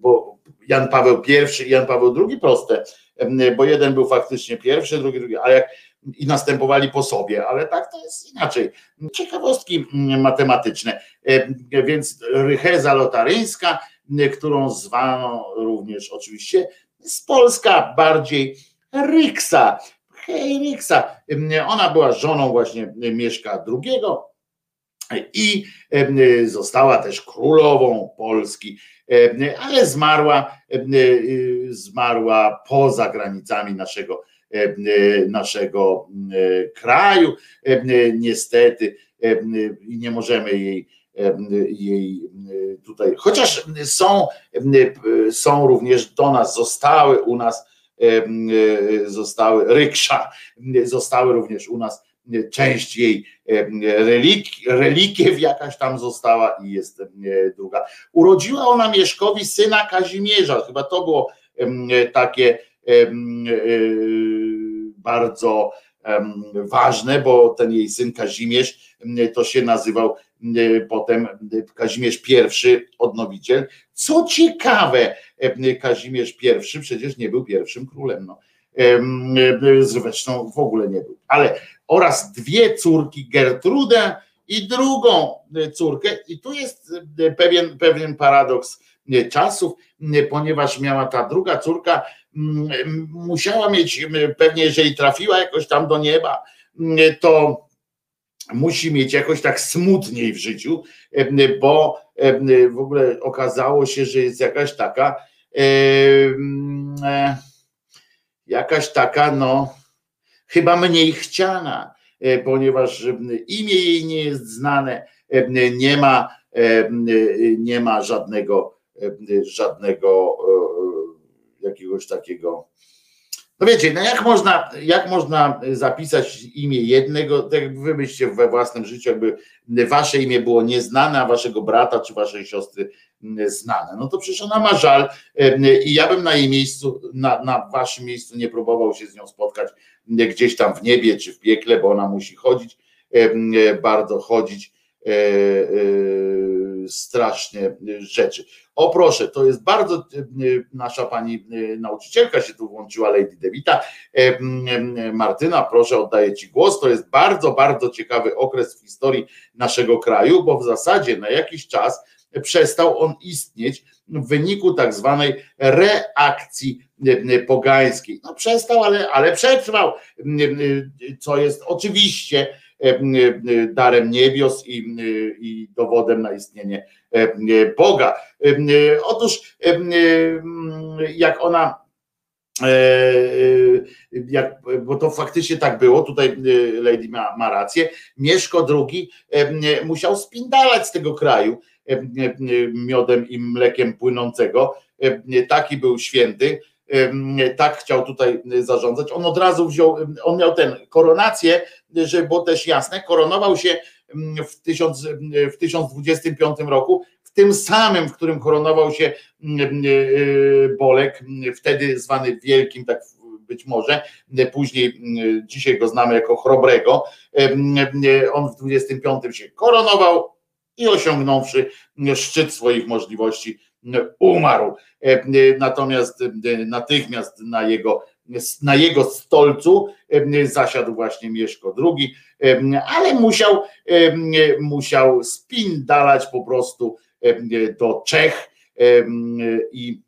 bo Jan Paweł I i Jan Paweł II proste, bo jeden był faktycznie pierwszy, drugi, drugi, ale jak i następowali po sobie, ale tak to jest inaczej. Ciekawostki matematyczne. Więc Rycheza Lotaryńska, którą zwano również oczywiście z Polska bardziej Ryksa. Hej, Ryksa. Ona była żoną właśnie Mieszka II i została też królową Polski, ale zmarła, zmarła poza granicami naszego, naszego kraju. Niestety nie możemy jej jej tutaj, chociaż są, są również do nas, zostały u nas, zostały ryksza, zostały również u nas część jej relik, relikiew jakaś tam została i jest druga. Urodziła ona Mieszkowi syna Kazimierza, chyba to było takie bardzo ważne, bo ten jej syn Kazimierz to się nazywał potem Kazimierz I, odnowiciel. Co ciekawe, Kazimierz I przecież nie był pierwszym królem. No. Zresztą w ogóle nie był. Ale oraz dwie córki, Gertrudę i drugą córkę. I tu jest pewien, pewien paradoks czasów, ponieważ miała ta druga córka, musiała mieć, pewnie jeżeli trafiła jakoś tam do nieba, to musi mieć jakoś tak smutniej w życiu, bo w ogóle okazało się, że jest jakaś taka e, jakaś taka, no chyba mniej chciana, e, ponieważ imię jej nie jest znane, nie ma, nie ma żadnego, żadnego e, jakiegoś takiego no wiecie, no jak można, jak można zapisać imię jednego, tak jak wy byście we własnym życiu, jakby wasze imię było nieznane, a waszego brata czy waszej siostry znane. No to przecież ona ma żal i ja bym na jej miejscu, na, na waszym miejscu nie próbował się z nią spotkać gdzieś tam w niebie czy w piekle, bo ona musi chodzić, bardzo chodzić e, e, strasznie rzeczy. O proszę, to jest bardzo, e, nasza pani e, nauczycielka się tu włączyła, Lady Devita. E, Martyna, proszę, oddaję Ci głos. To jest bardzo, bardzo ciekawy okres w historii naszego kraju, bo w zasadzie na jakiś czas przestał on istnieć w wyniku tak zwanej reakcji pogańskiej. No przestał, ale, ale przetrwał, co jest oczywiście darem niebios i, i dowodem na istnienie Boga. Otóż jak ona jak, bo to faktycznie tak było, tutaj Lady ma, ma rację, Mieszko II musiał spindalać z tego kraju miodem i mlekiem płynącego, taki był święty, tak chciał tutaj zarządzać. On od razu wziął, on miał ten koronację, żeby było też jasne, koronował się w, tysiąc, w 1025 roku, w tym samym, w którym koronował się Bolek, wtedy zwany Wielkim, tak być może, później dzisiaj go znamy jako Chrobrego. On w 25 się koronował i osiągnąwszy szczyt swoich możliwości, umarł. E, natomiast e, natychmiast na jego, na jego stolcu e, zasiadł właśnie Mieszko II, ale musiał, musiał spindalać po prostu do Czech i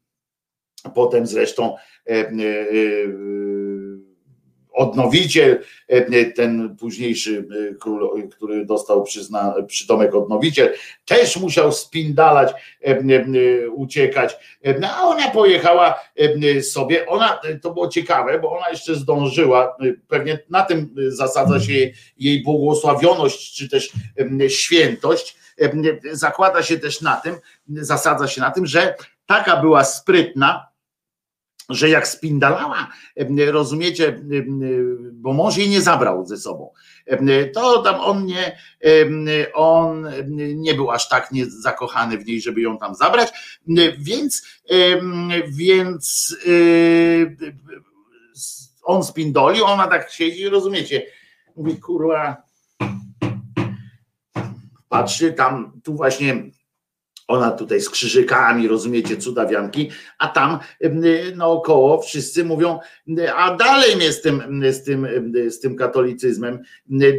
potem zresztą odnowiciel, e, ten późniejszy e, król, który dostał przyzna, przydomek odnowiciel, też musiał spindalać, e, uciekać, a ona pojechała sobie, ona, to było ciekawe, bo ona jeszcze zdążyła, pewnie na tym zasadza się jej błogosławioność, czy też świętość, zakłada się też na tym, zasadza się na tym, że taka była sprytna, że jak spindalała, rozumiecie, bo mąż jej nie zabrał ze sobą, to tam on nie, on nie był aż tak zakochany w niej, żeby ją tam zabrać, więc, więc on spindolił, ona tak siedzi, rozumiecie, mówi kurwa, patrzy tam, tu właśnie ona tutaj z krzyżykami, rozumiecie, cudawianki, a tam naokoło wszyscy mówią, a dalej mnie z tym, z tym, z tym katolicyzmem,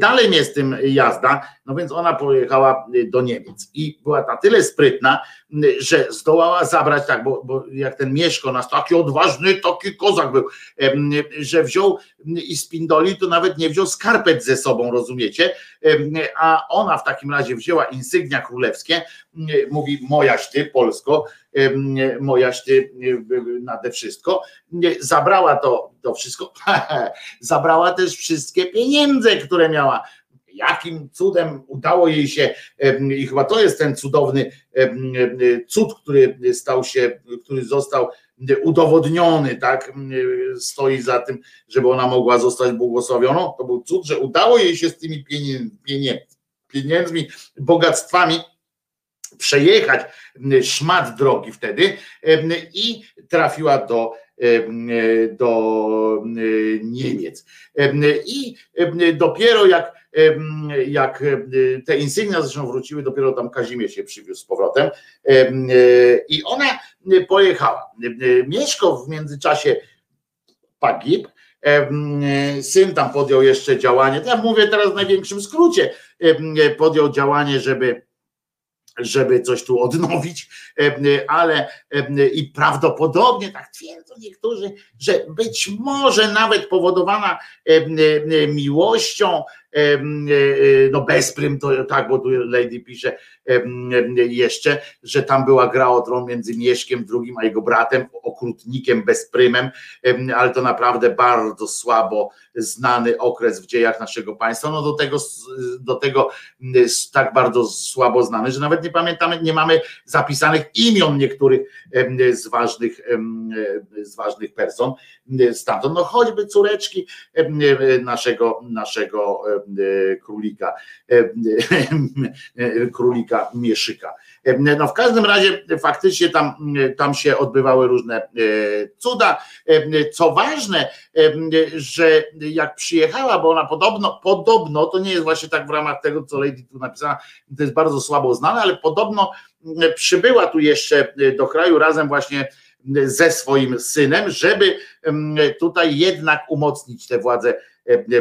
dalej mnie z tym jazda, no więc ona pojechała do Niemiec i była na tyle sprytna, że zdołała zabrać, tak, bo, bo jak ten Mieszko nas, taki odważny, taki kozak był, że wziął i spindoli, to nawet nie wziął skarpet ze sobą, rozumiecie, a ona w takim razie wzięła insygnia królewskie, mówi mojaś ty Polsko, mojaś ty nade wszystko, zabrała to, to wszystko, zabrała też wszystkie pieniądze, które miała. Jakim cudem udało jej się, i chyba to jest ten cudowny cud, który stał się, który został udowodniony, tak, stoi za tym, żeby ona mogła zostać błogosławioną. To był cud, że udało jej się z tymi pieniędzmi, bogactwami przejechać szmat drogi wtedy i trafiła do, do Niemiec. I dopiero jak jak te insygnia zresztą wróciły, dopiero tam Kazimierz się przywiózł z powrotem i ona pojechała. Mieszko w międzyczasie pagib, syn tam podjął jeszcze działanie, ja mówię teraz w największym skrócie, podjął działanie, żeby żeby coś tu odnowić, ale i prawdopodobnie tak twierdzą niektórzy, że być może nawet powodowana miłością E, e, no bezprym to tak, bo tu Lady pisze jeszcze, że tam była gra o tron między Mieszkiem II a jego bratem, okrutnikiem bezprymem, ale to naprawdę bardzo słabo znany okres w dziejach naszego państwa, no do tego, do tego tak bardzo słabo znany, że nawet nie pamiętamy, nie mamy zapisanych imion niektórych z ważnych, z ważnych person stamtąd, no choćby córeczki naszego, naszego E, królika, e, e, królika Mieszyka. No w każdym razie faktycznie tam, tam się odbywały różne cuda. Co ważne, że jak przyjechała, bo ona podobno, podobno, to nie jest właśnie tak w ramach tego, co Lady tu napisała, to jest bardzo słabo znane, ale podobno przybyła tu jeszcze do kraju razem właśnie ze swoim synem, żeby tutaj jednak umocnić tę władzę E,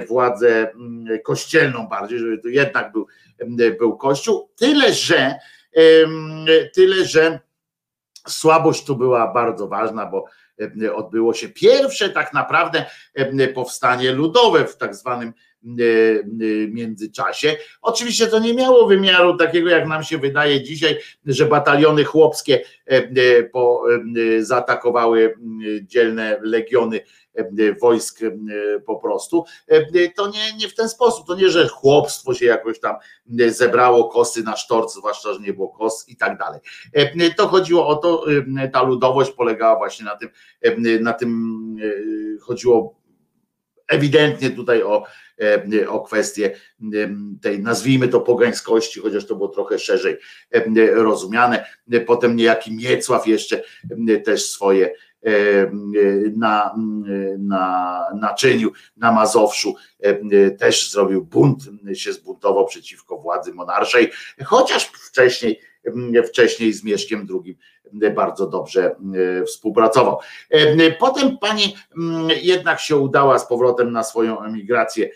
władzę mm, kościelną bardziej, żeby to jednak był, był kościół. Tyle, że tyle, że słabość tu była bardzo ważna, bo odbyło się pierwsze tak naprawdę powstanie ludowe w tak zwanym międzyczasie. Oczywiście to nie miało wymiaru takiego, jak nam się wydaje dzisiaj, że bataliony chłopskie po, zaatakowały dzielne legiony E, wojsk e, po prostu. E, to nie, nie w ten sposób, to nie, że chłopstwo się jakoś tam zebrało kosy na sztorc, zwłaszcza, że nie było kos i tak dalej. To chodziło o to, ta ludowość polegała właśnie na tym, na tym chodziło ewidentnie tutaj o, o kwestię tej, nazwijmy to pogańskości, chociaż to było trochę szerzej rozumiane. Potem niejaki Miecław jeszcze też swoje E, na, na naczyniu na Mazowszu e, też zrobił bunt, się zbuntował przeciwko władzy monarszej, chociaż wcześniej, wcześniej z Mieszkiem II bardzo dobrze współpracował. E, potem pani jednak się udała z powrotem na swoją emigrację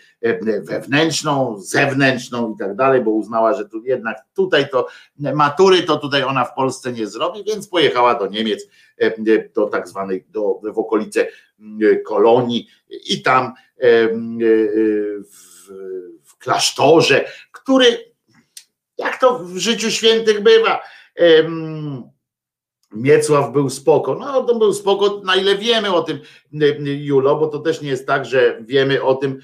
wewnętrzną, zewnętrzną i tak dalej, bo uznała, że tu jednak tutaj to matury to tutaj ona w Polsce nie zrobi, więc pojechała do Niemiec do tak zwanej, do, w okolice kolonii i tam w, w klasztorze, który jak to w życiu świętych bywa, Miecław był spoko. No to był spoko, na ile wiemy o tym, Julo, bo to też nie jest tak, że wiemy o tym,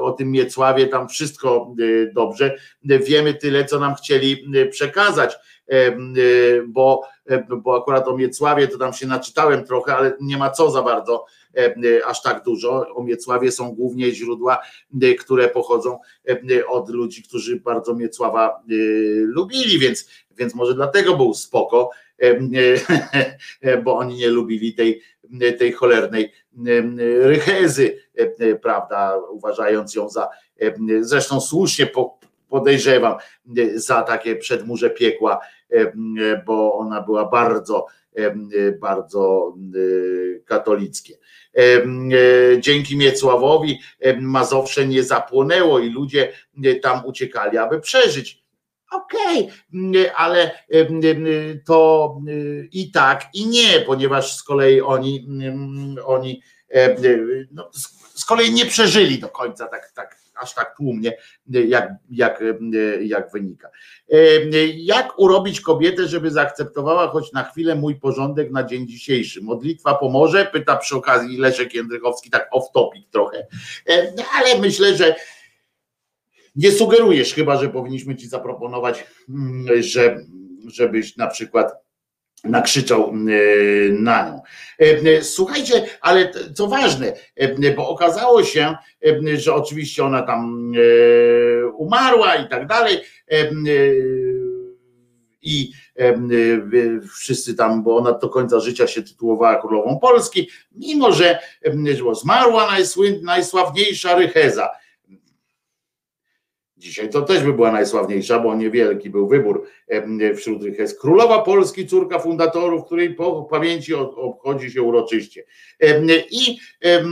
o tym Miecławie, tam wszystko dobrze. Wiemy tyle, co nam chcieli przekazać, bo, bo akurat o Miecławie to tam się naczytałem trochę, ale nie ma co za bardzo aż tak dużo. O Miecławie są głównie źródła, które pochodzą od ludzi, którzy bardzo Miecława lubili, więc, więc może dlatego był spoko bo oni nie lubili tej, tej cholernej rychezy, prawda, uważając ją za, zresztą słusznie podejrzewam, za takie przedmurze piekła bo ona była bardzo, bardzo katolickie. Dzięki Miecławowi Mazowsze nie zapłonęło i ludzie tam uciekali, aby przeżyć. Okej, okay, ale to i tak, i nie, ponieważ z kolei oni, oni no, z kolei nie przeżyli do końca tak, tak aż tak tłumnie, jak, jak, jak wynika. Jak urobić kobietę, żeby zaakceptowała choć na chwilę mój porządek na dzień dzisiejszy? Modlitwa pomoże? Pyta przy okazji Leszek Jędrychowski, tak off topic trochę, ale myślę, że nie sugerujesz chyba, że powinniśmy ci zaproponować, mm, że, żebyś na przykład nakrzyczał na nią. Słuchajcie, ale co ważne, bo okazało się, że oczywiście ona tam umarła i tak dalej. I wszyscy tam, bo ona do końca życia się tytułowała królową Polski, mimo że zmarła najsławniejsza Rycheza Dzisiaj to też by była najsławniejsza, bo niewielki był wybór wśród tych jest królowa Polski, córka fundatorów, której po pamięci obchodzi się uroczyście. I e,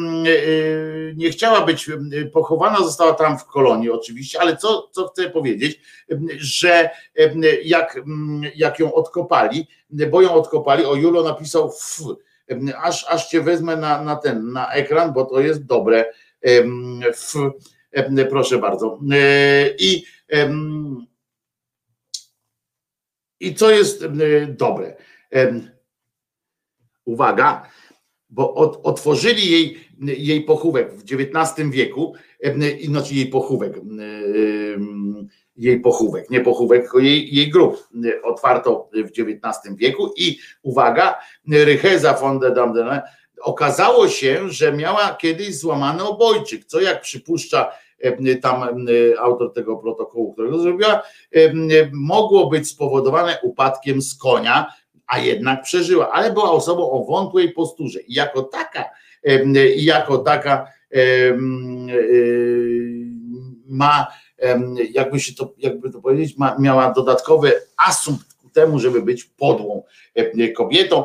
nie chciała być pochowana, została tam w kolonii oczywiście, ale co, co chcę powiedzieć, że jak, jak ją odkopali, bo ją odkopali, o Julo napisał f, aż, aż cię wezmę na, na ten, na ekran, bo to jest dobre. F, Proszę bardzo. E, I, i co jest dobre? Uwaga, bo otworzyli jej, jej pochówek w XIX wieku, znaczy jej pochówek, jej pochówek, nie pochówek, tylko jej, jej grób otwarto w XIX wieku i uwaga, Rycheza von der Dam okazało się, że miała kiedyś złamany obojczyk, co jak przypuszcza tam autor tego protokołu, którego zrobiła, mogło być spowodowane upadkiem z konia, a jednak przeżyła, ale była osobą o wątłej posturze. I jako taka, i jako taka ma, jakby się to, jakby to powiedzieć, ma, miała dodatkowy asumpt ku temu, żeby być podłą kobietą,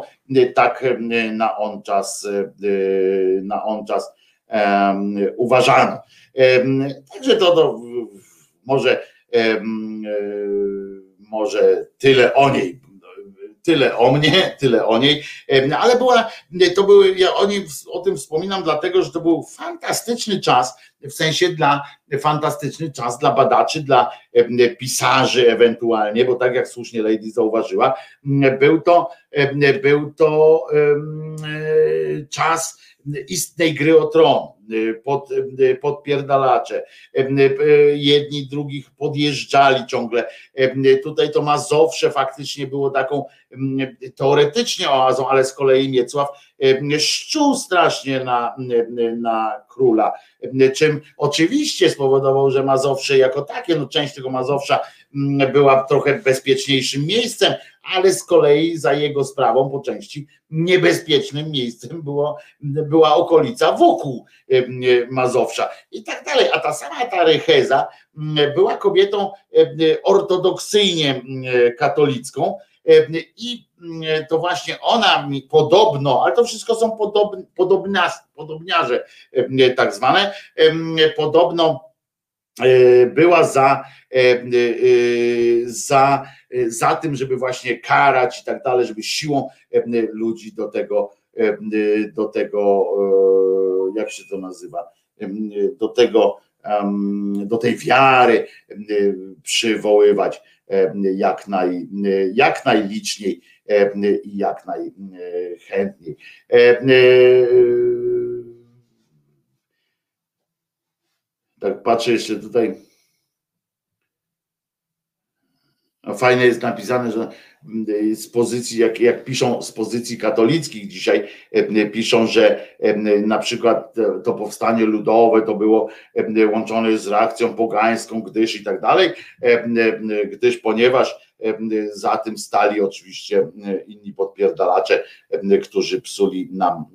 tak na on czas, na on czas uważano. Także to, to może, może tyle o niej tyle o mnie, tyle o niej, ale była, to były, ja o niej o tym wspominam, dlatego że to był fantastyczny czas, w sensie dla fantastyczny czas dla badaczy, dla pisarzy ewentualnie, bo tak jak słusznie Lady zauważyła, był to, był to czas istnej gry o tron, pod, podpierdalacze. Jedni drugich podjeżdżali ciągle. Tutaj to Mazowsze faktycznie było taką teoretycznie oazą, ale z kolei Miecław szczuł strasznie na, na króla, czym oczywiście spowodował, że Mazowsze jako takie, no część tego Mazowsza była trochę bezpieczniejszym miejscem, ale z kolei za jego sprawą po części niebezpiecznym miejscem było, była okolica wokół Mazowsza i tak dalej. A ta sama ta Rycheza była kobietą ortodoksyjnie katolicką i to właśnie ona mi podobno, ale to wszystko są podobne, podobniarze tak zwane, podobno była za, e, e, za, za tym, żeby właśnie karać i tak dalej, żeby siłą ludzi do tego, do tego, jak się to nazywa, do tego, do tej wiary przywoływać jak, naj, jak najliczniej i jak najchętniej. Tak patrzę jeszcze tutaj. Fajne jest napisane, że mm, z pozycji, jak, jak piszą z pozycji katolickich dzisiaj, piszą, że na przykład to powstanie ludowe to było łączone z reakcją pogańską, gdyż i tak dalej, gdyż ponieważ za tym stali oczywiście inni podpierdalacze, którzy psuli nam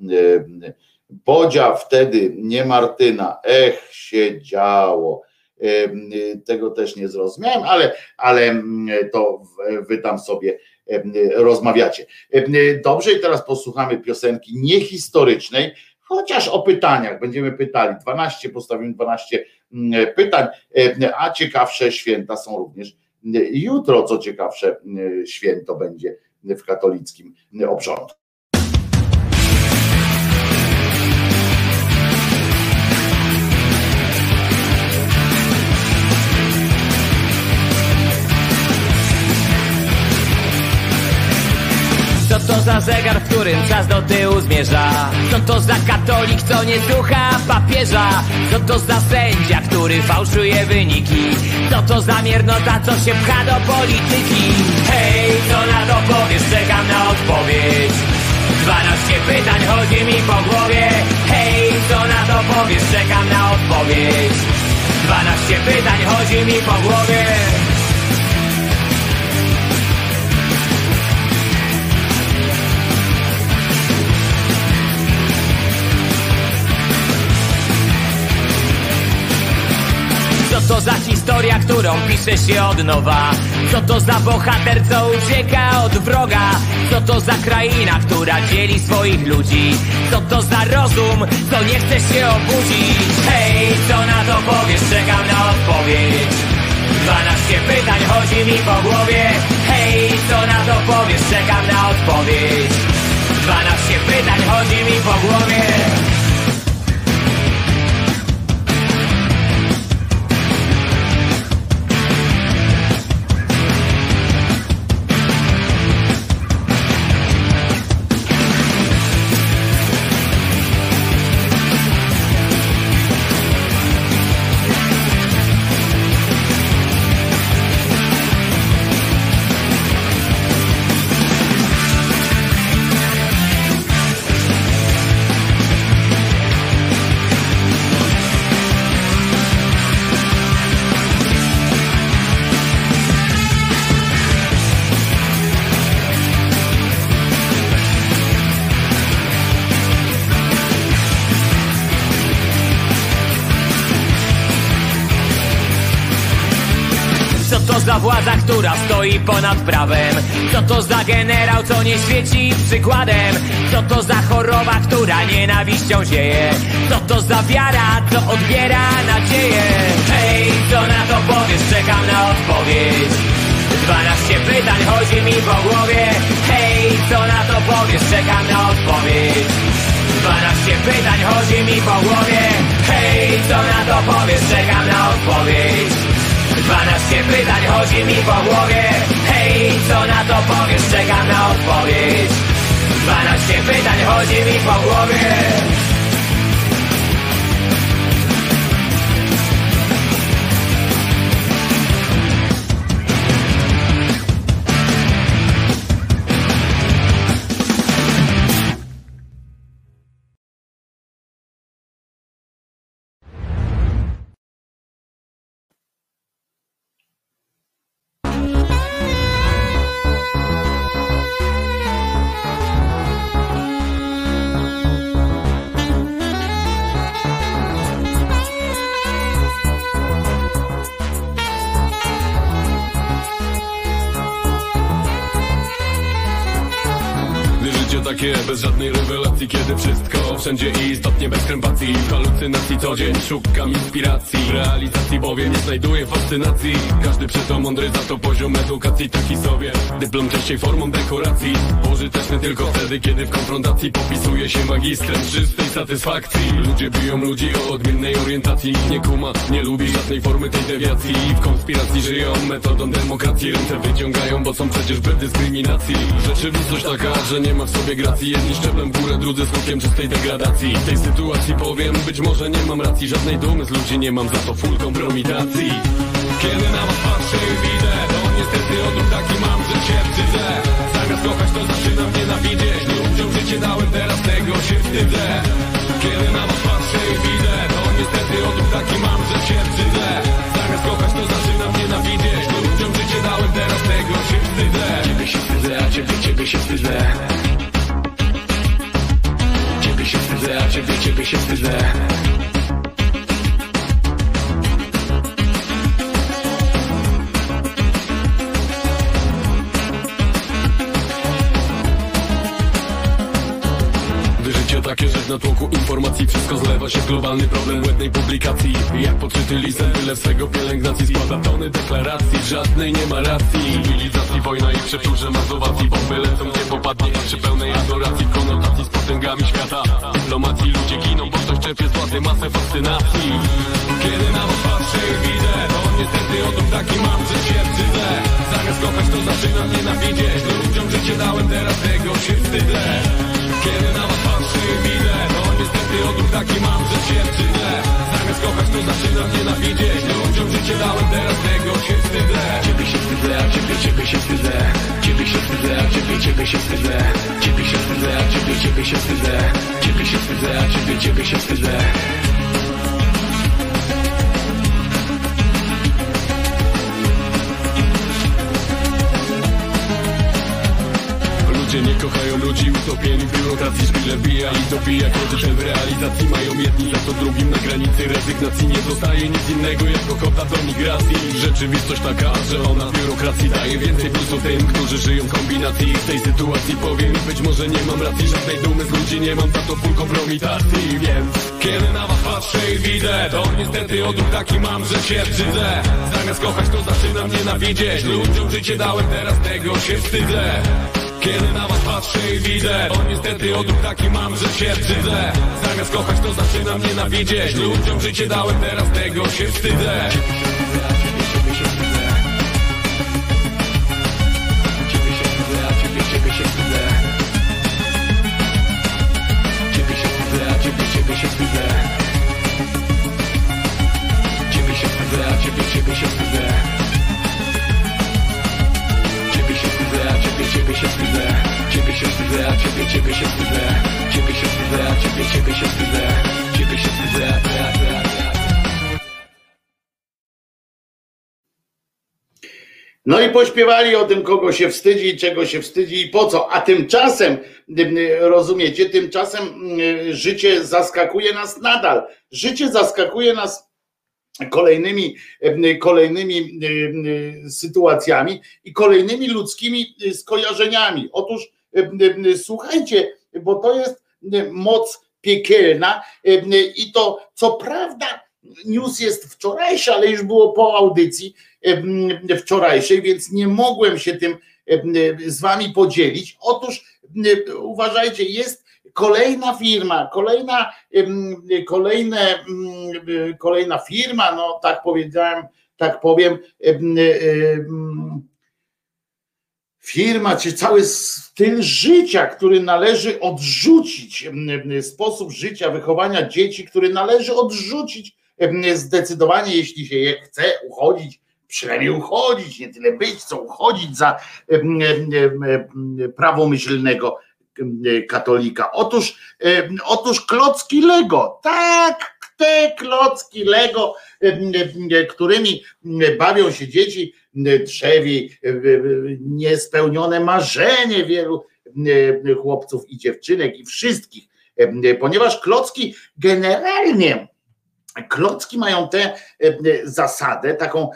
Bodzia wtedy, nie Martyna. Ech, się działo. Tego też nie zrozumiałem, ale, ale to wy tam sobie rozmawiacie. Dobrze, i teraz posłuchamy piosenki niehistorycznej, chociaż o pytaniach będziemy pytali. 12, postawimy 12 pytań, a ciekawsze święta są również jutro, co ciekawsze święto będzie w katolickim obrządku. To za zegar, w którym czas do tyłu zmierza? Co to za katolik, co nie słucha papieża? Co to za sędzia, który fałszuje wyniki? Co to za miernota, co się pcha do polityki? Hej, co na to powiesz? Czekam na odpowiedź 12 pytań chodzi mi po głowie Hej, co na to powiesz? Czekam na odpowiedź 12 pytań chodzi mi po głowie to za historia, którą pisze się od nowa? Co to za bohater, co ucieka od wroga? Co to za kraina, która dzieli swoich ludzi? Co to za rozum, co nie chce się obudzić? Hej, co na to powiesz? Czekam na odpowiedź 12 pytań chodzi mi po głowie Hej, co na to powiesz? Czekam na odpowiedź 12 pytań chodzi mi po głowie ponad prawem? Co to za generał, co nie świeci przykładem? Co to za choroba, która nienawiścią zieje? Co to za wiara, co odbiera nadzieję? Hej, co na to powiesz? Czekam na odpowiedź 12 pytań chodzi mi po głowie Hej, co na to powiesz? Czekam na odpowiedź 12 pytań chodzi mi po głowie Hej, co na to powiesz? Czekam na odpowiedź 12 pytań chodzi mi po głowie Hej, co na to powiesz? Czekam na odpowiedź 12 pytań chodzi mi po głowie wszędzie co dzień szukam inspiracji. W realizacji bowiem nie znajduję fascynacji. Każdy przeto mądry za to poziom edukacji taki sobie. Dyplom częściej formą dekoracji. Pożyteczny tylko wtedy kiedy w konfrontacji Popisuje się magistrem czystej satysfakcji. Ludzie biją ludzi o odmiennej orientacji. Nikt nie kuma, nie lubi żadnej formy tej dewiacji. W konspiracji żyją metodą demokracji. Ręce wyciągają, bo są przecież bez dyskryminacji. Rzeczywistość taka, że nie ma w sobie gracji. Jedni szczeblem w górę, drudzy skokiem czystej degradacji. W tej sytuacji powiem, być może nie mam racji Żadnej dumy z ludzi nie mam, za to full kompromitacji Kiedy na was patrzę i widzę To niestety odruch taki mam, że się wstydzę. Zamiast kochać to zaczynam nienawidzieć Ludziom życie dałem, teraz tego się wstydzę. Kiedy na was patrzę i widzę To niestety odruch taki mam, że się wstydzę. Zamiast kochać to zaczynam nienawidzieć Ludziom życie dałem, teraz tego się wstydzę. Ciebie się wstydzę, a ciebie, ciebie się wstydzę. Ciebie się wstydzę, a ciebie, ciebie się wstydzę natłoku informacji. Wszystko zlewa się w globalny problem błędnej publikacji. Jak podczyty lisem, tyle swego pielęgnacji Składa tony deklaracji, żadnej nie ma racji. Cywilizacji, wojna i przeczurze mazowacji Bomby lecą gdzie popadnie, przy pełnej adoracji. Konotacji z potęgami świata. Dyplomacji ludzie giną, bo ktoś czerpie z władzy masę fascynacji. Kiedy na was patrzę i widzę To niestety odruch taki mam, że się wstydzę Zamiast kochać to zaczynam nienawidzieć. Ludziom życie dałem, teraz tego się wstydzę Kiedy na was patrzę i widzę. To niestety odruch taki mam, że się wstydzę. Zamiast kochać to zaczynam nienawidzieć. Ludziom życie dałem, teraz tego się wstydzę. Ciebie się wstydzę, a ciebie, ciebie się wstydzę. Ciebie się wstydzę, a ciebie, ciebie się wstydzę. Ciebie się wstydzę, a ciebie, ciebie się wstydzę. Ciebie się wstydzę, a ciebie, ciebie się wstydzę Ludzie nie kochają ludzi utopieni w biurokracji Szpile bija i dobija Kredytem w realizacji mają jedni za to drugim Na granicy rezygnacji nie zostaje nic innego Jak ochota do migracji. Rzeczywistość taka, że ona biurokracji daje więcej plusu tym, którzy żyją w kombinacji. W tej sytuacji powiem być może nie mam racji Żadnej dumy z ludzi nie mam, za to full kompromitacji Więc kiedy na was patrzę i widzę To niestety odruch taki mam, że się brzydzę Zamiast kochać to zaczynam nienawidzieć. Ludziom życie dałem, teraz tego się wstydzę kiedy na was patrzę i widzę To niestety odruch taki mam, że się brzydzę Zamiast kochać to zaczynam nienawidzieć. Ludziom życie dałem, teraz tego się wstydzę No i pośpiewali o tym, kogo się wstydzi, czego się wstydzi i po co. A tymczasem, rozumiecie, tymczasem y, życie zaskakuje nas nadal. Życie zaskakuje nas kolejnymi, y, kolejnymi y, sytuacjami i kolejnymi ludzkimi skojarzeniami. Otóż słuchajcie, bo to jest moc piekielna i to co prawda news jest wczorajszy, ale już było po audycji wczorajszej, więc nie mogłem się tym z wami podzielić. Otóż uważajcie, jest kolejna firma, kolejna, kolejne, kolejna firma, no tak powiedziałem, tak powiem, firma, czy cały styl życia, który należy odrzucić, sposób życia, wychowania dzieci, który należy odrzucić zdecydowanie, jeśli się je chce uchodzić, przynajmniej uchodzić, nie tyle być, co uchodzić za prawomyślnego katolika. Otóż, otóż klocki Lego, tak, te klocki Lego, którymi bawią się dzieci, drzewi, niespełnione marzenie wielu chłopców i dziewczynek i wszystkich, ponieważ klocki generalnie Klocki mają tę zasadę, taką,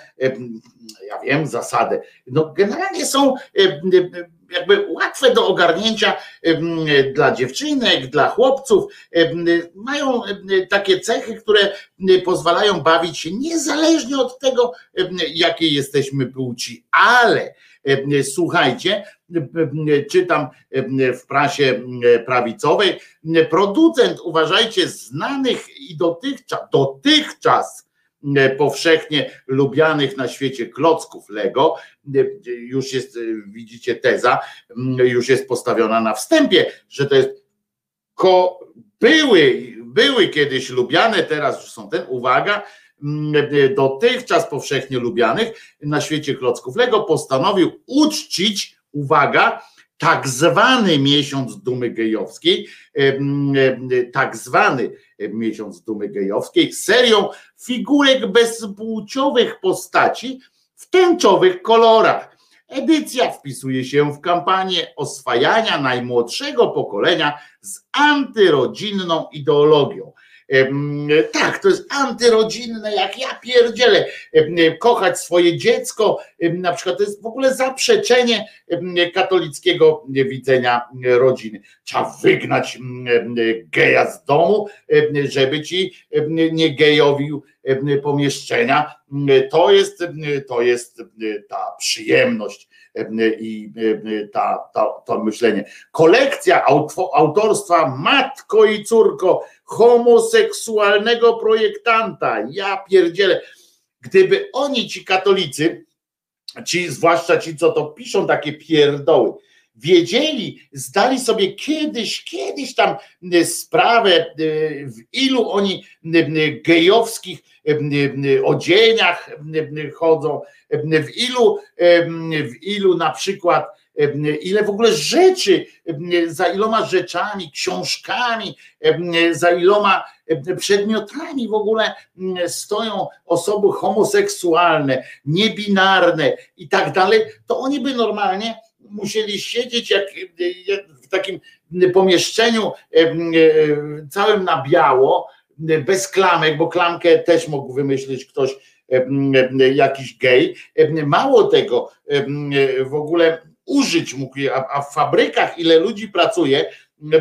ja wiem, zasadę. No generalnie są jakby łatwe do ogarnięcia dla dziewczynek, dla chłopców. Mają takie cechy, które pozwalają bawić się niezależnie od tego, jakiej jesteśmy płci. Ale słuchajcie, czytam w prasie prawicowej, producent, uważajcie, znanych i dotychczas, dotychczas powszechnie lubianych na świecie klocków Lego, już jest, widzicie, teza, już jest postawiona na wstępie, że to jest ko, były, były kiedyś lubiane, teraz już są ten, uwaga, dotychczas powszechnie lubianych na świecie klocków Lego postanowił uczcić, uwaga, tak zwany miesiąc dumy gejowskiej, tak zwany miesiąc dumy gejowskiej, serią figurek bezpłciowych postaci w tęczowych kolorach. Edycja wpisuje się w kampanię oswajania najmłodszego pokolenia z antyrodzinną ideologią. Tak, to jest antyrodzinne, jak ja pierdzielę. Kochać swoje dziecko, na przykład to jest w ogóle zaprzeczenie katolickiego widzenia rodziny. Trzeba wygnać geja z domu, żeby ci nie gejowił pomieszczenia. To jest, to jest ta przyjemność i ta, ta, to myślenie. Kolekcja autorstwa Matko i Córko homoseksualnego projektanta. Ja pierdzielę. Gdyby oni, ci katolicy, ci, zwłaszcza ci, co to piszą takie pierdoły, wiedzieli, zdali sobie kiedyś, kiedyś tam sprawę, w ilu oni gejowskich odzieniach chodzą, w ilu, w ilu na przykład, ile w ogóle rzeczy, za iloma rzeczami, książkami, za iloma przedmiotami w ogóle stoją osoby homoseksualne, niebinarne i tak dalej, to oni by normalnie musieli siedzieć jak, jak w takim pomieszczeniu całym na biało, bez klamek, bo klamkę też mógł wymyślić ktoś, jakiś gej. Mało tego, w ogóle użyć mógł, a w fabrykach ile ludzi pracuje,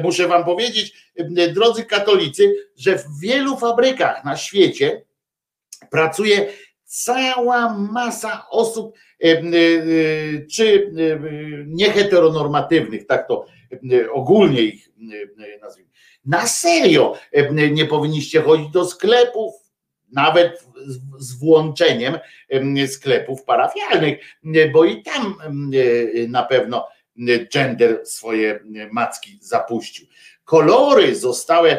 muszę wam powiedzieć, drodzy katolicy, że w wielu fabrykach na świecie pracuje cała masa osób, czy nieheteronormatywnych, tak to ogólnie ich nazwijmy. Na serio nie powinniście chodzić do sklepów, nawet z włączeniem sklepów parafialnych, bo i tam na pewno gender swoje macki zapuścił. Kolory zostały,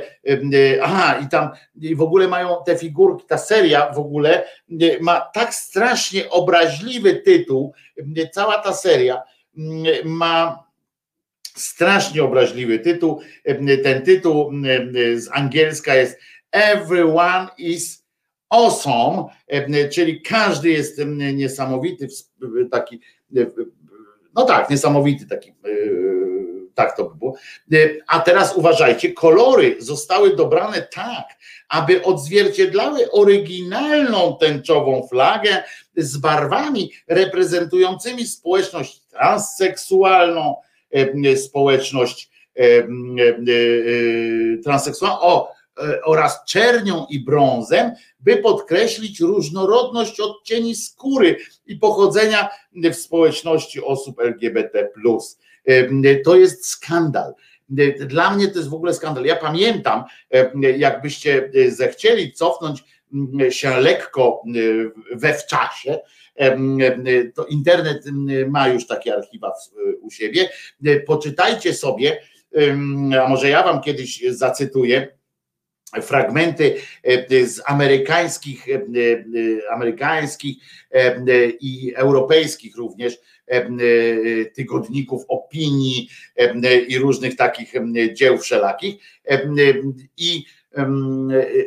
aha, i tam i w ogóle mają te figurki, ta seria w ogóle ma tak strasznie obraźliwy tytuł, cała ta seria ma strasznie obraźliwy tytuł. Ten tytuł z angielska jest Everyone is awesome, czyli każdy jest niesamowity, taki, no tak, niesamowity taki, tak to by było. A teraz uważajcie, kolory zostały dobrane tak, aby odzwierciedlały oryginalną tęczową flagę z barwami reprezentującymi społeczność transseksualną, społeczność transseksualną, o, oraz czernią i brązem, by podkreślić różnorodność odcieni skóry i pochodzenia w społeczności osób LGBT. To jest skandal. Dla mnie to jest w ogóle skandal. Ja pamiętam, jakbyście zechcieli cofnąć się lekko we w czasie, to internet ma już takie archiwa u siebie. Poczytajcie sobie, a może ja wam kiedyś zacytuję fragmenty z amerykańskich, amerykańskich i europejskich również tygodników opinii i różnych takich dzieł wszelakich. I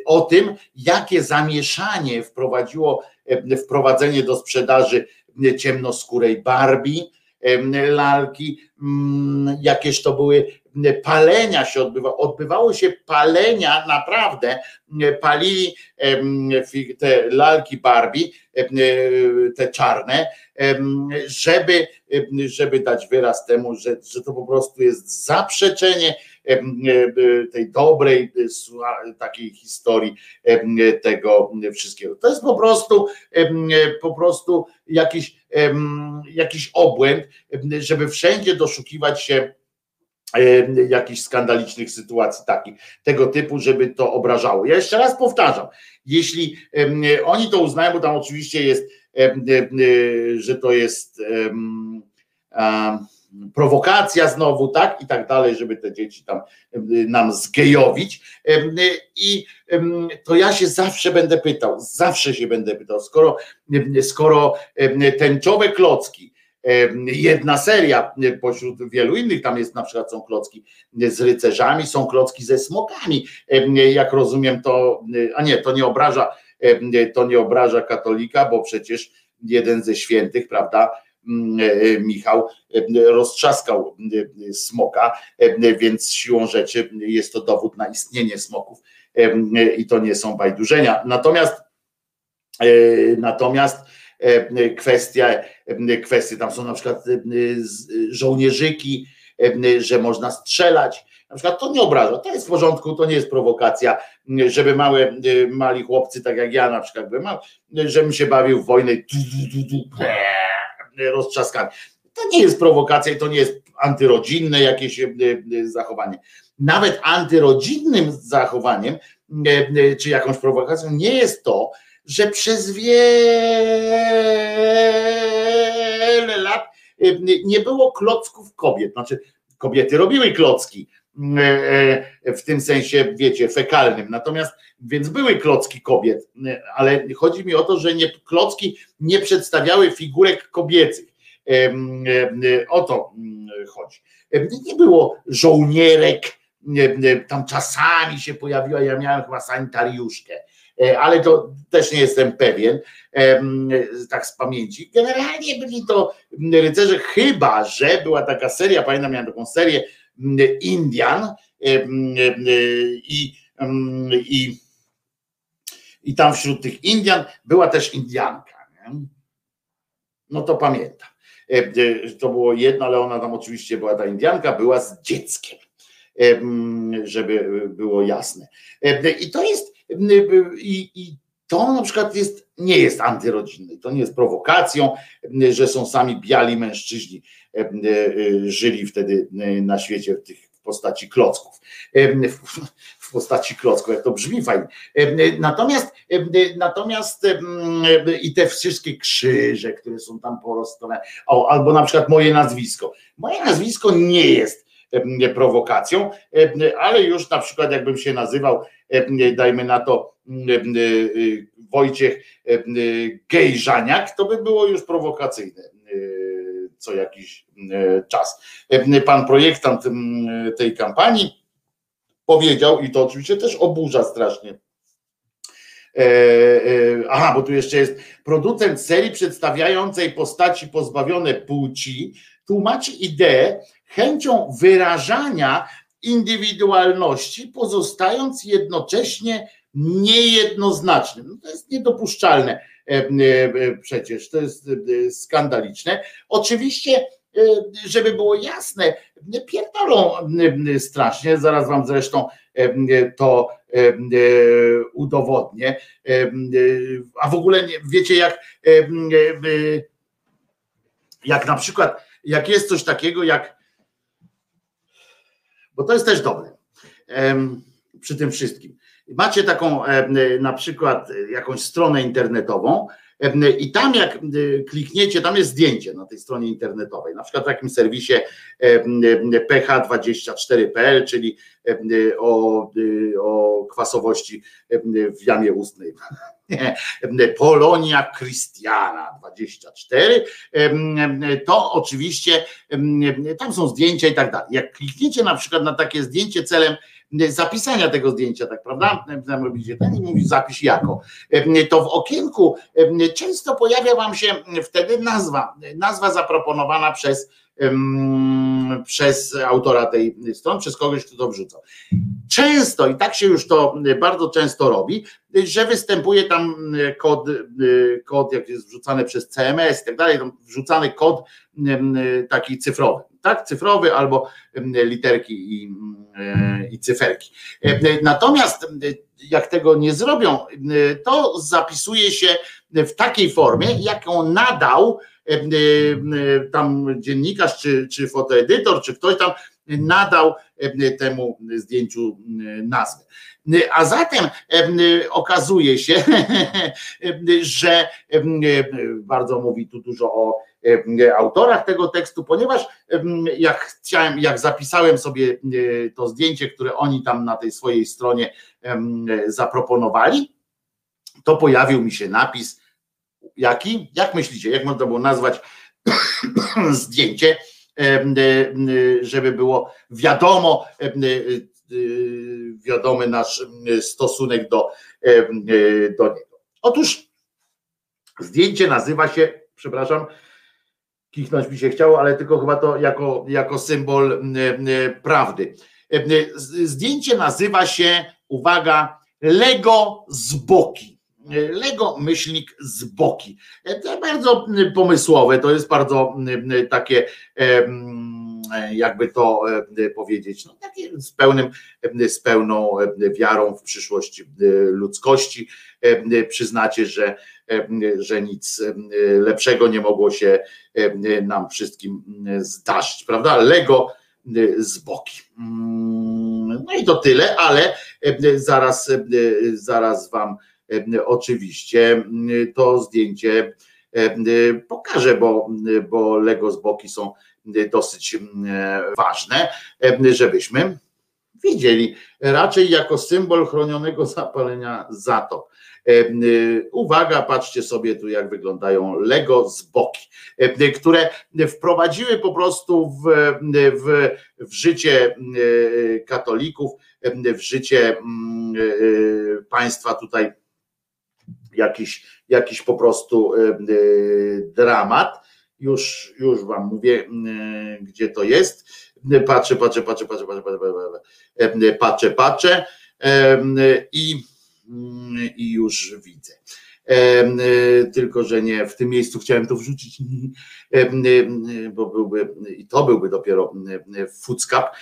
o tym, jakie zamieszanie wprowadziło wprowadzenie do sprzedaży ciemnoskórej Barbie, lalki, jakież to były palenia się odbywały, odbywały się palenia naprawdę, palili te lalki Barbie, te czarne, żeby, żeby dać wyraz temu, że, że to po prostu jest zaprzeczenie tej dobrej takiej historii tego wszystkiego. To jest po prostu po prostu jakiś, jakiś obłęd, żeby wszędzie doszukiwać się jakichś skandalicznych sytuacji takich, tego typu, żeby to obrażało. Ja jeszcze raz powtarzam, jeśli oni to uznają, bo tam oczywiście jest, że to jest prowokacja znowu, tak i tak dalej, żeby te dzieci tam nam zgejowić. I to ja się zawsze będę pytał, zawsze się będę pytał, skoro, skoro tęczowe klocki, jedna seria pośród wielu innych, tam jest na przykład są klocki z rycerzami, są klocki ze smokami, jak rozumiem to, a nie, to nie obraża, to nie obraża katolika, bo przecież jeden ze świętych, prawda, Michał roztrzaskał smoka, więc siłą rzeczy jest to dowód na istnienie smoków i to nie są bajdurzenia. Natomiast natomiast kwestia, kwestie tam są na przykład żołnierzyki, że można strzelać, na przykład to nie obraża, to jest w porządku, to nie jest prowokacja, żeby małe, mali chłopcy, tak jak ja na przykład byłem, żebym się bawił w wojnę roztrzaskany. To nie jest prowokacja i to nie jest antyrodzinne jakieś zachowanie. Nawet antyrodzinnym zachowaniem, czy jakąś prowokacją nie jest to, że przez wiele lat nie było klocków kobiet. Znaczy, kobiety robiły klocki, E, e, w tym sensie, wiecie, fekalnym. Natomiast, więc były klocki kobiet, e, ale chodzi mi o to, że nie, klocki nie przedstawiały figurek kobiecych. O to chodzi. Nie było żołnierek, tam czasami się pojawiła, ja miałem chyba sanitariuszkę, ale to też nie jestem pewien, tak z pamięci. Generalnie byli to rycerze, chyba że była taka seria, pamiętam, miałem taką serię, Indian i, i, i tam wśród tych Indian była też Indianka. Nie? No to pamiętam. To było jedno, ale ona tam oczywiście była ta Indianka, była z dzieckiem, żeby było jasne. I to jest, i, i to na przykład jest, nie jest antyrodzinne, to nie jest prowokacją, że są sami biali mężczyźni E, e, żyli wtedy e, na świecie w tych postaci klocków. W postaci klocków, jak to brzmi fajnie. Natomiast, natomiast i te wszystkie krzyże, które są tam porozstawione, albo na przykład moje nazwisko. Moje nazwisko nie jest prowokacją, ale już na przykład jakbym się nazywał, dajmy na to Wojciech Gejżaniak, to by było już prowokacyjne co jakiś e, czas. E, pan projektant tej kampanii powiedział, i to oczywiście też oburza strasznie. E, aha, bo tu jeszcze jest producent serii przedstawiającej postaci pozbawione płci, tłumaczy ideę chęcią wyrażania indywidualności, pozostając jednocześnie niejednoznacznym. No to jest niedopuszczalne. E, e, przecież to jest e, skandaliczne. Oczywiście, żeby było jasne, pierdolą strasznie, zaraz wam zresztą to udowodnię. A w ogóle wiecie, jak, jak na przykład, jak jest coś takiego, jak, bo to jest też dobre przy tym wszystkim. Macie taką e, na przykład jakąś stronę internetową e, i tam jak klikniecie, tam jest zdjęcie na tej stronie internetowej, na przykład w takim serwisie e, ph24.pl, czyli o, o kwasowości w jamie ustnej. Polonia Christiana 24, to oczywiście tam są zdjęcia i tak dalej. Jak klikniecie na przykład na takie zdjęcie celem zapisania tego zdjęcia, tak prawda? Tam robicie ten i mówi zapisz jako. To w okienku często pojawia wam się wtedy nazwa, nazwa zaproponowana przez przez autora tej strony, przez kogoś, kto to wrzucał. Często, i tak się już to bardzo często robi, że występuje tam kod, kod jak jest wrzucany przez CMS i tak dalej, wrzucany kod taki cyfrowy tak, cyfrowy albo literki i, i cyferki. Natomiast jak tego nie zrobią, to zapisuje się w takiej formie, jaką nadał tam dziennikarz, czy, czy fotoedytor, czy ktoś tam nadał temu zdjęciu nazwę. A zatem okazuje się, że bardzo mówi tu dużo o autorach tego tekstu, ponieważ jak chciałem, jak zapisałem sobie to zdjęcie, które oni tam na tej swojej stronie zaproponowali, to pojawił mi się napis, jaki? Jak myślicie, jak można było nazwać zdjęcie, żeby było wiadomo, wiadomy nasz stosunek do, do niego. Otóż zdjęcie nazywa się, przepraszam, kichnąć mi się chciało, ale tylko chyba to jako, jako symbol prawdy. Zdjęcie nazywa się, uwaga, Lego z boki. Lego myślnik z boki. To bardzo pomysłowe, to jest bardzo takie jakby to powiedzieć, no z pełnym, z pełną wiarą w przyszłość ludzkości. Przyznacie, że, że nic lepszego nie mogło się nam wszystkim zdarzyć, prawda? Lego z boki. No i to tyle, ale zaraz, zaraz wam oczywiście to zdjęcie pokażę, bo, bo Lego z boki są dosyć ważne, żebyśmy widzieli raczej jako symbol chronionego zapalenia zatop. Uwaga, patrzcie sobie tu, jak wyglądają Lego z boki, które wprowadziły po prostu w, w, w życie katolików, w życie państwa tutaj jakiś, jakiś po prostu dramat. Już, już wam mówię, gdzie to jest. Patrzę, patrzę, patrzę, patrzę, patrzę, patrzę, patrzę, patrzę i, i już widzę. Tylko, że nie w tym miejscu chciałem to wrzucić, bo byłby i to byłby dopiero fuckap,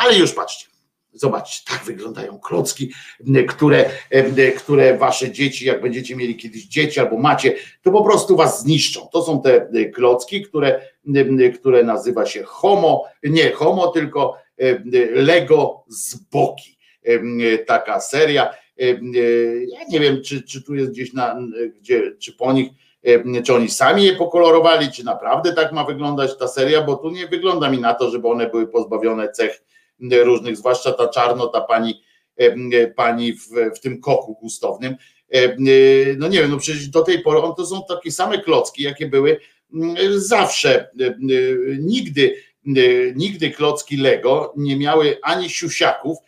ale już patrzcie. Zobaczcie, tak wyglądają klocki, które, które wasze dzieci, jak będziecie mieli kiedyś dzieci albo macie, to po prostu was zniszczą. To są te klocki, które, które nazywa się Homo, nie Homo, tylko Lego z boki. Taka seria. Ja nie wiem, czy, czy tu jest gdzieś na, gdzie, czy po nich, czy oni sami je pokolorowali, czy naprawdę tak ma wyglądać ta seria, bo tu nie wygląda mi na to, żeby one były pozbawione cech różnych, zwłaszcza ta czarno, ta pani, pani w, w tym koku gustownym. No nie wiem, no przecież do tej pory on to są takie same klocki, jakie były zawsze. Nigdy, nigdy klocki Lego nie miały ani siusiaków,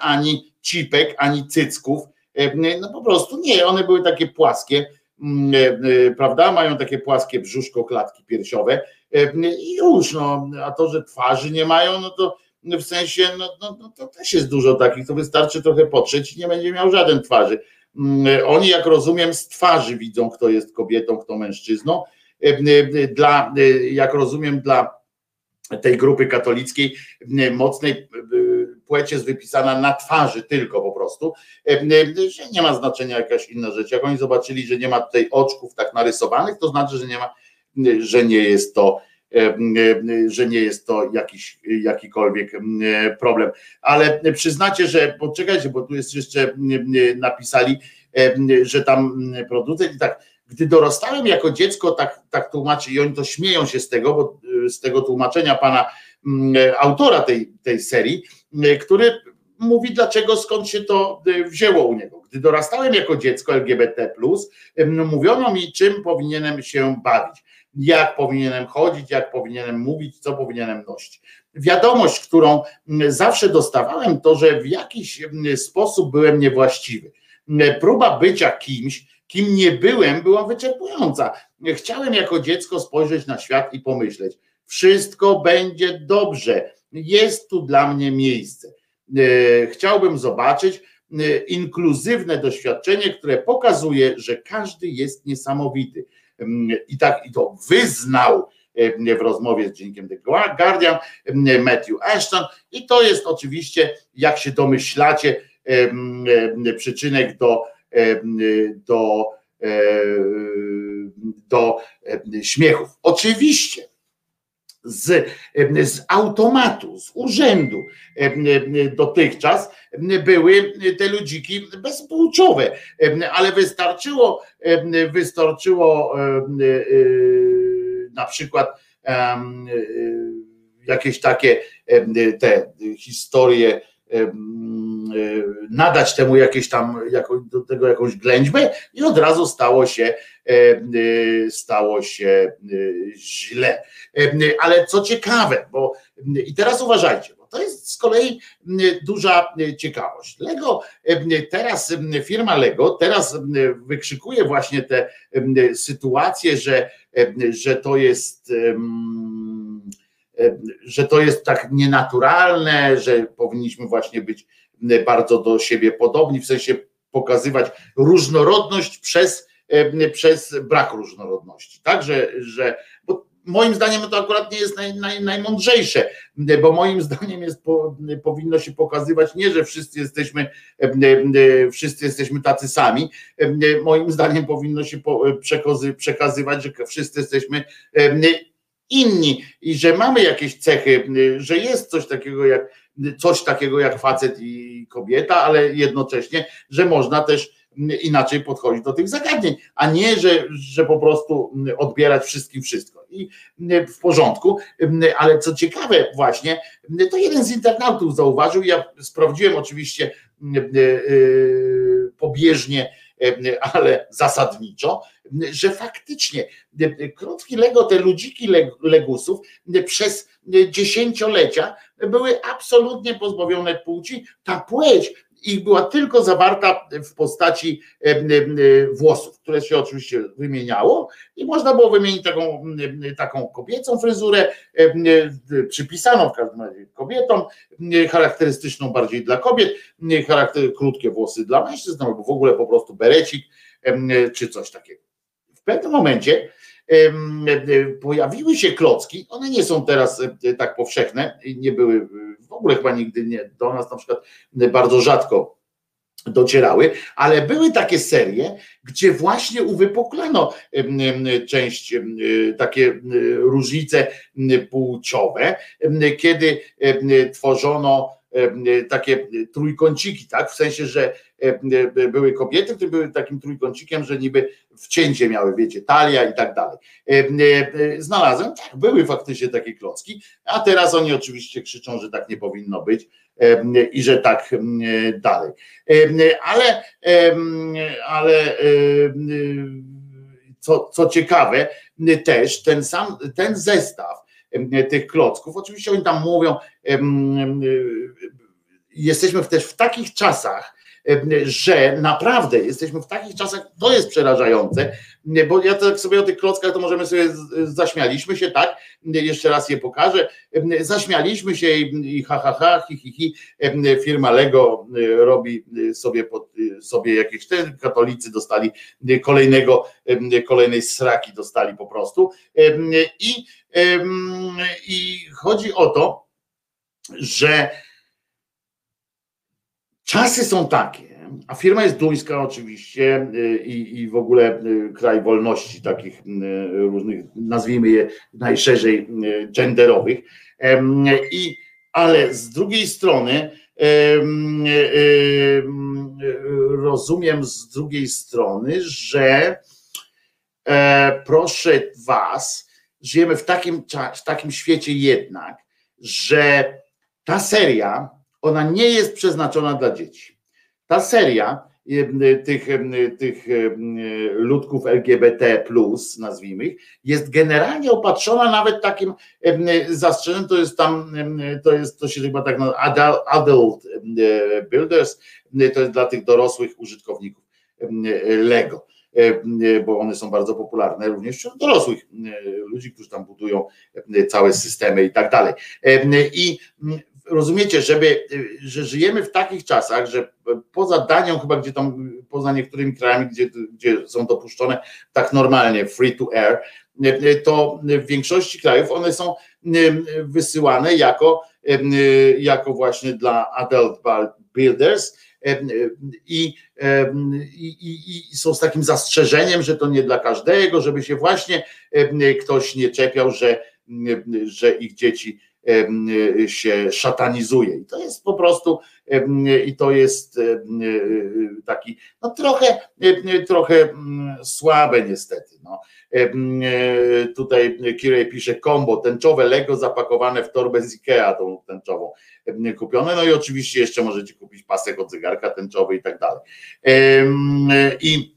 ani cipek, ani cycków. No po prostu nie, one były takie płaskie, prawda? Mają takie płaskie brzuszko, klatki piersiowe i już, no, a to, że twarzy nie mają, no to w sensie, no, no, no to też jest dużo takich, to wystarczy trochę potrzeć i nie będzie miał żaden twarzy. Mm, oni, jak rozumiem, z twarzy widzą, kto jest kobietą, kto mężczyzną. E, e, dla, e, jak rozumiem, dla tej grupy katolickiej mocnej płeć jest wypisana na twarzy tylko po prostu, że nie ma znaczenia jakaś inna rzecz. Jak oni zobaczyli, że nie ma tutaj oczków tak narysowanych, to znaczy, że nie ma, że nie jest to że nie jest to jakiś, jakikolwiek problem. Ale przyznacie, że poczekajcie, bo tu jest jeszcze napisali, że tam producent i tak, gdy dorastałem jako dziecko, tak, tak tłumaczy i oni to śmieją się z tego, bo z tego tłumaczenia pana autora tej, tej serii, który mówi, dlaczego, skąd się to wzięło u niego. Gdy dorastałem jako dziecko LGBT, mówiono mi, czym powinienem się bawić jak powinienem chodzić, jak powinienem mówić, co powinienem nosić. Wiadomość, którą zawsze dostawałem, to, że w jakiś sposób byłem niewłaściwy. Próba bycia kimś, kim nie byłem, była wyczerpująca. Chciałem jako dziecko spojrzeć na świat i pomyśleć, wszystko będzie dobrze, jest tu dla mnie miejsce. Chciałbym zobaczyć inkluzywne doświadczenie, które pokazuje, że każdy jest niesamowity i tak i to wyznał w rozmowie z dziennikiem The Guardian Matthew Ashton i to jest oczywiście, jak się domyślacie, przyczynek do, do, do śmiechów. Oczywiście z, z automatu, z urzędu dotychczas były te ludziki bezpłciowe, ale wystarczyło, wystarczyło na przykład jakieś takie te historie nadać temu jakieś tam, do tego jakąś ględźbę i od razu stało się, stało się źle. Ale co ciekawe, bo i teraz uważajcie, bo to jest z kolei duża ciekawość. Lego, teraz firma Lego teraz wykrzykuje właśnie te sytuacje, że, że to jest że to jest tak nienaturalne, że powinniśmy właśnie być bardzo do siebie podobni, w sensie pokazywać różnorodność przez, przez brak różnorodności. Tak, że, bo moim zdaniem to akurat nie jest naj, naj, najmądrzejsze, bo moim zdaniem jest, po, powinno się pokazywać nie, że wszyscy jesteśmy, wszyscy jesteśmy tacy sami. Moim zdaniem powinno się przekazy, przekazywać, że wszyscy jesteśmy inni i że mamy jakieś cechy, że jest coś takiego jak coś takiego jak facet i kobieta, ale jednocześnie, że można też inaczej podchodzić do tych zagadnień, a nie, że, że po prostu odbierać wszystkim wszystko. I w porządku, ale co ciekawe właśnie, to jeden z internautów zauważył, ja sprawdziłem oczywiście pobieżnie, ale zasadniczo, że faktycznie krótki Lego, te ludziki Legusów przez dziesięciolecia były absolutnie pozbawione płci. Ta płeć ich była tylko zawarta w postaci włosów, które się oczywiście wymieniało i można było wymienić taką, taką kobiecą fryzurę, przypisaną w każdym razie kobietom, charakterystyczną bardziej dla kobiet, charakter, krótkie włosy dla mężczyzn, albo w ogóle po prostu berecik, czy coś takiego. W pewnym momencie pojawiły się klocki, one nie są teraz tak powszechne, nie były w ogóle chyba nigdy nie, do nas na przykład bardzo rzadko docierały, ale były takie serie, gdzie właśnie uwypuklano część, takie różnice płciowe, kiedy tworzono takie trójkąciki, tak? W sensie, że były kobiety, które były takim trójkącikiem, że niby wcięcie miały, wiecie, talia i tak dalej. Znalazłem, tak, były faktycznie takie klocki, a teraz oni oczywiście krzyczą, że tak nie powinno być i że tak dalej. Ale, ale co, co ciekawe, też ten sam, ten zestaw tych klocków, oczywiście oni tam mówią, jesteśmy też w takich czasach, że naprawdę jesteśmy w takich czasach, to jest przerażające, bo ja tak sobie o tych klockach to możemy sobie, zaśmialiśmy się, tak, jeszcze raz je pokażę, zaśmialiśmy się i ha, ha, ha, hi, hi, hi, firma Lego robi sobie, sobie jakieś, te katolicy dostali kolejnego, kolejnej sraki dostali po prostu. I, i chodzi o to, że Czasy są takie, a firma jest duńska oczywiście y, i, i w ogóle y, kraj wolności takich y, różnych, nazwijmy je najszerzej genderowych. I, ale z drugiej strony rozumiem z drugiej strony, że e, proszę was, żyjemy w takim, w takim świecie jednak, że ta seria ona nie jest przeznaczona dla dzieci. Ta seria tych, tych ludków LGBT, nazwijmy ich, jest generalnie opatrzona nawet takim zastrzeżeniem, to jest tam, to jest, to się chyba tak nazywa adult builders, to jest dla tych dorosłych użytkowników Lego bo one są bardzo popularne również wśród dorosłych ludzi, którzy tam budują całe systemy i tak dalej. I rozumiecie, żeby, że żyjemy w takich czasach, że poza Danią, chyba gdzie tam, poza niektórymi krajami, gdzie, gdzie są dopuszczone tak normalnie free to air, to w większości krajów one są wysyłane jako, jako właśnie dla adult builders i, i, i są z takim zastrzeżeniem, że to nie dla każdego, żeby się właśnie ktoś nie czepiał, że, że ich dzieci się szatanizuje. I to jest po prostu, i to jest taki, no trochę, trochę mm, słabe niestety. No. Tutaj Kirej pisze kombo, tęczowe Lego zapakowane w torbę z Ikea, tą tęczową kupione, no i oczywiście jeszcze możecie kupić pasek od zegarka tęczowy i tak dalej. I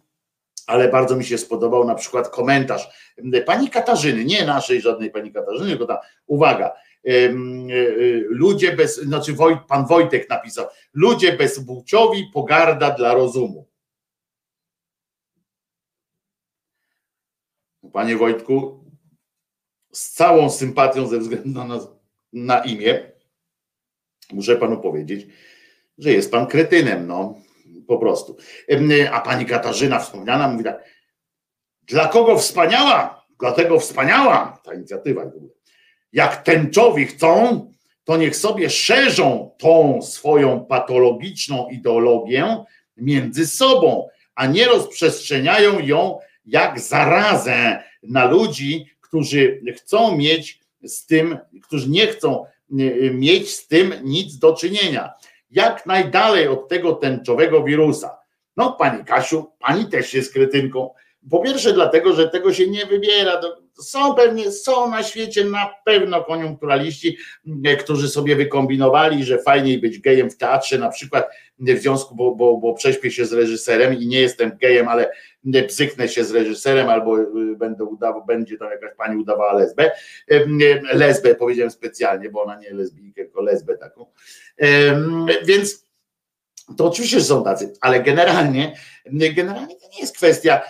ale bardzo mi się spodobał na przykład komentarz pani Katarzyny, nie naszej żadnej pani Katarzyny, tylko ta, uwaga, ludzie bez, znaczy pan Wojtek napisał, ludzie bezpłciowi pogarda dla rozumu. Panie Wojtku, z całą sympatią ze względu na, na imię, muszę panu powiedzieć, że jest pan kretynem, no po prostu. A pani Katarzyna wspomniana mówi tak, dla kogo wspaniała? Dlatego wspaniała ta inicjatywa. Jak tęczowi chcą, to niech sobie szerzą tą swoją patologiczną ideologię między sobą, a nie rozprzestrzeniają ją jak zarazę na ludzi, którzy chcą mieć z tym, którzy nie chcą y, mieć z tym nic do czynienia. Jak najdalej od tego tęczowego wirusa. No, pani Kasiu, pani też jest kretynką. Po pierwsze, dlatego, że tego się nie wybiera. Są pewnie, są na świecie na pewno koniunkturaliści, e, którzy sobie wykombinowali, że fajniej być gejem w teatrze, na przykład w związku, bo, bo, bo prześpię się z reżyserem i nie jestem gejem, ale psyknę się z reżyserem, albo e, będę udawał, będzie tam jakaś pani udawała lesbę. E, lesbę powiedziałem specjalnie, bo ona nie lesbijkę, tylko lesbę taką. Więc to oczywiście są tacy, ale generalnie, generalnie to nie jest kwestia,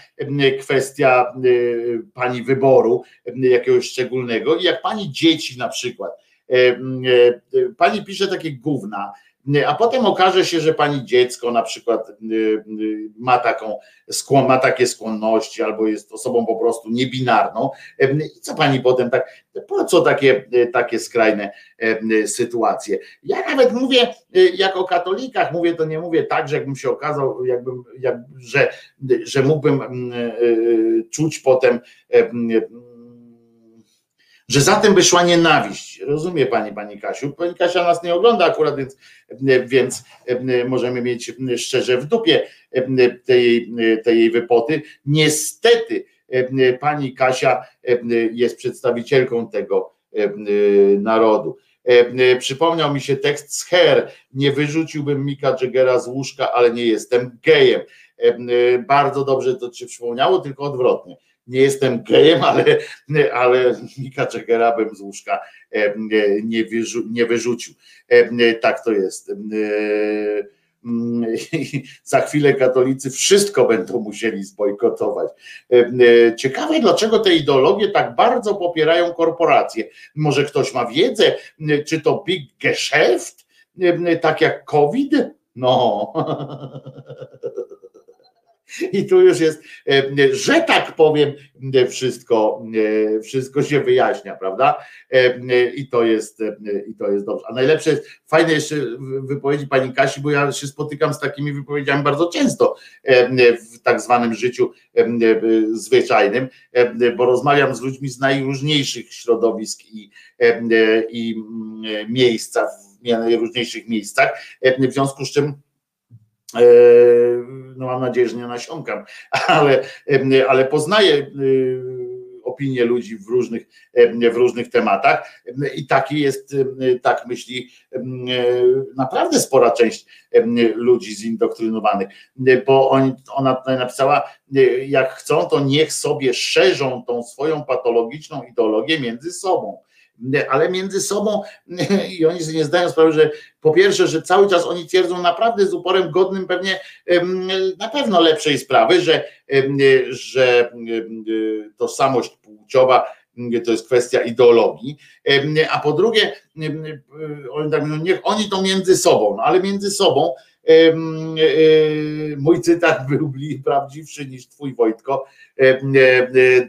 kwestia y, pani wyboru jakiegoś szczególnego. I jak pani dzieci na przykład, y, y, pani pisze takie gówna, a potem okaże się, że pani dziecko na przykład y, y, ma taką ma takie skłonności, albo jest osobą po prostu niebinarną. I co pani potem tak, po co takie, takie skrajne sytuacje? Ja nawet mówię, y, jak o katolikach mówię, to nie mówię tak, że jakbym się okazał, jakbym, jak, że, że mógłbym czuć potem że za tym by szła nienawiść. Rozumie pani, pani Kasiu. Pani Kasia nas nie ogląda akurat, więc, więc możemy mieć szczerze w dupie tej, tej jej wypoty. Niestety pani Kasia jest przedstawicielką tego narodu. Przypomniał mi się tekst z Her. Nie wyrzuciłbym Mika Jaggera z łóżka, ale nie jestem gejem. Bardzo dobrze to ci przypomniało, tylko odwrotnie nie jestem gejem, ale, ale Mika Czekera bym z łóżka nie, wyrzu, nie wyrzucił. Tak to jest. Za chwilę katolicy wszystko będą musieli zbojkotować. Ciekawe, dlaczego te ideologie tak bardzo popierają korporacje. Może ktoś ma wiedzę, czy to big geschäft, tak jak COVID? No. I tu już jest, e, że tak powiem, e, wszystko, e, wszystko się wyjaśnia, prawda? I to jest, i to jest dobrze. A najlepsze jest, fajne jeszcze wypowiedzi pani Kasi, bo ja się spotykam z takimi wypowiedziami bardzo często w tak zwanym życiu zwyczajnym, bo rozmawiam z ludźmi z najróżniejszych środowisk i, i miejsca, w najróżniejszych miejscach, w związku z czym no mam nadzieję, że nie nasiąkam, ale, ale poznaję y, opinie ludzi w różnych, w różnych tematach i taki jest, tak myśli naprawdę spora część ludzi zindoktrynowanych, bo on, ona tutaj napisała, jak chcą, to niech sobie szerzą tą swoją patologiczną ideologię między sobą ale między sobą i oni sobie nie zdają sprawy, że po pierwsze, że cały czas oni twierdzą naprawdę z uporem godnym pewnie na pewno lepszej sprawy, że, że tożsamość płciowa to jest kwestia ideologii, a po drugie, oni tak mówią, niech oni to między sobą, no ale między sobą mój cytat był prawdziwszy niż twój Wojtko.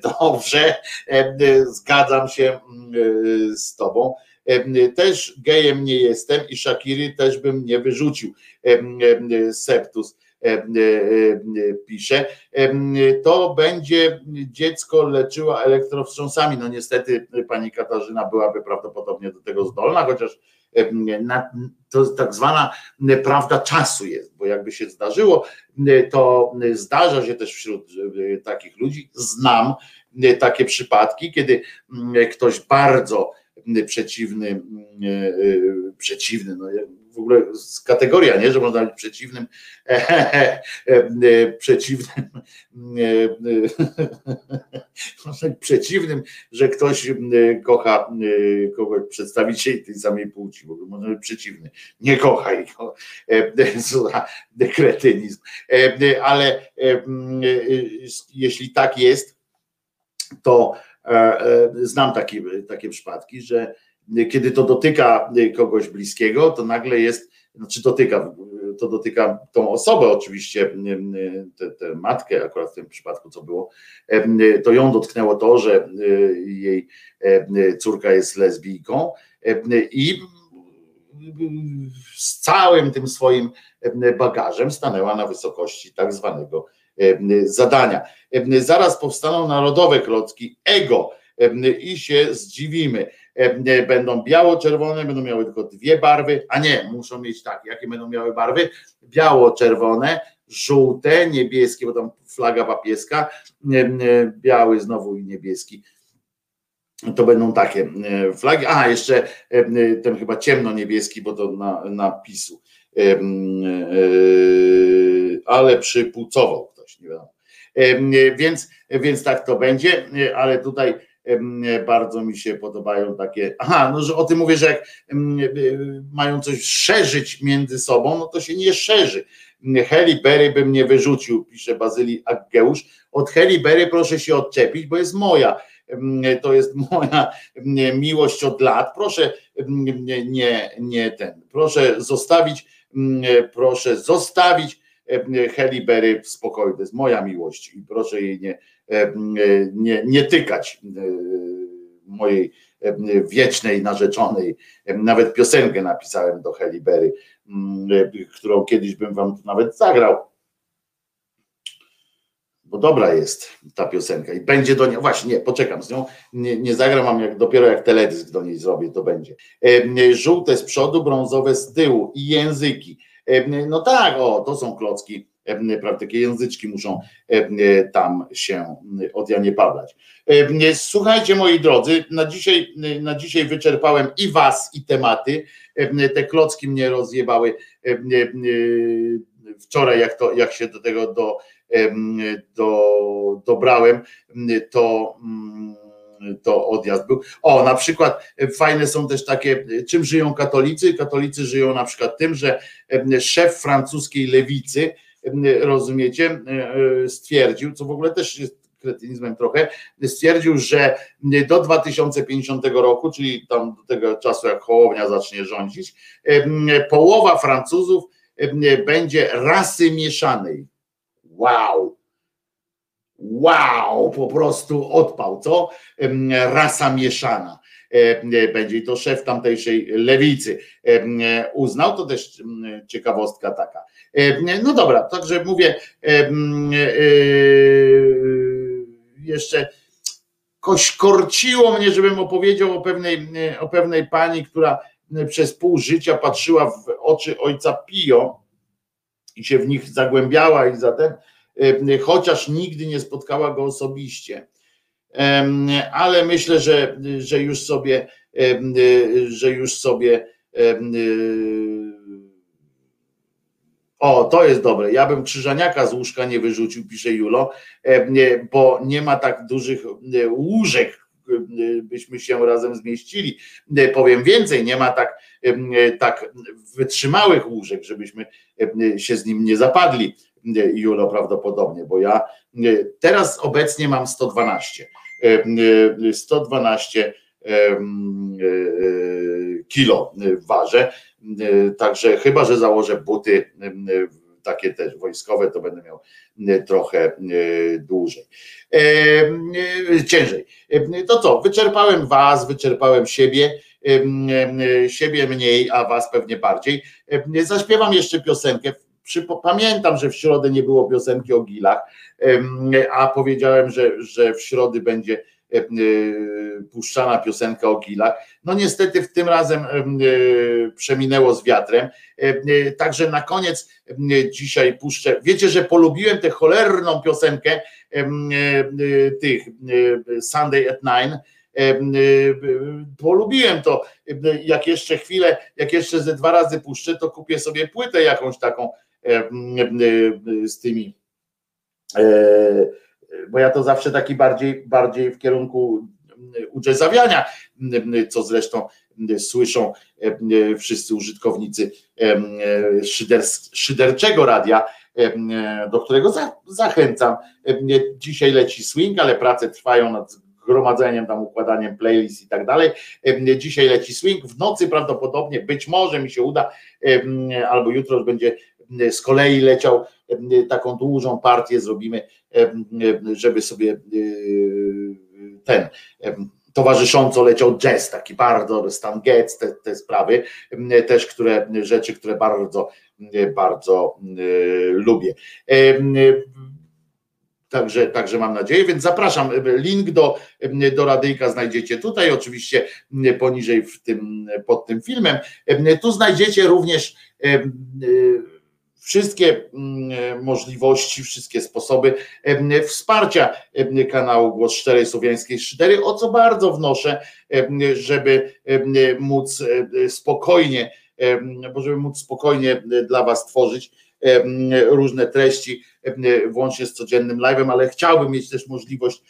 Dobrze, zgadzam się z tobą. Też gejem nie jestem i Shakiry też bym nie wyrzucił. Septus pisze, to będzie dziecko leczyła elektrowstrząsami. No niestety pani Katarzyna byłaby prawdopodobnie do tego zdolna, chociaż to tak zwana prawda czasu jest, bo jakby się zdarzyło, to zdarza się też wśród takich ludzi, znam takie przypadki, kiedy ktoś bardzo przeciwny, przeciwny, no w ogóle kategoria, nie, że można być przeciwnym, przeciwnym, przeciwnym, że ktoś kocha kogoś, przedstawicieli tej samej płci, w ogóle można być przeciwny, nie kocha ich, kretynizm, ale jeśli tak jest, to znam takie, takie przypadki, że kiedy to dotyka kogoś bliskiego, to nagle jest znaczy dotyka, to dotyka tą osobę oczywiście, tę matkę akurat w tym przypadku co było, to ją dotknęło to, że jej córka jest lesbijką i z całym tym swoim bagażem stanęła na wysokości tak zwanego zadania. Zaraz powstaną narodowe klocki ego i się zdziwimy. Będą biało-czerwone, będą miały tylko dwie barwy, a nie, muszą mieć tak, jakie będą miały barwy? Biało-czerwone, żółte, niebieskie, bo tam flaga papieska, biały znowu i niebieski. To będą takie flagi. A, jeszcze ten chyba ciemno-niebieski, bo to na, napisu. Ale przypłucował ktoś, nie wiadomo. Więc, więc tak to będzie, ale tutaj bardzo mi się podobają takie. Aha, no że o tym mówię, że jak mają coś szerzyć między sobą, no to się nie szerzy. Heli Berry bym nie wyrzucił, pisze Bazylii Aggeusz. Od Heli Berry proszę się odczepić, bo jest moja. To jest moja miłość od lat. Proszę nie, nie ten. Proszę zostawić, proszę zostawić Heli Berry w spokoju. To jest moja miłość i proszę jej nie, nie, nie tykać e, mojej wiecznej narzeczonej. Nawet piosenkę napisałem do Heli Berry, którą kiedyś bym wam nawet zagrał. Bo dobra jest ta piosenka i będzie do niej, właśnie nie, poczekam z nią, nie, nie zagram, mam jak, dopiero jak teledysk do niej zrobię, to będzie. Żółte z przodu, brązowe z tyłu i języki. No tak, o, to są klocki prawda, takie języczki muszą tam się od Janie Pawlać. Słuchajcie moi drodzy, na dzisiaj, na dzisiaj wyczerpałem i was i tematy, te klocki mnie rozjebały wczoraj jak, to, jak się do tego do, do, dobrałem, to to odjazd był. O, na przykład fajne są też takie, czym żyją katolicy? Katolicy żyją na przykład tym, że szef francuskiej lewicy rozumiecie, stwierdził, co w ogóle też jest kretynizmem trochę, stwierdził, że do 2050 roku, czyli tam do tego czasu, jak Hołownia zacznie rządzić, połowa Francuzów będzie rasy mieszanej. Wow! Wow, po prostu odpał, co? Rasa mieszana będzie i to szef tamtejszej lewicy uznał, to też ciekawostka taka. No dobra, także mówię jeszcze koś korciło mnie, żebym opowiedział o pewnej, o pewnej pani, która przez pół życia patrzyła w oczy ojca Pio i się w nich zagłębiała i zatem chociaż nigdy nie spotkała go osobiście. Ale myślę, że, że już sobie, że już sobie o, to jest dobre. Ja bym krzyżaniaka z łóżka nie wyrzucił, pisze Julo, bo nie ma tak dużych łóżek, byśmy się razem zmieścili. Powiem więcej, nie ma tak, tak wytrzymałych łóżek, żebyśmy się z nim nie zapadli. Julo prawdopodobnie, bo ja teraz obecnie mam 112. 112 kilo ważę, także chyba, że założę buty takie też wojskowe, to będę miał trochę dłużej. Ciężej. To co, wyczerpałem was, wyczerpałem siebie, siebie mniej, a was pewnie bardziej. Zaśpiewam jeszcze piosenkę. Pamiętam, że w środę nie było piosenki o gilach, a powiedziałem, że, że w środę będzie e, puszczana piosenka o gilach. No niestety w tym razem e, przeminęło z wiatrem. Także na koniec dzisiaj puszczę. Wiecie, że polubiłem tę cholerną piosenkę tych Sunday at Nine. Polubiłem to. Jak jeszcze chwilę, jak jeszcze ze dwa razy puszczę, to kupię sobie płytę jakąś taką z tymi bo ja to zawsze taki bardziej, bardziej w kierunku udżezawiania, co zresztą słyszą wszyscy użytkownicy szyder, szyderczego radia, do którego za, zachęcam. Dzisiaj leci swing, ale prace trwają nad gromadzeniem, tam układaniem playlist i tak dalej. Dzisiaj leci swing, w nocy prawdopodobnie, być może mi się uda, albo jutro będzie z kolei leciał taką dużą partię zrobimy, żeby sobie ten towarzysząco leciał jazz, taki bardzo Stan Getz, te, te sprawy, też które, rzeczy, które bardzo, bardzo lubię. Także, także mam nadzieję, więc zapraszam. Link do, do radyjka znajdziecie tutaj, oczywiście poniżej w tym, pod tym filmem. Tu znajdziecie również wszystkie możliwości, wszystkie sposoby wsparcia kanału Głos Szczerej Słowiańskiej Szydery, o co bardzo wnoszę, żeby móc spokojnie, żeby móc spokojnie dla Was tworzyć różne treści, włącznie z codziennym live'em, ale chciałbym mieć też możliwość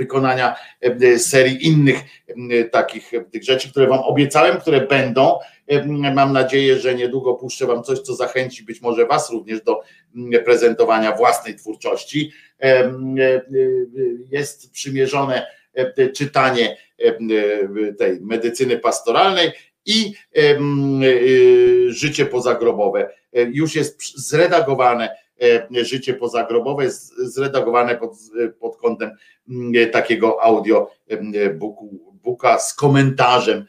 wykonania serii innych takich tych rzeczy, które Wam obiecałem, które będą. Mam nadzieję, że niedługo puszczę Wam coś, co zachęci być może Was również do prezentowania własnej twórczości. Jest przymierzone czytanie tej medycyny pastoralnej i życie pozagrobowe. Już jest zredagowane życie pozagrobowe, zredagowane pod, pod kątem takiego audio buka z komentarzem,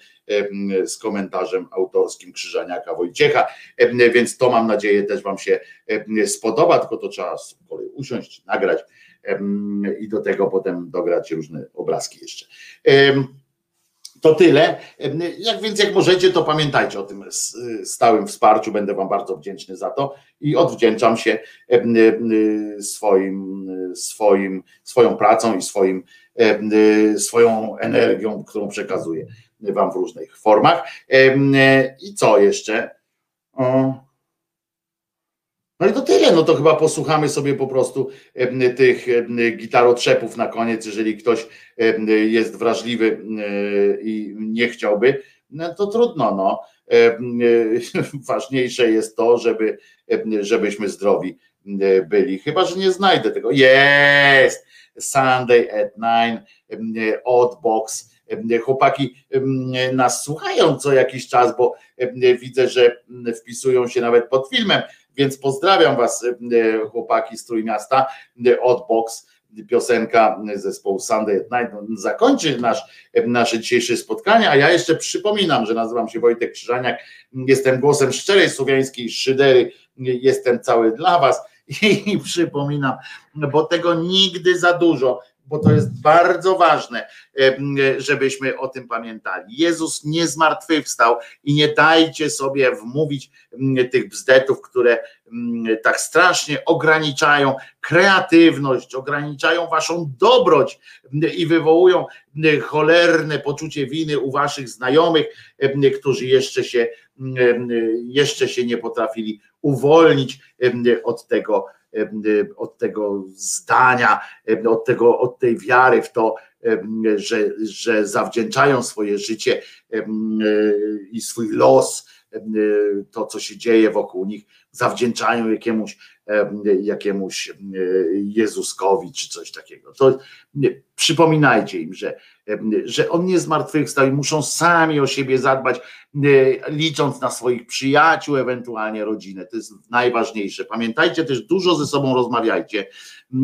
z komentarzem autorskim Krzyżaniaka Wojciecha, więc to mam nadzieję też Wam się spodoba, tylko to trzeba usiąść, nagrać i do tego potem dograć różne obrazki jeszcze. To tyle. Jak więc jak możecie, to pamiętajcie o tym stałym wsparciu. Będę Wam bardzo wdzięczny za to i odwdzięczam się swoim, swoim, swoją pracą i swoim, swoją energią, którą przekazuję Wam w różnych formach. I co jeszcze? No i to tyle, no to chyba posłuchamy sobie po prostu tych gitarotrzepów na koniec, jeżeli ktoś jest wrażliwy i nie chciałby, no to trudno, no. Ważniejsze jest to, żeby, żebyśmy zdrowi byli. Chyba, że nie znajdę tego. Jest! Sunday at nine, Oddbox. Chłopaki nas słuchają co jakiś czas, bo widzę, że wpisują się nawet pod filmem więc pozdrawiam Was, e, chłopaki z Trójmiasta, e, od Box, piosenka zespołu Sunday Night. No, zakończy nasz, nasze dzisiejsze spotkanie, a ja jeszcze przypominam, że nazywam się Wojtek Krzyżaniak, jestem głosem szczerej słowiańskiej szydery, jestem cały dla Was. I przypominam, bo tego nigdy za dużo bo to jest bardzo ważne, żebyśmy o tym pamiętali. Jezus nie zmartwychwstał i nie dajcie sobie wmówić tych bzdetów, które tak strasznie ograniczają kreatywność, ograniczają waszą dobroć i wywołują cholerne poczucie winy u waszych znajomych, którzy jeszcze się, jeszcze się nie potrafili uwolnić od tego, od tego zdania, od, tego, od tej wiary w to, że, że zawdzięczają swoje życie i swój los, to co się dzieje wokół nich, zawdzięczają jakiemuś, jakiemuś Jezuskowi czy coś takiego. To przypominajcie im, że, że on nie zmartwychwstał i muszą sami o siebie zadbać, licząc na swoich przyjaciół, ewentualnie rodzinę. To jest najważniejsze. Pamiętajcie też, dużo ze sobą rozmawiajcie,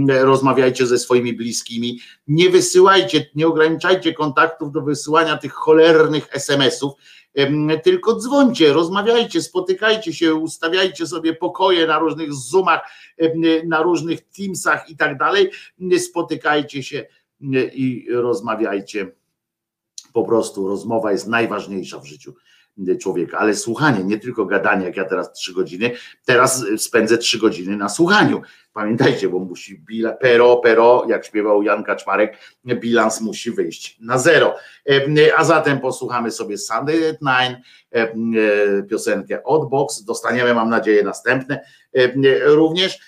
rozmawiajcie ze swoimi bliskimi. Nie wysyłajcie, nie ograniczajcie kontaktów do wysyłania tych cholernych SMS-ów tylko dzwońcie, rozmawiajcie, spotykajcie się, ustawiajcie sobie pokoje na różnych Zoomach, na różnych Teamsach i tak dalej. Spotykajcie się i rozmawiajcie. Po prostu rozmowa jest najważniejsza w życiu człowieka, ale słuchanie, nie tylko gadanie, jak ja teraz trzy godziny, teraz spędzę trzy godziny na słuchaniu. Pamiętajcie, bo musi pero, pero, jak śpiewał Jan Kaczmarek, bilans musi wyjść na zero. A zatem posłuchamy sobie Sunday at Nine, piosenkę od Box, dostaniemy, mam nadzieję, następne również.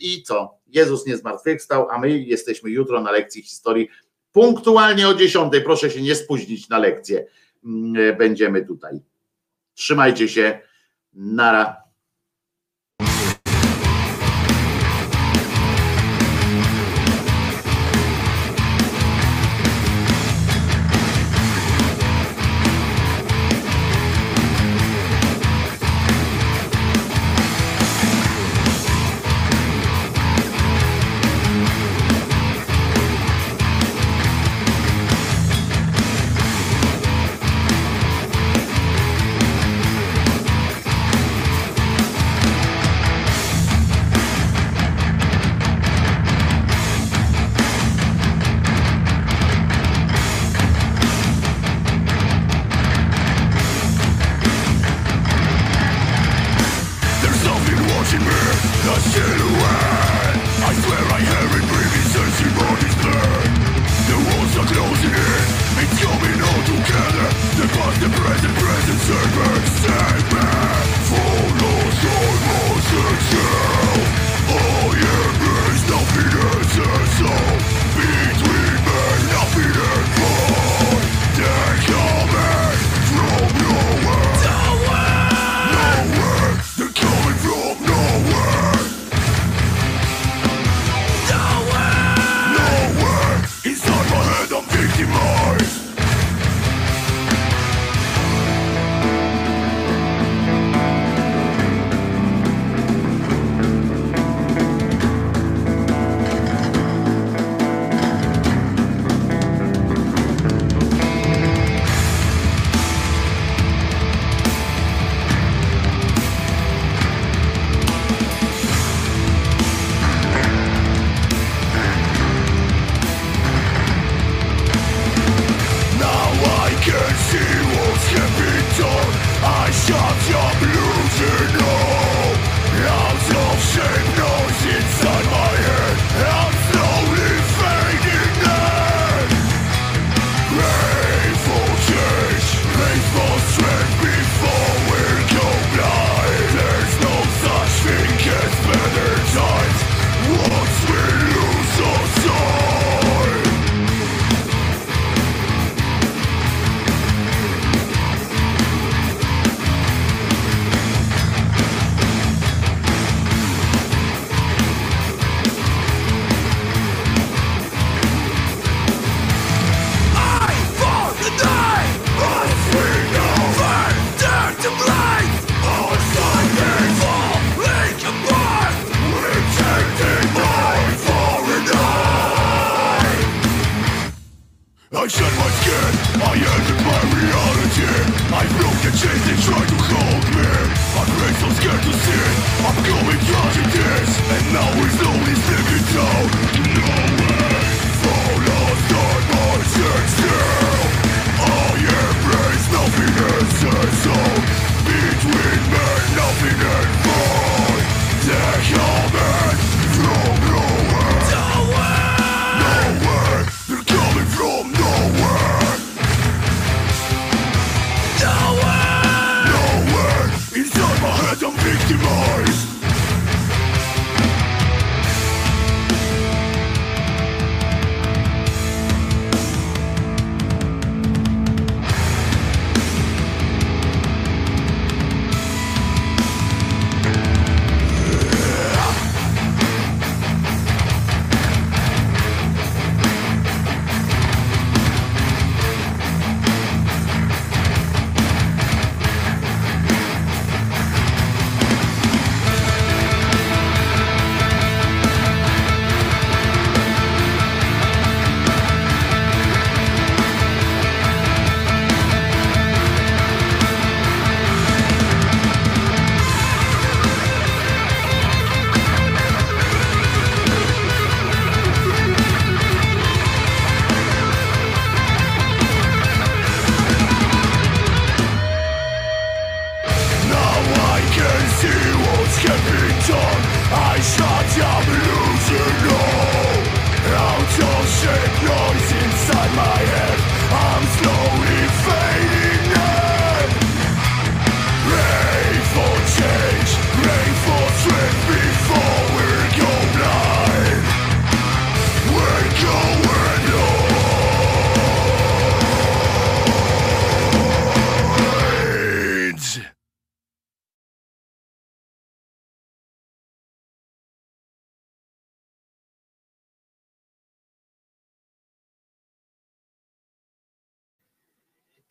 I co? Jezus nie zmartwychwstał, a my jesteśmy jutro na lekcji historii punktualnie o 10. Proszę się nie spóźnić na lekcję. Będziemy tutaj. Trzymajcie się. Nara.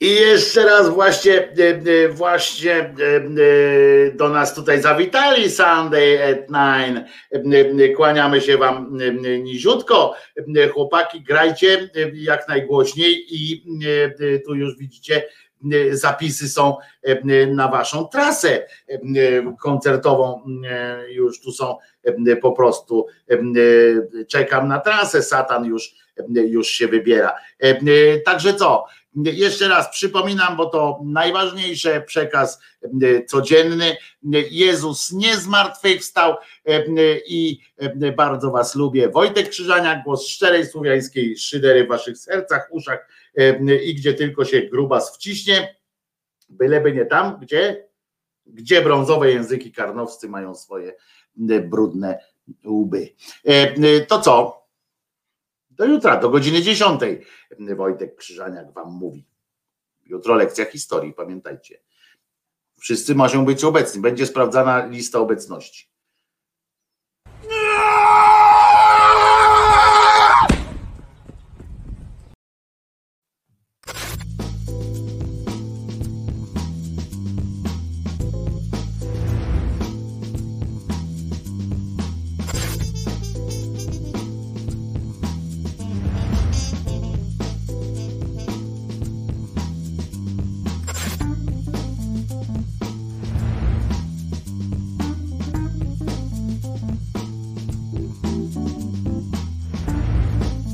I jeszcze raz właśnie, e, e, właśnie e, do nas tutaj zawitali Sunday at nine. Kłaniamy się wam niziutko. Chłopaki, grajcie jak najgłośniej i tu już widzicie, zapisy są na waszą trasę koncertową. Już tu są po prostu. Czekam na trasę. Satan już, już się wybiera. Także co? Jeszcze raz przypominam, bo to najważniejszy przekaz e, codzienny. Jezus nie zmartwychwstał e, i e, bardzo Was lubię. Wojtek Krzyżania, głos szczerej słowiańskiej szydery w Waszych sercach, uszach i gdzie tylko się grubas wciśnie, byleby nie tam, gdzie, gdzie brązowe języki karnowscy mają swoje brudne łby. To co? Do jutra, do godziny 10. Wojtek Krzyżaniak wam mówi. Jutro lekcja historii, pamiętajcie. Wszyscy muszą być obecni. Będzie sprawdzana lista obecności.